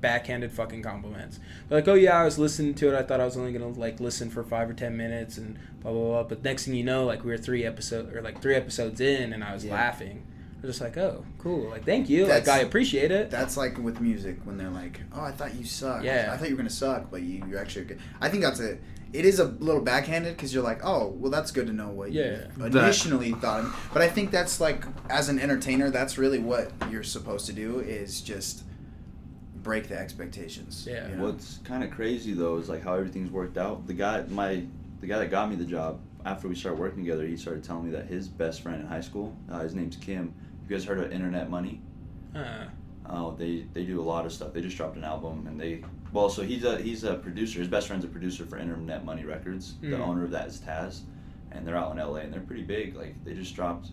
[SPEAKER 1] backhanded fucking compliments. They're like, oh yeah, I was listening to it. I thought I was only gonna like listen for five or ten minutes and blah blah blah. But next thing you know, like we were three episode or like three episodes in, and I was
[SPEAKER 3] Yeah.
[SPEAKER 1] laughing. I was just like, oh, cool. Like, thank you. like, I appreciate it.
[SPEAKER 3] That's like with music when they're like, "Oh, I thought you sucked.
[SPEAKER 1] Yeah.
[SPEAKER 3] I thought you were gonna suck, but you you're actually good." I think that's a. It is a little backhanded because you're like, "Oh, well, that's good to know what
[SPEAKER 1] Yeah.
[SPEAKER 3] you
[SPEAKER 2] That-
[SPEAKER 3] initially thought." But I think that's like, as an entertainer, that's really what you're supposed to do is just break the expectations.
[SPEAKER 1] Yeah.
[SPEAKER 3] you know?
[SPEAKER 4] What's kind of crazy though is like how everything's worked out. The guy, my, the guy that got me the job after we started working together, he started telling me that his best friend in high school, uh, his name's Kim. You guys heard of Internet Money?
[SPEAKER 1] Uh,
[SPEAKER 4] Oh, they they do a lot of stuff. They just dropped an album and they Well, so he's a he's a producer. His best friend's a producer for Internet Money Records. The
[SPEAKER 1] Mm.
[SPEAKER 4] owner of that is Taz, and they're out in LA and they're pretty big. Like they just dropped,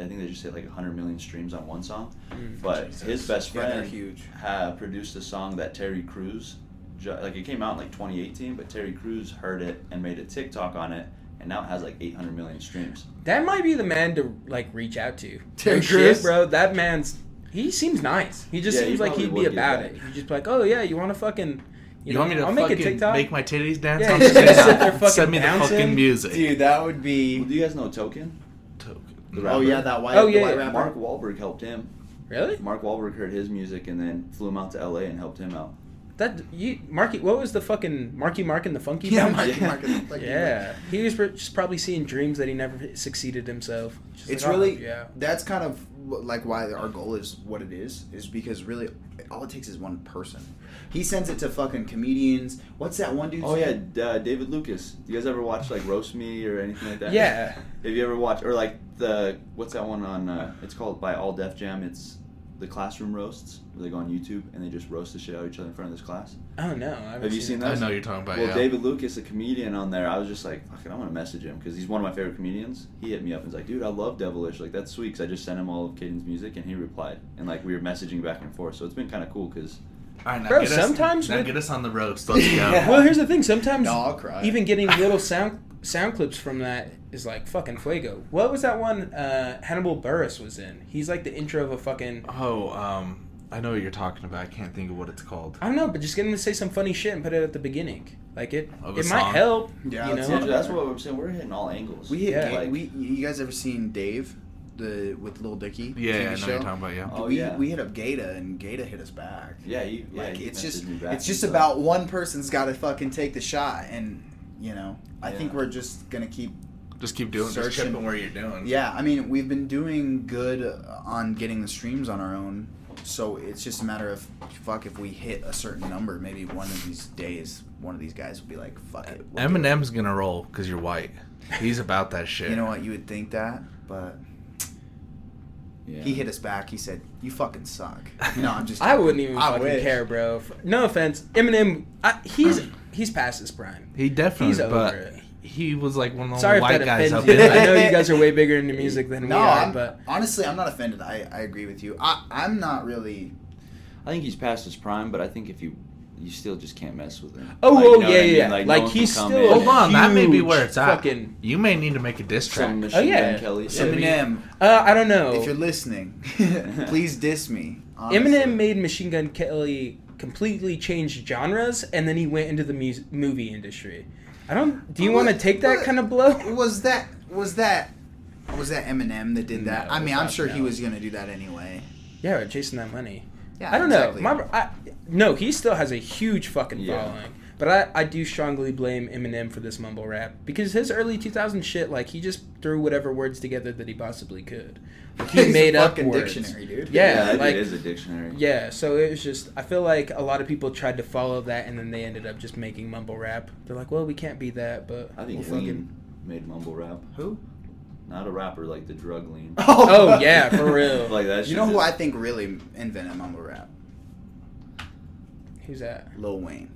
[SPEAKER 4] I think they just hit like 100 million streams on one song.
[SPEAKER 1] Mm.
[SPEAKER 4] But
[SPEAKER 3] Jesus.
[SPEAKER 4] his best
[SPEAKER 3] Yeah,
[SPEAKER 4] friend
[SPEAKER 3] huge.
[SPEAKER 4] ha produced a song that Terry Crews, like it came out in like 2018, but Terry Crews heard it and made a TikTok on it, and now it has like 800 million streams.
[SPEAKER 1] That might be the man to like reach out to.
[SPEAKER 3] Terry
[SPEAKER 1] No
[SPEAKER 3] Crews?
[SPEAKER 1] bro. That man's. He seems nice. He just
[SPEAKER 4] Yeah, he
[SPEAKER 1] seems like he'd be
[SPEAKER 4] would get
[SPEAKER 1] about
[SPEAKER 4] back.
[SPEAKER 1] it. He'd just be like, oh yeah, you want to fucking.
[SPEAKER 2] You,
[SPEAKER 1] know,
[SPEAKER 2] want me to
[SPEAKER 1] I'll
[SPEAKER 2] fucking
[SPEAKER 1] make a TikTok.
[SPEAKER 2] make my titties dance
[SPEAKER 1] Yeah,
[SPEAKER 2] on
[SPEAKER 1] he's
[SPEAKER 2] the
[SPEAKER 1] gonna sit there
[SPEAKER 2] TikTok?
[SPEAKER 1] fucking
[SPEAKER 2] Send me the fucking music.
[SPEAKER 3] Dude, that would
[SPEAKER 4] Well,
[SPEAKER 3] be.
[SPEAKER 4] do you guys know Token?
[SPEAKER 2] Token.
[SPEAKER 4] The
[SPEAKER 3] Oh yeah, that white.
[SPEAKER 1] Oh,
[SPEAKER 3] the
[SPEAKER 1] yeah,
[SPEAKER 3] white
[SPEAKER 1] yeah.
[SPEAKER 3] rapper.
[SPEAKER 4] Mark Wahlberg helped him.
[SPEAKER 1] Really?
[SPEAKER 4] Mark Wahlberg heard his music and then flew him out to LA and helped him out.
[SPEAKER 1] That you Marky? What was the fucking Marky Mark and the Funky
[SPEAKER 3] Yeah, Marky
[SPEAKER 4] Yeah.
[SPEAKER 3] Mark. is like-
[SPEAKER 1] yeah, he was just probably seeing dreams that he never succeeded himself. Just
[SPEAKER 3] It's
[SPEAKER 1] like, oh,
[SPEAKER 3] really
[SPEAKER 1] yeah.
[SPEAKER 3] That's kind of like why our goal is what it is. Is because really, all it takes is one person. He sends it to fucking comedians. What's that one dude?
[SPEAKER 4] Oh yeah, uh, David Lucas. You guys ever watch like Roast Me or anything like that?
[SPEAKER 1] Yeah.
[SPEAKER 4] Have you ever watched or like the what's that one on? Uh, it's called by All Def Jam. It's the classroom roasts where they go on YouTube and they just roast the shit out of each other in front of this class.
[SPEAKER 1] Oh no, I haven't
[SPEAKER 4] Have you seen
[SPEAKER 1] that?
[SPEAKER 2] I know you're talking about.
[SPEAKER 4] well,
[SPEAKER 2] yeah.
[SPEAKER 4] David Lucas, a comedian on there, I was just like, fuck it, I'm gonna message him because he's one of my favorite comedians. He hit me up and was like, dude, I love Devilish. Like that's sweet. 'cause I just sent him all of Caden's music and he replied and like we were messaging back and forth. So it's been kind of cool because
[SPEAKER 2] All right, now
[SPEAKER 1] Bro,
[SPEAKER 2] get us-
[SPEAKER 1] sometimes
[SPEAKER 2] now
[SPEAKER 1] with-
[SPEAKER 2] get us on the roast. Let's go.
[SPEAKER 3] Yeah.
[SPEAKER 1] Well, here's the thing. Sometimes
[SPEAKER 3] No, I'll cry.
[SPEAKER 1] even getting little sound sound clips from that is like fucking fuego. What was that one uh, Hannibal Buress was in? He's like the intro of a fucking.
[SPEAKER 2] Oh, um, I know what you're talking about. I can't think of what it's called.
[SPEAKER 1] I don't know, but just get him to say some funny shit and put it at the beginning. Like it,
[SPEAKER 2] Of a
[SPEAKER 1] it might help.
[SPEAKER 3] Yeah,
[SPEAKER 1] you
[SPEAKER 3] that's
[SPEAKER 1] know.
[SPEAKER 4] that's what I'm saying. We're hitting all angles.
[SPEAKER 3] We hit.
[SPEAKER 1] Yeah.
[SPEAKER 4] Like-
[SPEAKER 3] we. You guys ever seen Dave, the with Lil Dicky?
[SPEAKER 2] Yeah,
[SPEAKER 3] TV
[SPEAKER 2] I know what
[SPEAKER 3] show?
[SPEAKER 2] you're talking about. Yeah.
[SPEAKER 4] Oh,
[SPEAKER 3] we
[SPEAKER 4] yeah.
[SPEAKER 3] we hit up Gata and Gata hit us back.
[SPEAKER 4] Yeah, he, yeah,
[SPEAKER 3] like
[SPEAKER 4] he
[SPEAKER 3] it's just it's just about one person's got to fucking take the shot, and you know I think we're just gonna keep.
[SPEAKER 2] Just keep doing. Just
[SPEAKER 3] Searching.
[SPEAKER 2] tripping where you're doing.
[SPEAKER 3] Yeah, I mean we've been doing good on getting the streams on our own, so it's just a matter of fuck if we hit a certain number, maybe one of these days one of these guys will be like fuck it. we'll do it.
[SPEAKER 2] Eminem's gonna roll because you're white. He's about that shit.
[SPEAKER 3] You know what? You would think that, but
[SPEAKER 4] Yeah.
[SPEAKER 3] he hit us back. He said, "You fucking suck." No, I'm just.
[SPEAKER 1] I wouldn't even
[SPEAKER 3] I
[SPEAKER 1] fucking
[SPEAKER 3] wish.
[SPEAKER 1] care, bro. No offense, Eminem. I, he's he's past his prime.
[SPEAKER 2] He definitely.
[SPEAKER 1] He's over
[SPEAKER 2] but
[SPEAKER 1] it.
[SPEAKER 2] he was like one of the
[SPEAKER 1] Sorry
[SPEAKER 2] white guys up there.
[SPEAKER 1] I know you guys are way bigger into music than
[SPEAKER 3] No,
[SPEAKER 1] we are,
[SPEAKER 3] I'm,
[SPEAKER 1] but
[SPEAKER 3] honestly, I'm not offended. I, I agree with you. I I'm not really.
[SPEAKER 4] I think he's past his prime, but I think if you you still just can't mess with him.
[SPEAKER 1] Oh,
[SPEAKER 4] Like,
[SPEAKER 1] oh,
[SPEAKER 4] you know
[SPEAKER 1] yeah,
[SPEAKER 4] I mean?
[SPEAKER 1] yeah.
[SPEAKER 4] Like,
[SPEAKER 1] Like,
[SPEAKER 4] no
[SPEAKER 1] he's still-
[SPEAKER 4] in.
[SPEAKER 2] Hold on, that may be where it's at.
[SPEAKER 1] fucking-
[SPEAKER 2] You may need to make a diss track.
[SPEAKER 4] Some
[SPEAKER 1] Oh,
[SPEAKER 4] Machine
[SPEAKER 1] yeah.
[SPEAKER 4] Gun Kelly.
[SPEAKER 2] Some-
[SPEAKER 3] Eminem,
[SPEAKER 1] uh, I don't know.
[SPEAKER 3] if you're listening, please diss me. honestly.
[SPEAKER 1] Eminem made Machine Gun Kelly completely change genres, and then he went into the mu- movie industry. I don't. Do you want to take that
[SPEAKER 3] what-
[SPEAKER 1] kind of blow?
[SPEAKER 3] Was that was that was that Eminem that did that?
[SPEAKER 1] No,
[SPEAKER 3] I mean, I'm
[SPEAKER 1] fuck
[SPEAKER 3] sure he was gonna do that anyway.
[SPEAKER 1] Yeah, chasing that money.
[SPEAKER 3] Yeah,
[SPEAKER 1] I don't
[SPEAKER 3] exactly.
[SPEAKER 1] know. My, I, no, he still has a huge fucking
[SPEAKER 4] Yeah.
[SPEAKER 1] following. But I, I do strongly blame Eminem for this mumble rap because his early 2000 shit, like he just threw whatever words together that he possibly could. Like, he
[SPEAKER 3] He's a
[SPEAKER 1] made up
[SPEAKER 3] fucking
[SPEAKER 1] words.
[SPEAKER 3] dictionary, dude.
[SPEAKER 1] Yeah,
[SPEAKER 4] that
[SPEAKER 1] like
[SPEAKER 4] is a dictionary.
[SPEAKER 1] yeah. So it was just I feel like a lot of people tried to follow that and then they ended up just making mumble rap. They're like, well, we can't be that, but
[SPEAKER 4] I think
[SPEAKER 1] we'll
[SPEAKER 4] Lean made mumble rap.
[SPEAKER 3] Who?
[SPEAKER 4] Not a rapper like the drug Lean.
[SPEAKER 1] Oh. oh yeah, for real.
[SPEAKER 4] like that.
[SPEAKER 3] You
[SPEAKER 4] shit
[SPEAKER 3] know who I think really invented mumble rap?
[SPEAKER 1] Who's that?
[SPEAKER 3] Lil Wayne.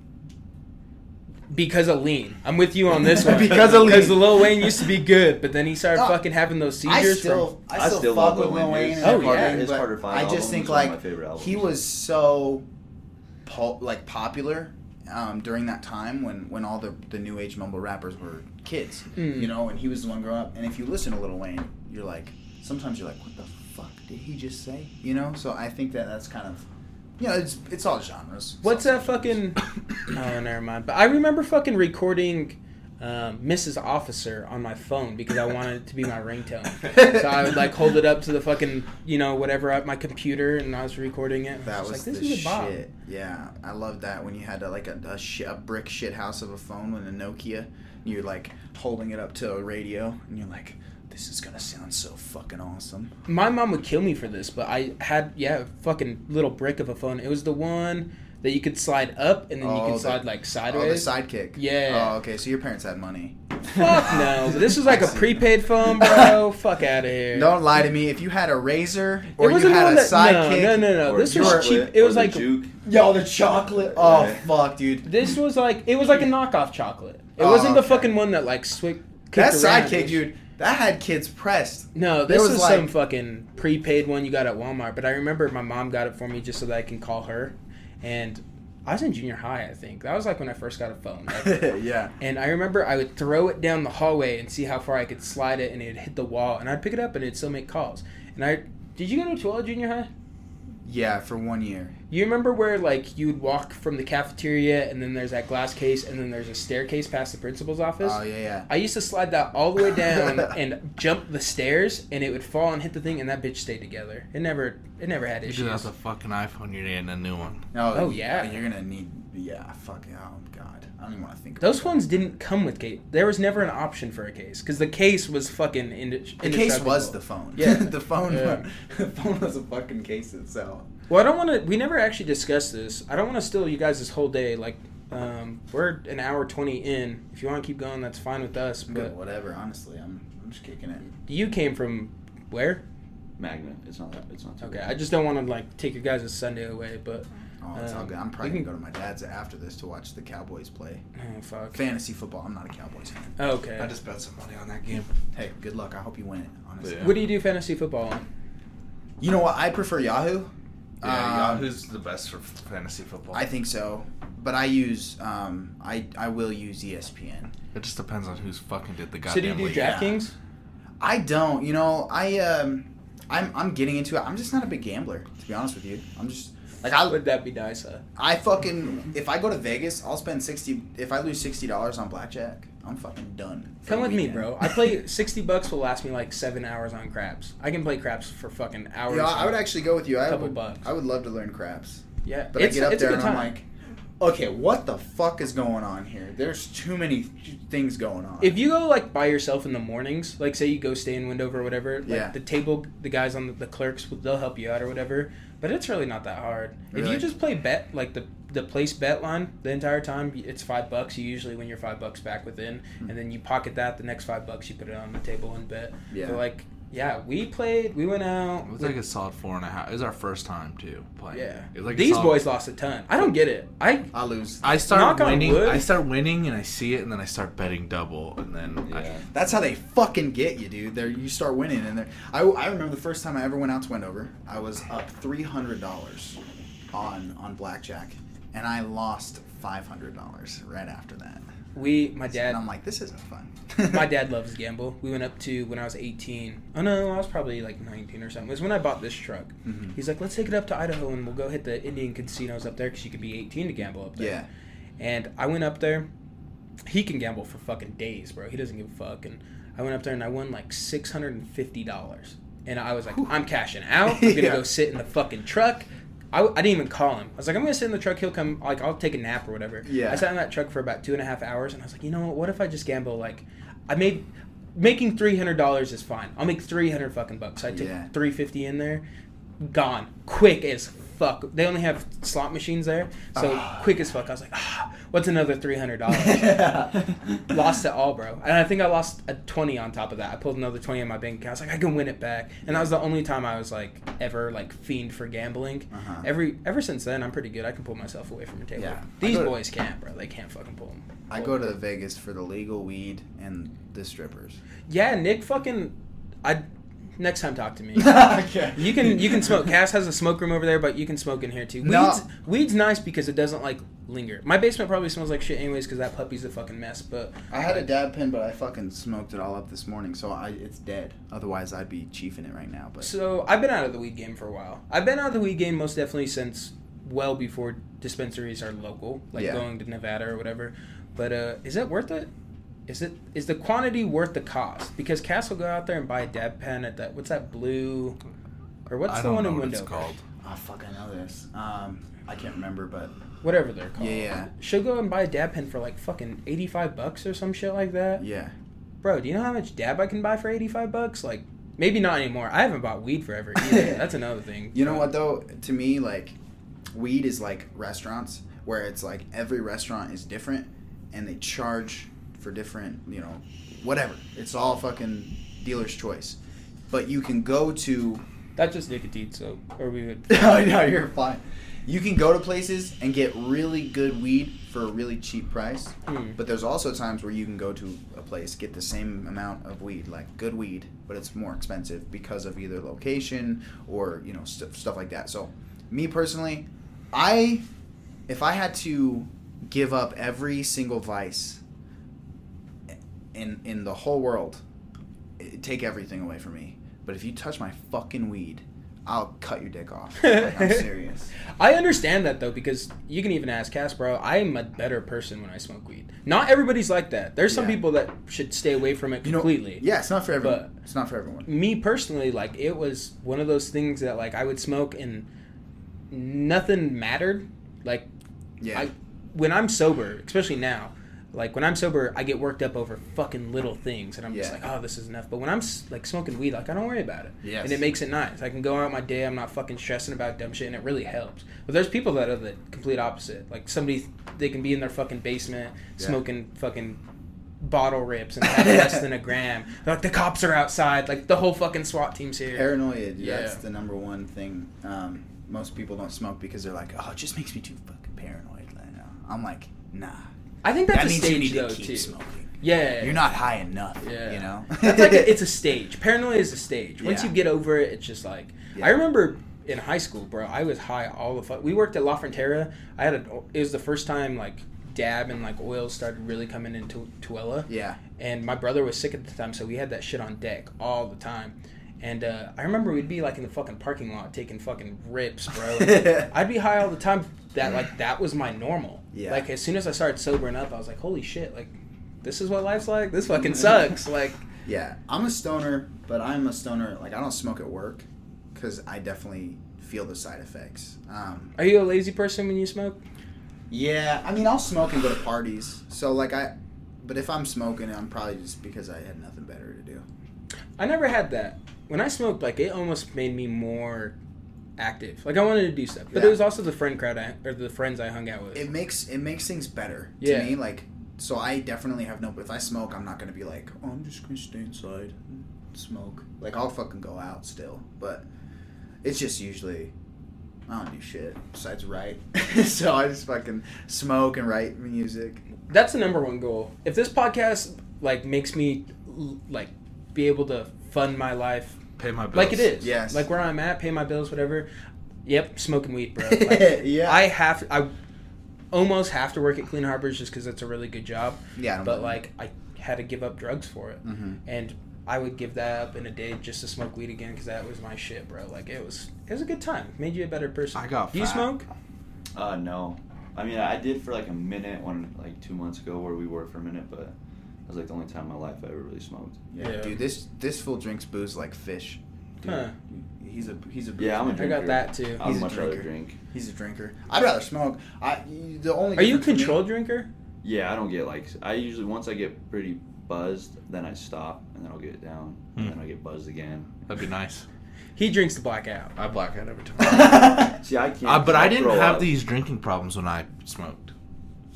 [SPEAKER 1] Because of lean. I'm with you on this one.
[SPEAKER 3] Because of Lean.
[SPEAKER 1] Because Lil Wayne used to be good, but then he started
[SPEAKER 3] No,
[SPEAKER 1] fucking having those seizures.
[SPEAKER 3] I still,
[SPEAKER 1] from,
[SPEAKER 3] I
[SPEAKER 4] I
[SPEAKER 3] still,
[SPEAKER 4] still
[SPEAKER 3] fuck with
[SPEAKER 4] Lil
[SPEAKER 3] Lil
[SPEAKER 4] Wayne.
[SPEAKER 3] Wayne.
[SPEAKER 4] His-
[SPEAKER 3] and
[SPEAKER 1] Oh,
[SPEAKER 3] everything,
[SPEAKER 1] yeah.
[SPEAKER 4] his
[SPEAKER 3] but
[SPEAKER 4] Carter Five
[SPEAKER 3] I
[SPEAKER 4] album
[SPEAKER 3] just think
[SPEAKER 4] was one of
[SPEAKER 3] like
[SPEAKER 4] my favorite albums.
[SPEAKER 3] he was so, po- like popular um, during that time when when all the the new age mumble rappers were kids,
[SPEAKER 1] Mm.
[SPEAKER 3] you know, and he was the one growing up. And if you listen to Lil Wayne, you're like, sometimes you're like, what the fuck did he just say? You know. So I think that that's kind of, you know, it's it's all genres. It's
[SPEAKER 1] What's
[SPEAKER 3] all
[SPEAKER 1] that fucking? oh, never mind. But I remember fucking recording um, Mrs. Officer on my phone because I wanted it to be my ringtone. so I would like hold it up to the fucking you know whatever at my computer and I was recording it.
[SPEAKER 3] That
[SPEAKER 1] I
[SPEAKER 3] was,
[SPEAKER 1] like
[SPEAKER 3] the
[SPEAKER 1] this is a
[SPEAKER 3] shit. Yeah, I loved that when you had a, like a a, shi a brick shit house of a phone with a Nokia. And you're like holding it up to a radio, and you're like, "This is gonna sound so fucking awesome."
[SPEAKER 1] My mom would kill me for this, but I had yeah a fucking little brick of a phone. It was the one that you could slide up and then you
[SPEAKER 3] Oh,
[SPEAKER 1] could
[SPEAKER 3] the-
[SPEAKER 1] slide like
[SPEAKER 3] Oh, the sidekick.
[SPEAKER 1] Yeah.
[SPEAKER 3] Oh, okay. So your parents had money.
[SPEAKER 1] Fuck no. This was like a prepaid phone, bro. Fuck out of here.
[SPEAKER 3] Don't lie to me. If you had a razor
[SPEAKER 1] It
[SPEAKER 3] or you
[SPEAKER 1] wasn't
[SPEAKER 3] had a
[SPEAKER 1] that-
[SPEAKER 3] sidekick,
[SPEAKER 1] No, no, no, no.
[SPEAKER 4] Or
[SPEAKER 1] This
[SPEAKER 3] you
[SPEAKER 1] was
[SPEAKER 3] were-
[SPEAKER 1] cheap. It
[SPEAKER 4] or
[SPEAKER 1] was
[SPEAKER 4] the
[SPEAKER 1] like
[SPEAKER 4] juke.
[SPEAKER 3] yo, the chocolate. Oh
[SPEAKER 4] Yeah.
[SPEAKER 3] fuck, dude.
[SPEAKER 1] this was like it was like a knockoff chocolate. It
[SPEAKER 3] Oh,
[SPEAKER 1] wasn't the oh,
[SPEAKER 3] okay.
[SPEAKER 1] fucking one that like swick.
[SPEAKER 3] That sidekick, dude. That had kids pressed.
[SPEAKER 1] No,
[SPEAKER 3] There
[SPEAKER 1] this
[SPEAKER 3] was
[SPEAKER 1] is
[SPEAKER 3] like-
[SPEAKER 1] some fucking prepaid one you got at Walmart. But I remember my mom got it for me just so that I can call her. And I was in junior high, I think. That was like when I first got a phone. Like,
[SPEAKER 3] yeah.
[SPEAKER 1] and I remember I would throw it down the hallway and see how far I could slide it, and it'd hit the wall, and I'd pick it up and it'd still make calls. And I did you go to Tooele junior high?
[SPEAKER 3] Yeah, for one year.
[SPEAKER 1] You remember where like you would walk from the cafeteria, and then there's that glass case, and then there's a staircase past the principal's office.
[SPEAKER 3] Oh yeah, yeah.
[SPEAKER 1] I used to slide that all the way down and jump the stairs, and it would fall and hit the thing, and that bitch stayed together. It never, it never had
[SPEAKER 2] You
[SPEAKER 1] issues.
[SPEAKER 2] do that's a fucking iPhone. You're getting a new one.
[SPEAKER 3] Oh,
[SPEAKER 1] Oh,
[SPEAKER 3] y-
[SPEAKER 1] yeah.
[SPEAKER 3] You're gonna need. Yeah. Fuck. Oh god. I don't even want to think.
[SPEAKER 1] Those
[SPEAKER 3] about
[SPEAKER 1] phones didn't come with case. There was never an option for a case because the case was fucking. Inde-
[SPEAKER 3] that. The case was the phone.
[SPEAKER 1] Yeah.
[SPEAKER 3] the phone.
[SPEAKER 1] Yeah.
[SPEAKER 3] the phone was a fucking case itself.
[SPEAKER 1] Well, I don't want to. We never actually discussed this. I don't want to steal you guys this whole day. Like, um, we're an hour twenty in. If you want to keep going, that's fine with us.
[SPEAKER 3] But
[SPEAKER 1] But
[SPEAKER 3] whatever. Honestly, I'm. I'm just kicking it.
[SPEAKER 1] you came from where?
[SPEAKER 4] Magna. It's not that. It's not too
[SPEAKER 1] Okay,
[SPEAKER 4] bad.
[SPEAKER 1] I just don't want to like take your guys' Sunday away. But
[SPEAKER 3] Oh, it's all
[SPEAKER 1] Um,
[SPEAKER 3] good. I'm probably
[SPEAKER 1] we
[SPEAKER 3] gonna go to my dad's after this to watch the Cowboys play
[SPEAKER 1] oh fuck.
[SPEAKER 3] fantasy football. I'm not a Cowboys fan.
[SPEAKER 1] Okay.
[SPEAKER 2] I just bet some money on that game.
[SPEAKER 3] Hey, good luck. I hope you win it. Honestly.
[SPEAKER 4] Yeah.
[SPEAKER 1] What do you do fantasy football on?
[SPEAKER 3] You know what? I prefer Yahoo.
[SPEAKER 2] Yeah,
[SPEAKER 3] Um,
[SPEAKER 2] Yahoo's the best for fantasy football.
[SPEAKER 3] I think so, but I use. Um, I I will use ESPN.
[SPEAKER 2] it just depends on who's fucking did the
[SPEAKER 1] So do you do
[SPEAKER 2] league.
[SPEAKER 3] Yeah.
[SPEAKER 1] DraftKings?
[SPEAKER 3] I don't. You know, I um, I'm I'm getting into it. I'm just not a big gambler, to be honest with you. I'm just like I
[SPEAKER 1] Would that be nice? Huh?
[SPEAKER 3] I fucking if I go to Vegas, I'll spend sixty. If I lose sixty dollars on blackjack, I'm fucking done.
[SPEAKER 1] Come with me, bro. I play sixty bucks will last me like seven hours on craps. I can play craps for fucking hours.
[SPEAKER 3] Yeah, I would actually go with you. I
[SPEAKER 1] Couple
[SPEAKER 3] would.
[SPEAKER 1] bucks.
[SPEAKER 3] I would love to learn craps,
[SPEAKER 1] Yeah,
[SPEAKER 3] but
[SPEAKER 1] it's,
[SPEAKER 3] I get up
[SPEAKER 1] it's
[SPEAKER 3] there and I'm like, okay, what the fuck is going on here? There's too many things going on.
[SPEAKER 1] If you go like by yourself in the mornings, like say you go stay in Wendover or whatever, like
[SPEAKER 3] Yeah.
[SPEAKER 1] the table, the guys on the, the clerks, they'll help you out or whatever. But it's really not that hard. If you just play bet, like the the place bet line the entire time, it's five bucks. You usually win your five bucks back within,
[SPEAKER 3] Hmm.
[SPEAKER 1] and then you pocket that. The next five bucks you put it on the table and bet.
[SPEAKER 3] Yeah.
[SPEAKER 1] But like, yeah, we played. We went out.
[SPEAKER 2] It was like a solid four and a half. It was our first time too playing.
[SPEAKER 1] yeah.
[SPEAKER 2] It was like
[SPEAKER 1] These
[SPEAKER 2] solid-
[SPEAKER 1] boys lost a ton. I don't get it. I
[SPEAKER 3] I lose.
[SPEAKER 2] I start winning. I start winning, and I see it, and then I start betting double, and then I,
[SPEAKER 4] Yeah.
[SPEAKER 3] That's how they fucking get you, dude. There, you start winning, and there. I, I remember the first time I ever went out to Wendover. I was up three hundred dollars on on blackjack, and I lost five hundred dollars right after that.
[SPEAKER 1] we my dad
[SPEAKER 3] and I'm like, this isn't fun.
[SPEAKER 1] my dad loves gamble. We went up to when I was 18. Oh no, I was probably like 19 or something. It was when I bought this truck.
[SPEAKER 3] Mhm.
[SPEAKER 1] He's like, let's take it up to Idaho and we'll go hit the Indian casinos up there because you could be 18 to gamble up there.
[SPEAKER 3] Yeah.
[SPEAKER 1] And I went up there. He can gamble for fucking days, bro. He doesn't give a fuck. And I went up there and I won like $650. And I was like, I'm cashing out. I'm gonna
[SPEAKER 3] Yeah.
[SPEAKER 1] go sit in the fucking truck. I, I didn't even call him. I was like, I'm gonna sit in the truck. He'll come. Like, I'll take a nap or whatever.
[SPEAKER 3] Yeah.
[SPEAKER 1] I sat in that truck for about two and a half hours, and I was like, you know what? What if I just gamble? Like, I made making three hundred dollars is fine. I'll make three hundred fucking bucks. I took
[SPEAKER 3] Yeah.
[SPEAKER 1] three fifty in there, gone quick as fuck. They only have slot machines there, so
[SPEAKER 3] Ah.
[SPEAKER 1] quick as fuck. I was like, ah, what's another three hundred dollars? lost it all, bro. And I think I lost a 20 on top of that. I pulled another 20 in my bank account. I was like, I can win it back. And that was the only time I was like ever like fiend for gambling.
[SPEAKER 3] Uh-huh.
[SPEAKER 1] Every ever since then, I'm pretty good. I can pull myself away from a table.
[SPEAKER 3] Yeah.
[SPEAKER 1] These
[SPEAKER 3] to-
[SPEAKER 1] boys can't, bro. They can't fucking pull them.
[SPEAKER 3] I go to Vegas for the legal weed and the strippers.
[SPEAKER 1] Yeah, Nick fucking I next time talk to me.
[SPEAKER 3] okay.
[SPEAKER 1] You can you can smoke. Cass has a smoke room over there, but you can smoke in here too. Weed's
[SPEAKER 3] No.
[SPEAKER 1] weed's nice because it doesn't like linger. My basement probably smells like shit anyways because that puppy's a fucking mess. But
[SPEAKER 3] I had a dab pen, but I fucking smoked it all up this morning, so I it's dead. Otherwise, I'd be chiefing it right now. But
[SPEAKER 1] So I've been out of the weed game for a while. I've been out of the weed game most definitely since well before dispensaries are local, like
[SPEAKER 3] Yeah.
[SPEAKER 1] going to Nevada or whatever. But uh, is it worth it? Is it is the quantity worth the cost? Because Cass will go out there and buy a dab pen at that. What's that blue? Or what's
[SPEAKER 2] I
[SPEAKER 1] the
[SPEAKER 2] don't
[SPEAKER 1] one
[SPEAKER 2] know
[SPEAKER 1] in
[SPEAKER 2] what
[SPEAKER 1] window?
[SPEAKER 2] it's called.
[SPEAKER 3] oh fuck, I know this. Um, I can't remember, but
[SPEAKER 1] Whatever they're called.
[SPEAKER 3] Yeah, yeah.
[SPEAKER 1] She'll go and buy a dab pen for like fucking eighty five bucks or some shit like that.
[SPEAKER 3] yeah,
[SPEAKER 1] Bro, do you know how much dab I can buy for eighty five bucks? Like maybe not anymore. I haven't bought weed forever either. That's another thing.
[SPEAKER 3] You know what though? To me, like, weed is like restaurants, where it's like every restaurant is different, and they charge for different, you know, whatever. It's all fucking dealer's choice. But you can go to
[SPEAKER 1] That's just nicotine, so or we would.
[SPEAKER 3] no, no, you're fine. You can go to places and get really good weed for a really cheap price.
[SPEAKER 1] Hmm.
[SPEAKER 3] But there's also times where you can go to a place, get the same amount of weed, like good weed, but it's more expensive because of either location or, you know, st- stuff like that. So, me personally, I if I had to give up every single vice in in the whole world, it'd take everything away from me. But if you touch my fucking weed, I'll cut your dick off. Like, I'm serious.
[SPEAKER 1] I understand that though because you can even ask Cass, bro. I'm a better person when I smoke weed. Not everybody's like that. There's some
[SPEAKER 3] Yeah.
[SPEAKER 1] people that should stay away from it
[SPEAKER 3] You know,
[SPEAKER 1] completely.
[SPEAKER 3] yeah, it's not for everyone.
[SPEAKER 1] But-
[SPEAKER 3] it's not for everyone.
[SPEAKER 1] Me personally, like it was one of those things that like I would smoke and nothing mattered. Like
[SPEAKER 3] Yeah.
[SPEAKER 1] I, when I'm sober, especially now, like when I'm sober, I get worked up over fucking little things, and I'm just like, oh, this is enough. But when I'm like smoking weed, like I don't worry about it,
[SPEAKER 3] Yes.
[SPEAKER 1] and it makes it nice. I can go out my day. I'm not fucking stressing about dumb shit, and it really helps. But there's people that are the complete opposite. Like somebody, they can be in their fucking basement
[SPEAKER 3] Yeah.
[SPEAKER 1] smoking fucking bottle rips and have less than a gram. They're like the cops are outside. Like the whole fucking SWAT team's here.
[SPEAKER 3] Paranoia,
[SPEAKER 1] Yeah.
[SPEAKER 3] that's the number one thing. Um, most people don't smoke because they're like, oh, it just makes me too fucking paranoid right now. I'm like, nah.
[SPEAKER 1] I think that's
[SPEAKER 3] that
[SPEAKER 1] a
[SPEAKER 3] means you
[SPEAKER 1] stage
[SPEAKER 3] need
[SPEAKER 1] though
[SPEAKER 3] to keep
[SPEAKER 1] too.
[SPEAKER 3] smoking.
[SPEAKER 1] Yeah,
[SPEAKER 3] You're not high enough,
[SPEAKER 1] Yeah.
[SPEAKER 3] you know?
[SPEAKER 1] That's like a, it's a stage. Paranoia is a stage. Once
[SPEAKER 3] Yeah.
[SPEAKER 1] you get over it, it's just like
[SPEAKER 3] Yeah.
[SPEAKER 1] I remember in high school, bro. I was high all the fuck. We worked at La Frontera. I had a. It was the first time like dab and like oil started really coming into Tooele.
[SPEAKER 3] yeah.
[SPEAKER 1] And my brother was sick at the time, so we had that shit on deck all the time. And uh, I remember we'd be like in the fucking parking lot taking fucking rips, bro. I'd be high all the time. That like that was my normal.
[SPEAKER 3] Yeah.
[SPEAKER 1] Like as soon as I started sobering up, I was like, holy shit, like this is what life's like. This fucking sucks. Like
[SPEAKER 3] Yeah, I'm a stoner, but I'm a stoner. Like I don't smoke at work because I definitely feel the side effects. Um,
[SPEAKER 1] Are you a lazy person when you smoke?
[SPEAKER 3] yeah, I mean I'll smoke and go to parties. So like I, but if I'm smoking, I'm probably just because I had nothing better to do.
[SPEAKER 1] I never had that. When I smoked, like it almost made me more active. Like I wanted to do stuff, but
[SPEAKER 3] Yeah.
[SPEAKER 1] it was also the friend crowd I, or the friends I hung out with.
[SPEAKER 3] It makes it makes things better
[SPEAKER 1] Yeah.
[SPEAKER 3] to me. Like so, I definitely have no. If I smoke, I'm not gonna be like, oh, I'm just gonna stay inside, and smoke. Like I'll fucking go out still, but it's just usually. I don't do shit besides write, so I just fucking smoke and write music.
[SPEAKER 1] That's the number one goal. If this podcast like makes me like be able to fund my life
[SPEAKER 2] Pay my bills.
[SPEAKER 1] like it is,
[SPEAKER 3] Yes.
[SPEAKER 1] like where I'm at, pay my bills, whatever. Yep, smoking weed, bro. Like,
[SPEAKER 3] yeah,
[SPEAKER 1] I have I almost have to work at Clean Harbors just because it's a really good job.
[SPEAKER 3] yeah,
[SPEAKER 1] But
[SPEAKER 3] blame
[SPEAKER 1] like I had to give up drugs for it,
[SPEAKER 3] Mhm.
[SPEAKER 1] and I would give that up in a day just to smoke weed again because that was my shit, bro. Like it was it was a good time. Made you a better person.
[SPEAKER 2] I got
[SPEAKER 1] Do you smoke?
[SPEAKER 4] Uh, no. I mean, I did for like a minute one, like two months ago, where we were for a minute, but that was like the only time in my life I ever really smoked.
[SPEAKER 3] yeah.
[SPEAKER 1] Yeah.
[SPEAKER 3] dude. This this fool drinks booze like fish. Dude,
[SPEAKER 1] Huh.
[SPEAKER 3] He's a he's a booze
[SPEAKER 4] Yeah, I'm a
[SPEAKER 3] man.
[SPEAKER 1] I got that too.
[SPEAKER 4] I would
[SPEAKER 3] He's a
[SPEAKER 4] rather
[SPEAKER 3] drinker.
[SPEAKER 4] drink.
[SPEAKER 3] He's a drinker. I'd rather smoke. I the only.
[SPEAKER 1] Are you a
[SPEAKER 3] difference for me-
[SPEAKER 1] controlled drinker?
[SPEAKER 4] Yeah, I don't get like I usually once I get pretty buzzed, then I stop and then I'll get it down and
[SPEAKER 2] Hmm.
[SPEAKER 4] then I get buzzed again.
[SPEAKER 2] That'd be nice.
[SPEAKER 1] He drinks the blackout.
[SPEAKER 2] I black out every time.
[SPEAKER 4] See, I can't.
[SPEAKER 2] Uh, but I didn't have
[SPEAKER 4] up.
[SPEAKER 2] these drinking problems when I smoked.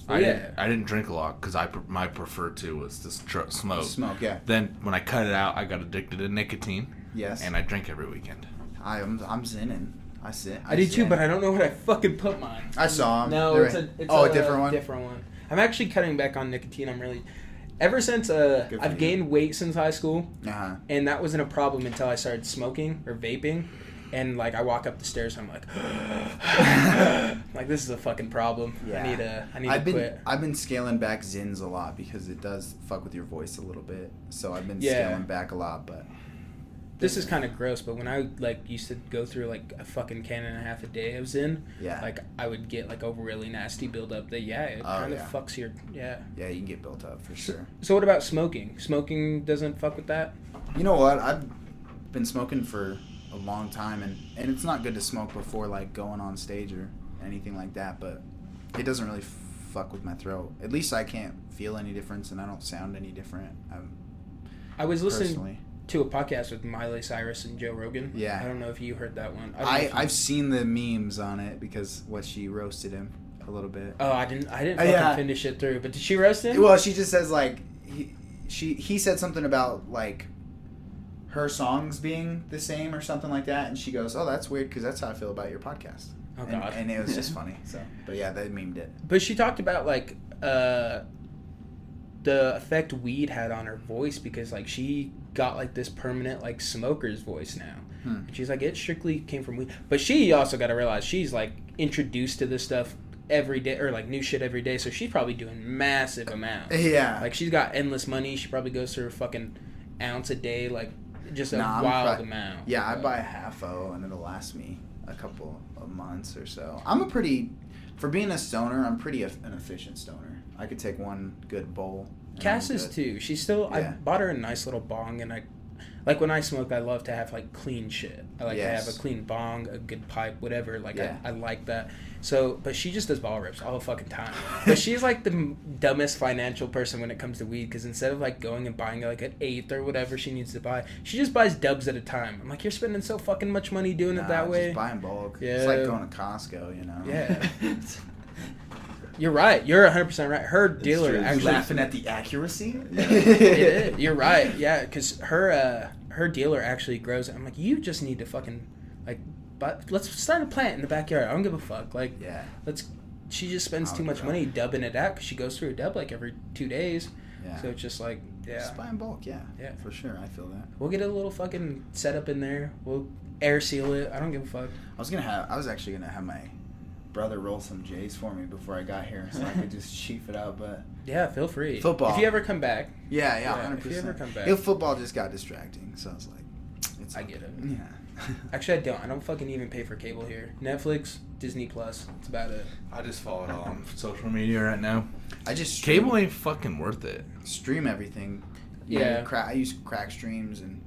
[SPEAKER 2] I
[SPEAKER 1] Yeah.
[SPEAKER 2] didn't. I didn't drink a lot because I my preferred to was this tr- smoke.
[SPEAKER 3] Smoke, yeah.
[SPEAKER 2] Then when I cut it out, I got addicted to nicotine,
[SPEAKER 3] Yes.
[SPEAKER 2] and I drink every weekend.
[SPEAKER 3] I, I'm I'm zinning. I sit.
[SPEAKER 1] I did too, but I don't know what I fucking put mine.
[SPEAKER 3] I saw 'em.
[SPEAKER 1] No,
[SPEAKER 3] They're-
[SPEAKER 1] it's a it's
[SPEAKER 3] oh, a different one?
[SPEAKER 1] Different one. I'm actually cutting back on nicotine. I'm really. Ever since uh, I've
[SPEAKER 3] you.
[SPEAKER 1] gained weight since high school,
[SPEAKER 3] Uh-huh.
[SPEAKER 1] and that wasn't a problem until I started smoking or vaping, and like I walk up the stairs, I'm like, like this is a fucking problem.
[SPEAKER 3] Yeah.
[SPEAKER 1] I need to I need
[SPEAKER 3] I've
[SPEAKER 1] to
[SPEAKER 3] been
[SPEAKER 1] quit.
[SPEAKER 3] I've been scaling back Zyns a lot because it does fuck with your voice a little bit. So I've been
[SPEAKER 1] Yeah.
[SPEAKER 3] scaling back a lot, but
[SPEAKER 1] This is kind of gross, but when I like used to go through like a fucking can and a half a day of Zyn,
[SPEAKER 3] yeah,
[SPEAKER 1] like I would get like a really nasty buildup that yeah, it
[SPEAKER 3] Oh,
[SPEAKER 1] kind of
[SPEAKER 3] yeah.
[SPEAKER 1] fucks your yeah.
[SPEAKER 3] yeah, you can get built up for sure.
[SPEAKER 1] So what about smoking? Smoking doesn't fuck with that.
[SPEAKER 3] You know what? I've been smoking for a long time, and and it's not good to smoke before like going on stage or anything like that. But it doesn't really fuck with my throat. At least I can't feel any difference, and I don't sound any different. Um,
[SPEAKER 1] I was listening
[SPEAKER 3] personally,
[SPEAKER 1] to a podcast with Miley Cyrus and Joe Rogan.
[SPEAKER 3] Yeah.
[SPEAKER 1] I don't know if you heard that one. i,
[SPEAKER 3] I i've seen the memes on it because what she roasted him a little bit.
[SPEAKER 1] Oh, I didn't. I didn't
[SPEAKER 3] Uh, yeah.
[SPEAKER 1] finish it through. But did she roast him?
[SPEAKER 3] Well, she just says like he she he said something about like her songs being the same or something like that, and she goes, "Oh, that's weird because that's how I feel about your podcast."
[SPEAKER 1] Oh,
[SPEAKER 3] and,
[SPEAKER 1] God.
[SPEAKER 3] and it was just funny. So, but yeah, they memed it.
[SPEAKER 1] But she talked about like uh the effect weed had on her voice because like she got like this permanent like smoker's voice now.
[SPEAKER 3] Hmm.
[SPEAKER 1] And she's like it strictly came from weed. But she also got to realize she's like introduced to this stuff every day or like new shit every day, so she's probably doing massive amounts.
[SPEAKER 3] Yeah,
[SPEAKER 1] Like she's got endless money. She probably goes through a fucking ounce a day, like just a
[SPEAKER 3] Nah,
[SPEAKER 1] wild amount.
[SPEAKER 3] yeah, I buy a half o, and it'll last me a couple of months or so. I'm a pretty, for being a stoner, I'm pretty an efficient stoner. I could take one good bowl.
[SPEAKER 1] Cass is too. She's still. I bought her a nice little bong, and I, like when I smoke, I love to have like clean shit. I like to have a clean bong, a good pipe, whatever. Like
[SPEAKER 3] Yeah.
[SPEAKER 1] I, I like that. So, but she just does ball rips all the fucking time. but she's like the dumbest financial person when it comes to weed because instead of like going and buying like an eighth or whatever she needs to buy, she just buys dubs at a time. I'm like, you're spending so fucking much money doing
[SPEAKER 3] Nah,
[SPEAKER 1] it that
[SPEAKER 3] just
[SPEAKER 1] way.
[SPEAKER 3] buy in bulk.
[SPEAKER 1] Yeah.
[SPEAKER 3] It's like going to Costco, you know.
[SPEAKER 1] Yeah. You're right. You're 100 percent right. Her dealer
[SPEAKER 4] true. You
[SPEAKER 1] actually
[SPEAKER 3] laughing at the accuracy?
[SPEAKER 1] Yeah, you're right. Yeah, because her uh, her dealer actually grows. it. I'm like, you just need to fucking like, but let's start a plant in the backyard. I don't give a fuck. Like,
[SPEAKER 3] Yeah.
[SPEAKER 1] let's. She just spends too much money dubbing it out because she goes through a dub like every two days.
[SPEAKER 3] Yeah.
[SPEAKER 1] So it's just like, yeah,
[SPEAKER 3] Just buy in bulk, yeah.
[SPEAKER 1] Yeah.
[SPEAKER 3] For sure, I feel that.
[SPEAKER 1] we'll get a little fucking setup in there. We'll air seal it. I don't give a fuck.
[SPEAKER 3] I was gonna have. I was actually gonna have my brother roll some J's for me before I got here, so I could just chief it out. But
[SPEAKER 1] Yeah, feel free.
[SPEAKER 3] Football.
[SPEAKER 1] If you ever come back,
[SPEAKER 3] yeah, yeah,
[SPEAKER 1] Yeah,
[SPEAKER 3] hundred
[SPEAKER 1] if you ever come back.
[SPEAKER 3] If football just got distracting, so I was like, it's.
[SPEAKER 1] I
[SPEAKER 3] okay.
[SPEAKER 1] get it.
[SPEAKER 3] Yeah.
[SPEAKER 1] Actually, I don't. I don't fucking even pay for cable here. Netflix, Disney Plus. That's about it.
[SPEAKER 2] I just follow it all on social media right now.
[SPEAKER 3] I just stream,
[SPEAKER 2] Cable ain't fucking worth it.
[SPEAKER 3] stream everything.
[SPEAKER 1] Yeah.
[SPEAKER 3] crack, I use crack streams and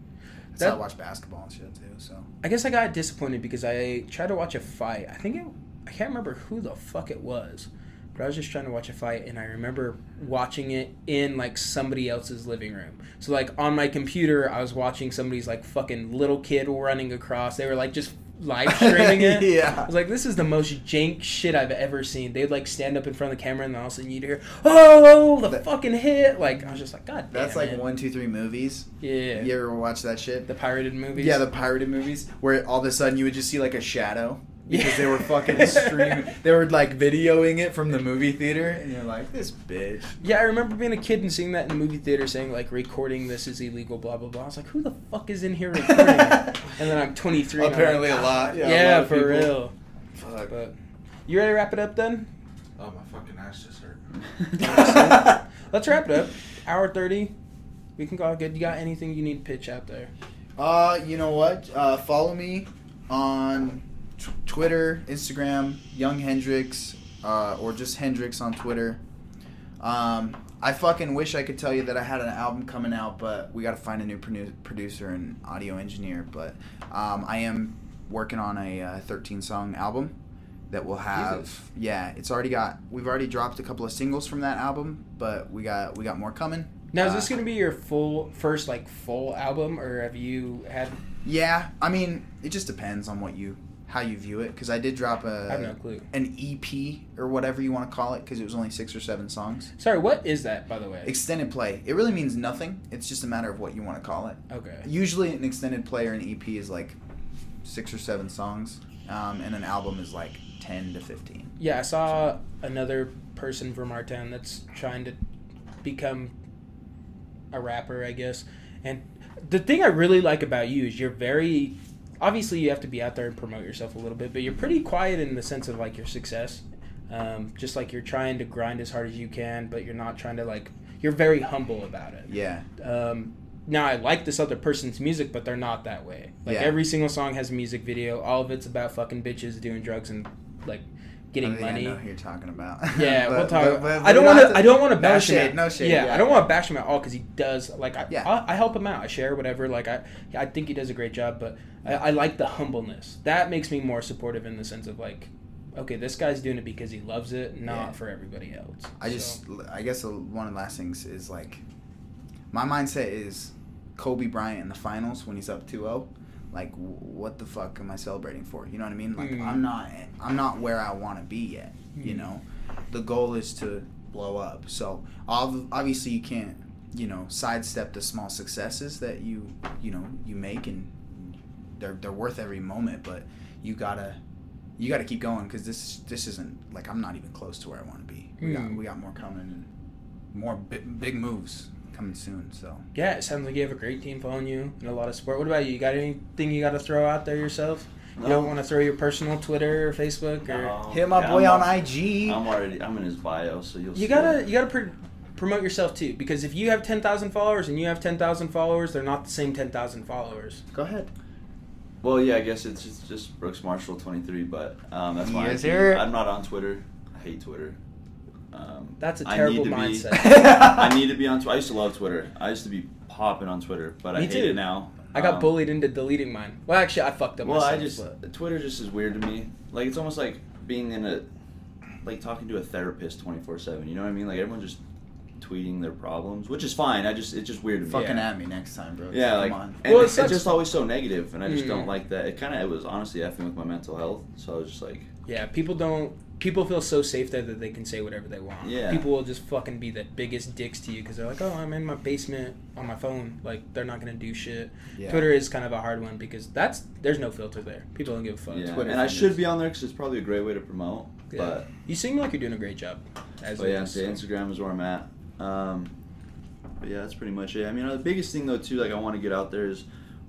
[SPEAKER 3] that's
[SPEAKER 1] That-
[SPEAKER 3] how I watch basketball and shit too. So
[SPEAKER 1] I guess I got disappointed because I tried to watch a fight. I think it, I can't remember who the fuck it was, but I was just trying to watch a fight, and I remember watching it in like somebody else's living room. So like on my computer, I was watching somebody's like fucking little kid running across. They were like just live streaming it.
[SPEAKER 3] yeah.
[SPEAKER 1] I was like, this is the most jank shit I've ever seen. They'd like stand up in front of the camera, and then all of a sudden you'd hear, "Oh, the
[SPEAKER 3] That-
[SPEAKER 1] fucking hit!" Like I was just like, God,
[SPEAKER 3] That's like
[SPEAKER 1] it."
[SPEAKER 3] one, two, three movies.
[SPEAKER 1] Yeah,
[SPEAKER 3] You ever watch that shit?
[SPEAKER 1] the pirated movies.
[SPEAKER 3] Yeah, the pirated movies where all of a sudden you would just see like a shadow because they were fucking streaming. They were like videoing it from the movie theater, and you're like, this bitch.
[SPEAKER 1] Yeah, I remember being a kid and seeing that in the movie theater, saying like recording this is illegal, blah blah blah. I was like, who the fuck is in here recording? and then I'm 23. and I'm
[SPEAKER 3] Apparently
[SPEAKER 1] like,
[SPEAKER 3] a lot.
[SPEAKER 1] Yeah,
[SPEAKER 3] Yeah, a lot
[SPEAKER 1] for
[SPEAKER 3] people.
[SPEAKER 1] real.
[SPEAKER 3] Fuck.
[SPEAKER 1] But you ready to wrap it up then?
[SPEAKER 2] Oh, my fucking ass just hurt.
[SPEAKER 1] Let's wrap it up. Hour 30. We can call it good. You got anything you need to pitch out there?
[SPEAKER 3] Uh, you know what? Uh, follow me on t- Twitter, Instagram, Young Hendrix, uh, or just Hendrix on Twitter. Um, I fucking wish I could tell you that I had an album coming out, but we got to find a new produ- producer and audio engineer. But um, I am working on a uh, 13 song album that will have
[SPEAKER 1] Jesus.
[SPEAKER 3] yeah it's already got we've already dropped a couple of singles from that album but we got we got more coming
[SPEAKER 1] Now, is
[SPEAKER 3] Uh,
[SPEAKER 1] this going to be your full first like full album, or have you had?
[SPEAKER 3] Yeah, I mean, it just depends on what you how you view it. Because I did drop a
[SPEAKER 1] I have no clue.
[SPEAKER 3] an EP or whatever you want to call it, because it was only six or seven songs.
[SPEAKER 1] Sorry, what is that by the way?
[SPEAKER 3] Extended play. It really means nothing. It's just a matter of what you want to call it.
[SPEAKER 1] okay.
[SPEAKER 3] Usually, an extended play or an EP is like six or seven songs, um, and an album is like ten to fifteen.
[SPEAKER 1] Yeah, I saw another person from our town that's trying to become a rapper, I guess. And the thing I really like about you is you're very obviously you have to be out there and promote yourself a little bit, but you're pretty quiet in the sense of like your success. Um, just like you're trying to grind as hard as you can, but you're not trying to like you're very humble about it.
[SPEAKER 3] Yeah,
[SPEAKER 1] Um, now I like this other person's music, but they're not that way. Like
[SPEAKER 3] Yeah.
[SPEAKER 1] every single song has a music video. All of it's about fucking bitches doing drugs and like getting
[SPEAKER 3] I
[SPEAKER 1] money.
[SPEAKER 3] I know who you're talking about.
[SPEAKER 1] Yeah,
[SPEAKER 3] But-
[SPEAKER 1] we'll talk.
[SPEAKER 3] but- but
[SPEAKER 1] I don't want to. I don't want to
[SPEAKER 3] no
[SPEAKER 1] bash him.
[SPEAKER 3] shade,
[SPEAKER 1] at-
[SPEAKER 3] No shade.
[SPEAKER 1] Yeah,
[SPEAKER 3] Yeah,
[SPEAKER 1] I don't want to bash him at all because he does. Like, I,
[SPEAKER 3] Yeah.
[SPEAKER 1] I, I help him out. I share whatever. Like, I, I think he does a great job. But I, I like the humbleness. That makes me more supportive in the sense of like, okay, this guy's doing it because he loves it, not
[SPEAKER 3] Yeah.
[SPEAKER 1] for everybody else.
[SPEAKER 3] I
[SPEAKER 1] So-
[SPEAKER 3] just, I guess one of the last things is like, my mindset is Kobe Bryant in the finals when he's up 2-0. Like, w- what the fuck am I celebrating for? You know what I mean? Like,
[SPEAKER 1] Mm.
[SPEAKER 3] I'm not, I'm not where I want to be yet. You
[SPEAKER 1] Mm.
[SPEAKER 3] know, the goal is to blow up. So obviously you can't you know sidestep the small successes that you you know you make and they're they're worth every moment but you gotta you gotta keep going because this this isn't like i'm not even close to where i want to be we got
[SPEAKER 1] Hmm.
[SPEAKER 3] we got more coming and more big, big moves coming soon so
[SPEAKER 1] Yeah, it sounds like you have a great team following you and a lot of support. What about you? You got anything you got to throw out there yourself? You don't want to throw your personal Twitter or Facebook or
[SPEAKER 4] No.
[SPEAKER 3] hit my
[SPEAKER 4] Yeah,
[SPEAKER 3] boy
[SPEAKER 4] I'm
[SPEAKER 3] on
[SPEAKER 4] al-
[SPEAKER 3] ig
[SPEAKER 4] I'm already. I'm in his bio, so you'll.
[SPEAKER 1] you
[SPEAKER 4] see
[SPEAKER 1] gotta
[SPEAKER 4] it.
[SPEAKER 1] you gotta pr- promote yourself too because if you have ten thousand followers and you have ten thousand followers, they're not the same ten thousand followers.
[SPEAKER 3] go ahead
[SPEAKER 4] Well, yeah, I guess it's just, just Brooks Marshall 23, but um, that's why
[SPEAKER 3] Yes,
[SPEAKER 4] I'm not on Twitter. I hate Twitter. Um,
[SPEAKER 1] That's a
[SPEAKER 4] I
[SPEAKER 1] terrible
[SPEAKER 4] need to be-
[SPEAKER 1] mindset.
[SPEAKER 4] I need to be on. Tw- I used to love Twitter. I used to be popping on Twitter, but I
[SPEAKER 1] Me
[SPEAKER 4] hate
[SPEAKER 1] too.
[SPEAKER 4] it now.
[SPEAKER 1] I got
[SPEAKER 4] Um,
[SPEAKER 1] bullied into deleting mine. Well, actually, I fucked up.
[SPEAKER 4] Well, I just
[SPEAKER 1] but-
[SPEAKER 4] Twitter just is weird to me. Like it's almost like being in a like talking to a therapist 24/7. You know what I mean? Like everyone just tweeting their problems, which is fine. I just it's just weird to me.
[SPEAKER 3] fucking
[SPEAKER 1] Yeah.
[SPEAKER 3] at me next time bro
[SPEAKER 4] Yeah, like,
[SPEAKER 3] come on
[SPEAKER 4] and
[SPEAKER 1] Well, it
[SPEAKER 4] it's, just always so negative, and I just
[SPEAKER 1] Mm.
[SPEAKER 4] don't like that. It kind of it was honestly effing with my mental health, so I was just like,
[SPEAKER 1] Yeah, people don't. People feel so safe there that they can say whatever they want.
[SPEAKER 4] Yeah.
[SPEAKER 1] People will just fucking be the biggest dicks to you because they're like, "Oh, I'm in my basement on my phone." Like they're not gonna do shit.
[SPEAKER 3] Yeah.
[SPEAKER 1] Twitter is kind of a hard one because that's there's no filter there. People don't give a fuck.
[SPEAKER 4] yeah.
[SPEAKER 3] Twitter
[SPEAKER 4] and I should be on there because it's probably a great way to promote.
[SPEAKER 1] Yeah.
[SPEAKER 4] But
[SPEAKER 1] you seem like you're doing a great job. As
[SPEAKER 4] But yeah, so
[SPEAKER 1] so.
[SPEAKER 4] Instagram is where I'm at. Um, but yeah, that's pretty much it. I mean, uh, the biggest thing though too, like I want to get out there is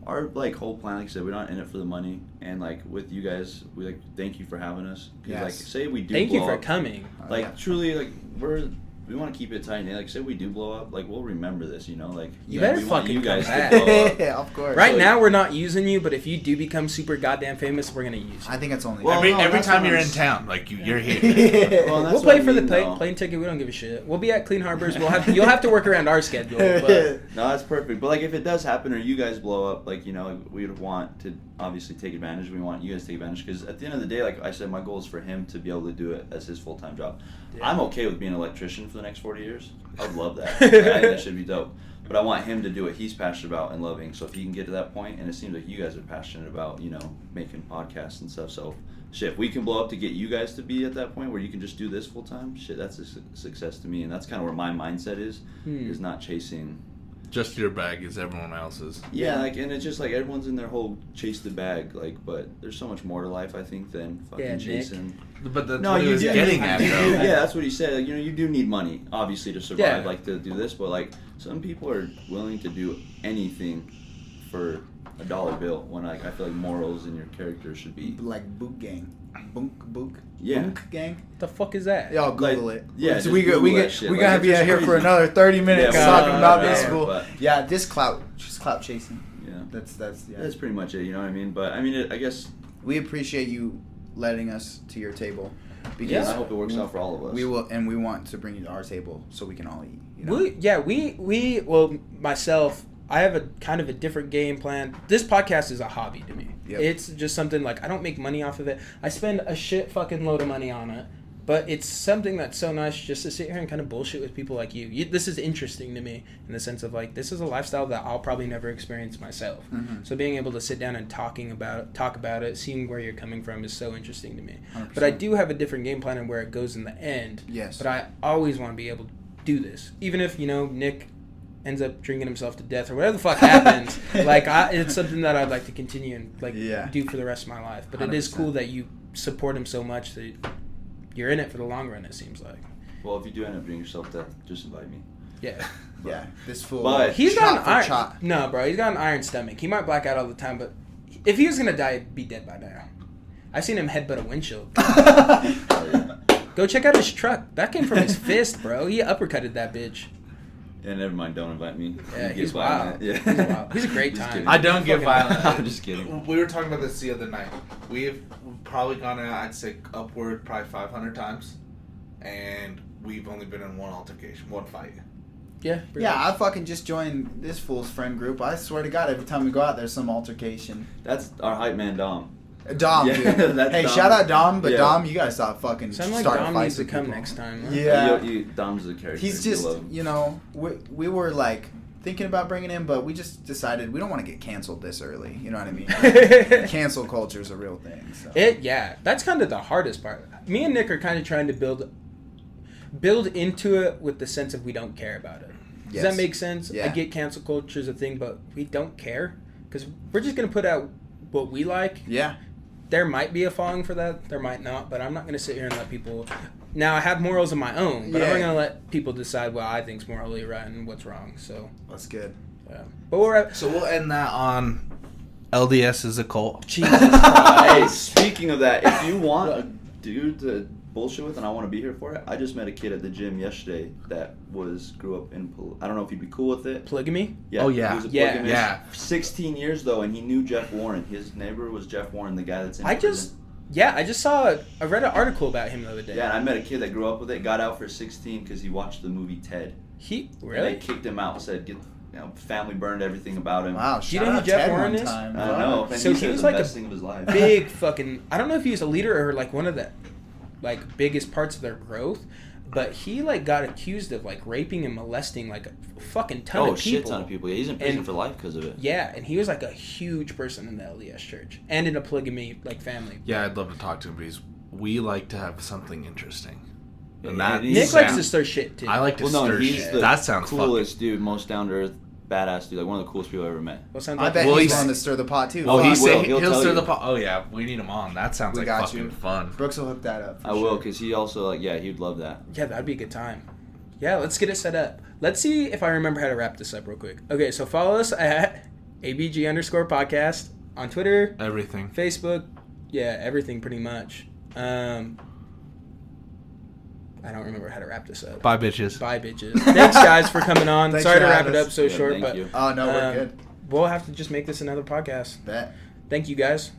[SPEAKER 4] our like whole plan. Like I said, we're not in it for the money, and like with you guys, we like thank you for having us. 'Cause,
[SPEAKER 3] Yes.
[SPEAKER 4] like say we do.
[SPEAKER 1] Thank you for
[SPEAKER 4] up,
[SPEAKER 1] coming.
[SPEAKER 4] Like
[SPEAKER 3] Yeah.
[SPEAKER 4] truly, like we're we want to keep it tight. Like say we do blow up, like we'll remember this. You know, like
[SPEAKER 1] You
[SPEAKER 4] yeah,
[SPEAKER 1] better fucking
[SPEAKER 4] you guys
[SPEAKER 1] come
[SPEAKER 4] to blow up.
[SPEAKER 3] yeah of course
[SPEAKER 1] Right
[SPEAKER 4] So-
[SPEAKER 1] now, we're not using you, but if you do become super goddamn famous, we're gonna use you.
[SPEAKER 3] i think it's only
[SPEAKER 4] Well,
[SPEAKER 2] every
[SPEAKER 4] no,
[SPEAKER 2] every time you're in town, like you, you're here.
[SPEAKER 4] Well,
[SPEAKER 1] we'll play
[SPEAKER 4] what I
[SPEAKER 1] for the
[SPEAKER 4] mean,
[SPEAKER 1] play,
[SPEAKER 4] though.
[SPEAKER 1] plane ticket. We don't give a shit. We'll be at Clean Harbors. We'll have you'll have to work around our schedule. But
[SPEAKER 4] No, that's perfect. But like, if it does happen, or you guys blow up, like you know, we would want to obviously take advantage. We want you guys to take advantage because at the end of the day, like I said, my goal is for him to be able to do it as his full time job.
[SPEAKER 1] Yeah.
[SPEAKER 4] I'm okay with being an electrician for the next 40 years. I would love that. I think that should be dope. But I want him to do what he's passionate about and loving. So if he can get to that point, and it seems like you guys are passionate about, you know, making podcasts and stuff. So shit, if we can blow up to get you guys to be at that point where you can just do this full time, shit, that's a su- success to me. And that's kind of where my mindset is,
[SPEAKER 1] Hmm.
[SPEAKER 4] is not chasing
[SPEAKER 2] Just your bag is everyone else's.
[SPEAKER 4] yeah, like and it's just like everyone's in their whole chase the bag, like but there's so much more to life I think than fucking
[SPEAKER 1] Yeah,
[SPEAKER 4] chasing.
[SPEAKER 2] But that's
[SPEAKER 4] No,
[SPEAKER 2] what he
[SPEAKER 4] you
[SPEAKER 2] was
[SPEAKER 4] do
[SPEAKER 2] getting
[SPEAKER 4] need-
[SPEAKER 2] at, though.
[SPEAKER 4] yeah, that's what he said. Like, you know, you do need money, obviously, to survive,
[SPEAKER 1] Yeah.
[SPEAKER 4] like to do this. But like, some people are willing to do anything for a dollar bill. When like I feel like morals and your character should be.
[SPEAKER 3] like boot gang bunk book
[SPEAKER 4] Yeah.
[SPEAKER 3] bunk gang
[SPEAKER 1] the fuck is that?
[SPEAKER 3] Y'all Google
[SPEAKER 4] Like,
[SPEAKER 3] it.
[SPEAKER 4] yeah,
[SPEAKER 3] So we go, we get, we
[SPEAKER 4] like,
[SPEAKER 3] gotta be out here for another thirty minutes
[SPEAKER 4] Yeah,
[SPEAKER 3] talking about this
[SPEAKER 1] yeah,
[SPEAKER 3] fool.
[SPEAKER 4] but-
[SPEAKER 3] Yeah, this clout, just clout chasing.
[SPEAKER 4] Yeah,
[SPEAKER 3] That's that's yeah.
[SPEAKER 4] that's pretty much it. You know what I mean? But I mean, it, I guess
[SPEAKER 3] we appreciate you letting us to your table because
[SPEAKER 1] Yeah.
[SPEAKER 4] I hope it works out for all of us.
[SPEAKER 3] we will and we want to bring you to our table so we can all eat. You know?
[SPEAKER 1] We yeah we we well myself I have a kind of a different game plan. This podcast is a hobby to me.
[SPEAKER 3] Yep.
[SPEAKER 1] It's just something like I don't make money off of it. I spend a shit fucking load of money on it. But it's something that's so nice just to sit here and kind of bullshit with people like you. you. This is interesting to me in the sense of like this is a lifestyle that I'll probably never experience myself.
[SPEAKER 3] Mhm.
[SPEAKER 1] So being able to sit down and talking about talk about it, seeing where you're coming from is so interesting to me.
[SPEAKER 3] 100%.
[SPEAKER 1] But I do have a different game plan and where it goes in the end.
[SPEAKER 3] Yes.
[SPEAKER 1] But I always want to be able to do this, even if you know Nick ends up drinking himself to death or whatever the fuck happens. like I, it's something that I'd like to continue and like
[SPEAKER 3] Yeah.
[SPEAKER 1] do for the rest of my life. But it is
[SPEAKER 3] 100%.
[SPEAKER 1] cool that you support him so much that you're in it for the long run. It seems like.
[SPEAKER 4] well, if you do end up doing yourself to death, just invite me.
[SPEAKER 1] Yeah.
[SPEAKER 3] yeah, this fool.
[SPEAKER 4] But-
[SPEAKER 1] He's
[SPEAKER 3] shot
[SPEAKER 1] got an iron.
[SPEAKER 3] shot.
[SPEAKER 1] No, bro, he's got an iron stomach. He might black out all the time, but if he was gonna die, he'd be dead by now. I've seen him headbutt a windshield.
[SPEAKER 4] Oh, yeah.
[SPEAKER 1] Go check out his truck. That came from his fist, bro. He uppercutted that bitch.
[SPEAKER 4] Yeah, never mind. Don't invite me.
[SPEAKER 1] Yeah,
[SPEAKER 4] You
[SPEAKER 1] he's
[SPEAKER 4] violent.
[SPEAKER 1] wild.
[SPEAKER 4] Yeah,
[SPEAKER 1] He's wild. He's a great
[SPEAKER 4] Just
[SPEAKER 1] time.
[SPEAKER 2] I don't get violent.
[SPEAKER 4] I'm just kidding.
[SPEAKER 2] We were talking about this the other night. We've probably gone out, I'd say, upward probably 500 times, and we've only been in one altercation, one fight.
[SPEAKER 1] Yeah.
[SPEAKER 3] Yeah,
[SPEAKER 1] much.
[SPEAKER 3] I fucking just joined this fool's friend group. I swear to God, every time we go out, there's some altercation.
[SPEAKER 4] That's our hype man Dom.
[SPEAKER 3] Dom,
[SPEAKER 4] Yeah,
[SPEAKER 3] dude. Hey,
[SPEAKER 4] Dom.
[SPEAKER 3] shout out Dom, but
[SPEAKER 4] Yeah.
[SPEAKER 3] Dom, you gotta stop fucking
[SPEAKER 1] Sound like
[SPEAKER 3] starting
[SPEAKER 1] Dom
[SPEAKER 3] fights
[SPEAKER 1] needs to
[SPEAKER 3] with
[SPEAKER 1] come
[SPEAKER 3] people.
[SPEAKER 1] next time. huh?
[SPEAKER 3] Yeah.
[SPEAKER 4] You, you, Dom's the character.
[SPEAKER 3] He's
[SPEAKER 4] You
[SPEAKER 3] just,
[SPEAKER 4] love
[SPEAKER 3] you know, we, we were like thinking about bringing him, but we just decided we don't want to get canceled this early. You know what I mean? Cancel culture is a real thing. So.
[SPEAKER 1] It yeah, that's kind of the hardest part. Me and Nick are kind of trying to build build into it with the sense of we don't care about it. Does
[SPEAKER 3] Yes.
[SPEAKER 1] that make sense?
[SPEAKER 3] Yeah.
[SPEAKER 1] I get cancel culture is a thing, but we don't care because we're just gonna put out what we like.
[SPEAKER 3] Yeah.
[SPEAKER 1] There might be a following for that. There might not, but I'm not gonna sit here and let people. Now I have morals of my own, but I'm not gonna let people decide what I think's morally right and what's wrong. So,
[SPEAKER 3] That's good.
[SPEAKER 1] yeah. but we're at.
[SPEAKER 2] So we'll end that on LDS is a cult.
[SPEAKER 1] Jesus
[SPEAKER 4] Hey,
[SPEAKER 1] Christ.
[SPEAKER 4] speaking of that, if you want a dude to bullshit with and I want to be here for it, I just met a kid at the gym yesterday that was grew up in. pol- I don't know if he'd be cool with it.
[SPEAKER 1] Polygamy.
[SPEAKER 4] Yeah.
[SPEAKER 2] Oh, yeah.
[SPEAKER 4] He was a
[SPEAKER 1] Yeah.
[SPEAKER 4] polygamist.
[SPEAKER 2] Yeah.
[SPEAKER 4] 16 years though, and he knew Jeff Warren. His neighbor was Jeff Warren, the guy that's in.
[SPEAKER 1] I
[SPEAKER 4] prison.
[SPEAKER 1] just, yeah, I just saw. I read an article about him the other day.
[SPEAKER 4] Yeah, and I met a kid that grew up with it. Got out for 16 because he watched the movie Ted.
[SPEAKER 1] He
[SPEAKER 4] And
[SPEAKER 1] really.
[SPEAKER 4] they kicked him out. Said get, you know, family burned everything about him.
[SPEAKER 3] Wow.
[SPEAKER 1] Do you know who Jeff
[SPEAKER 3] Ted
[SPEAKER 1] Warren
[SPEAKER 3] one
[SPEAKER 1] is?
[SPEAKER 3] time.
[SPEAKER 4] I don't know. And
[SPEAKER 1] So
[SPEAKER 4] he
[SPEAKER 1] he was
[SPEAKER 4] the
[SPEAKER 1] like a
[SPEAKER 4] thing of his life.
[SPEAKER 1] big fucking I don't know if he was a leader or like one of the like biggest parts of their growth, but he like got accused of like raping and molesting like a fucking ton
[SPEAKER 5] oh,
[SPEAKER 1] of
[SPEAKER 5] shit
[SPEAKER 1] people.
[SPEAKER 5] ton of people. Yeah, he's in prison
[SPEAKER 1] And-
[SPEAKER 5] for life because of it.
[SPEAKER 1] Yeah, and he was like a huge person in the LDS church and in a polygamy like family.
[SPEAKER 2] Yeah, I'd love to talk to him, but he's we like to have something interesting. And that
[SPEAKER 4] and he's-
[SPEAKER 1] Nick likes to stir shit too.
[SPEAKER 2] I like to
[SPEAKER 4] Well, no,
[SPEAKER 2] stir
[SPEAKER 4] he's
[SPEAKER 2] shit.
[SPEAKER 4] the
[SPEAKER 2] That sounds
[SPEAKER 4] coolest dude, most down to earth, badass dude. Like one of the coolest people I ever met.
[SPEAKER 1] What sounds
[SPEAKER 3] I
[SPEAKER 1] like
[SPEAKER 3] bet
[SPEAKER 2] Well,
[SPEAKER 3] he's
[SPEAKER 2] he's-
[SPEAKER 3] willing to stir the pot too.
[SPEAKER 2] Oh,
[SPEAKER 4] he
[SPEAKER 2] he's
[SPEAKER 4] will.
[SPEAKER 2] saying
[SPEAKER 4] He'll
[SPEAKER 2] he'll,
[SPEAKER 4] tell
[SPEAKER 2] stir
[SPEAKER 4] you.
[SPEAKER 2] the pot. Oh yeah, we need him on. That sounds
[SPEAKER 3] We
[SPEAKER 2] like
[SPEAKER 3] got
[SPEAKER 2] fucking
[SPEAKER 3] you.
[SPEAKER 2] fun.
[SPEAKER 3] Brooks will hook that up. for
[SPEAKER 4] I will,
[SPEAKER 3] sure.
[SPEAKER 4] because he also like yeah, he'd love that.
[SPEAKER 1] Yeah, that'd be a good time. Yeah, let's get it set up. Let's see if I remember how to wrap this up real quick. Okay, so follow us at ABG underscore podcast on Twitter,
[SPEAKER 2] Everything.
[SPEAKER 1] Facebook, yeah, everything pretty much. Um, I don't remember how to wrap this up.
[SPEAKER 2] Bye, bitches.
[SPEAKER 1] Bye, bitches. Thanks, guys, for coming on.
[SPEAKER 3] Thanks
[SPEAKER 1] Sorry to wrap it
[SPEAKER 3] us.
[SPEAKER 1] up so
[SPEAKER 4] Yeah,
[SPEAKER 1] short,
[SPEAKER 4] thank
[SPEAKER 1] but
[SPEAKER 4] you.
[SPEAKER 3] Oh no, we're
[SPEAKER 1] um,
[SPEAKER 3] good.
[SPEAKER 1] we'll have to just make this another podcast.
[SPEAKER 3] Bet.
[SPEAKER 1] Thank you, guys.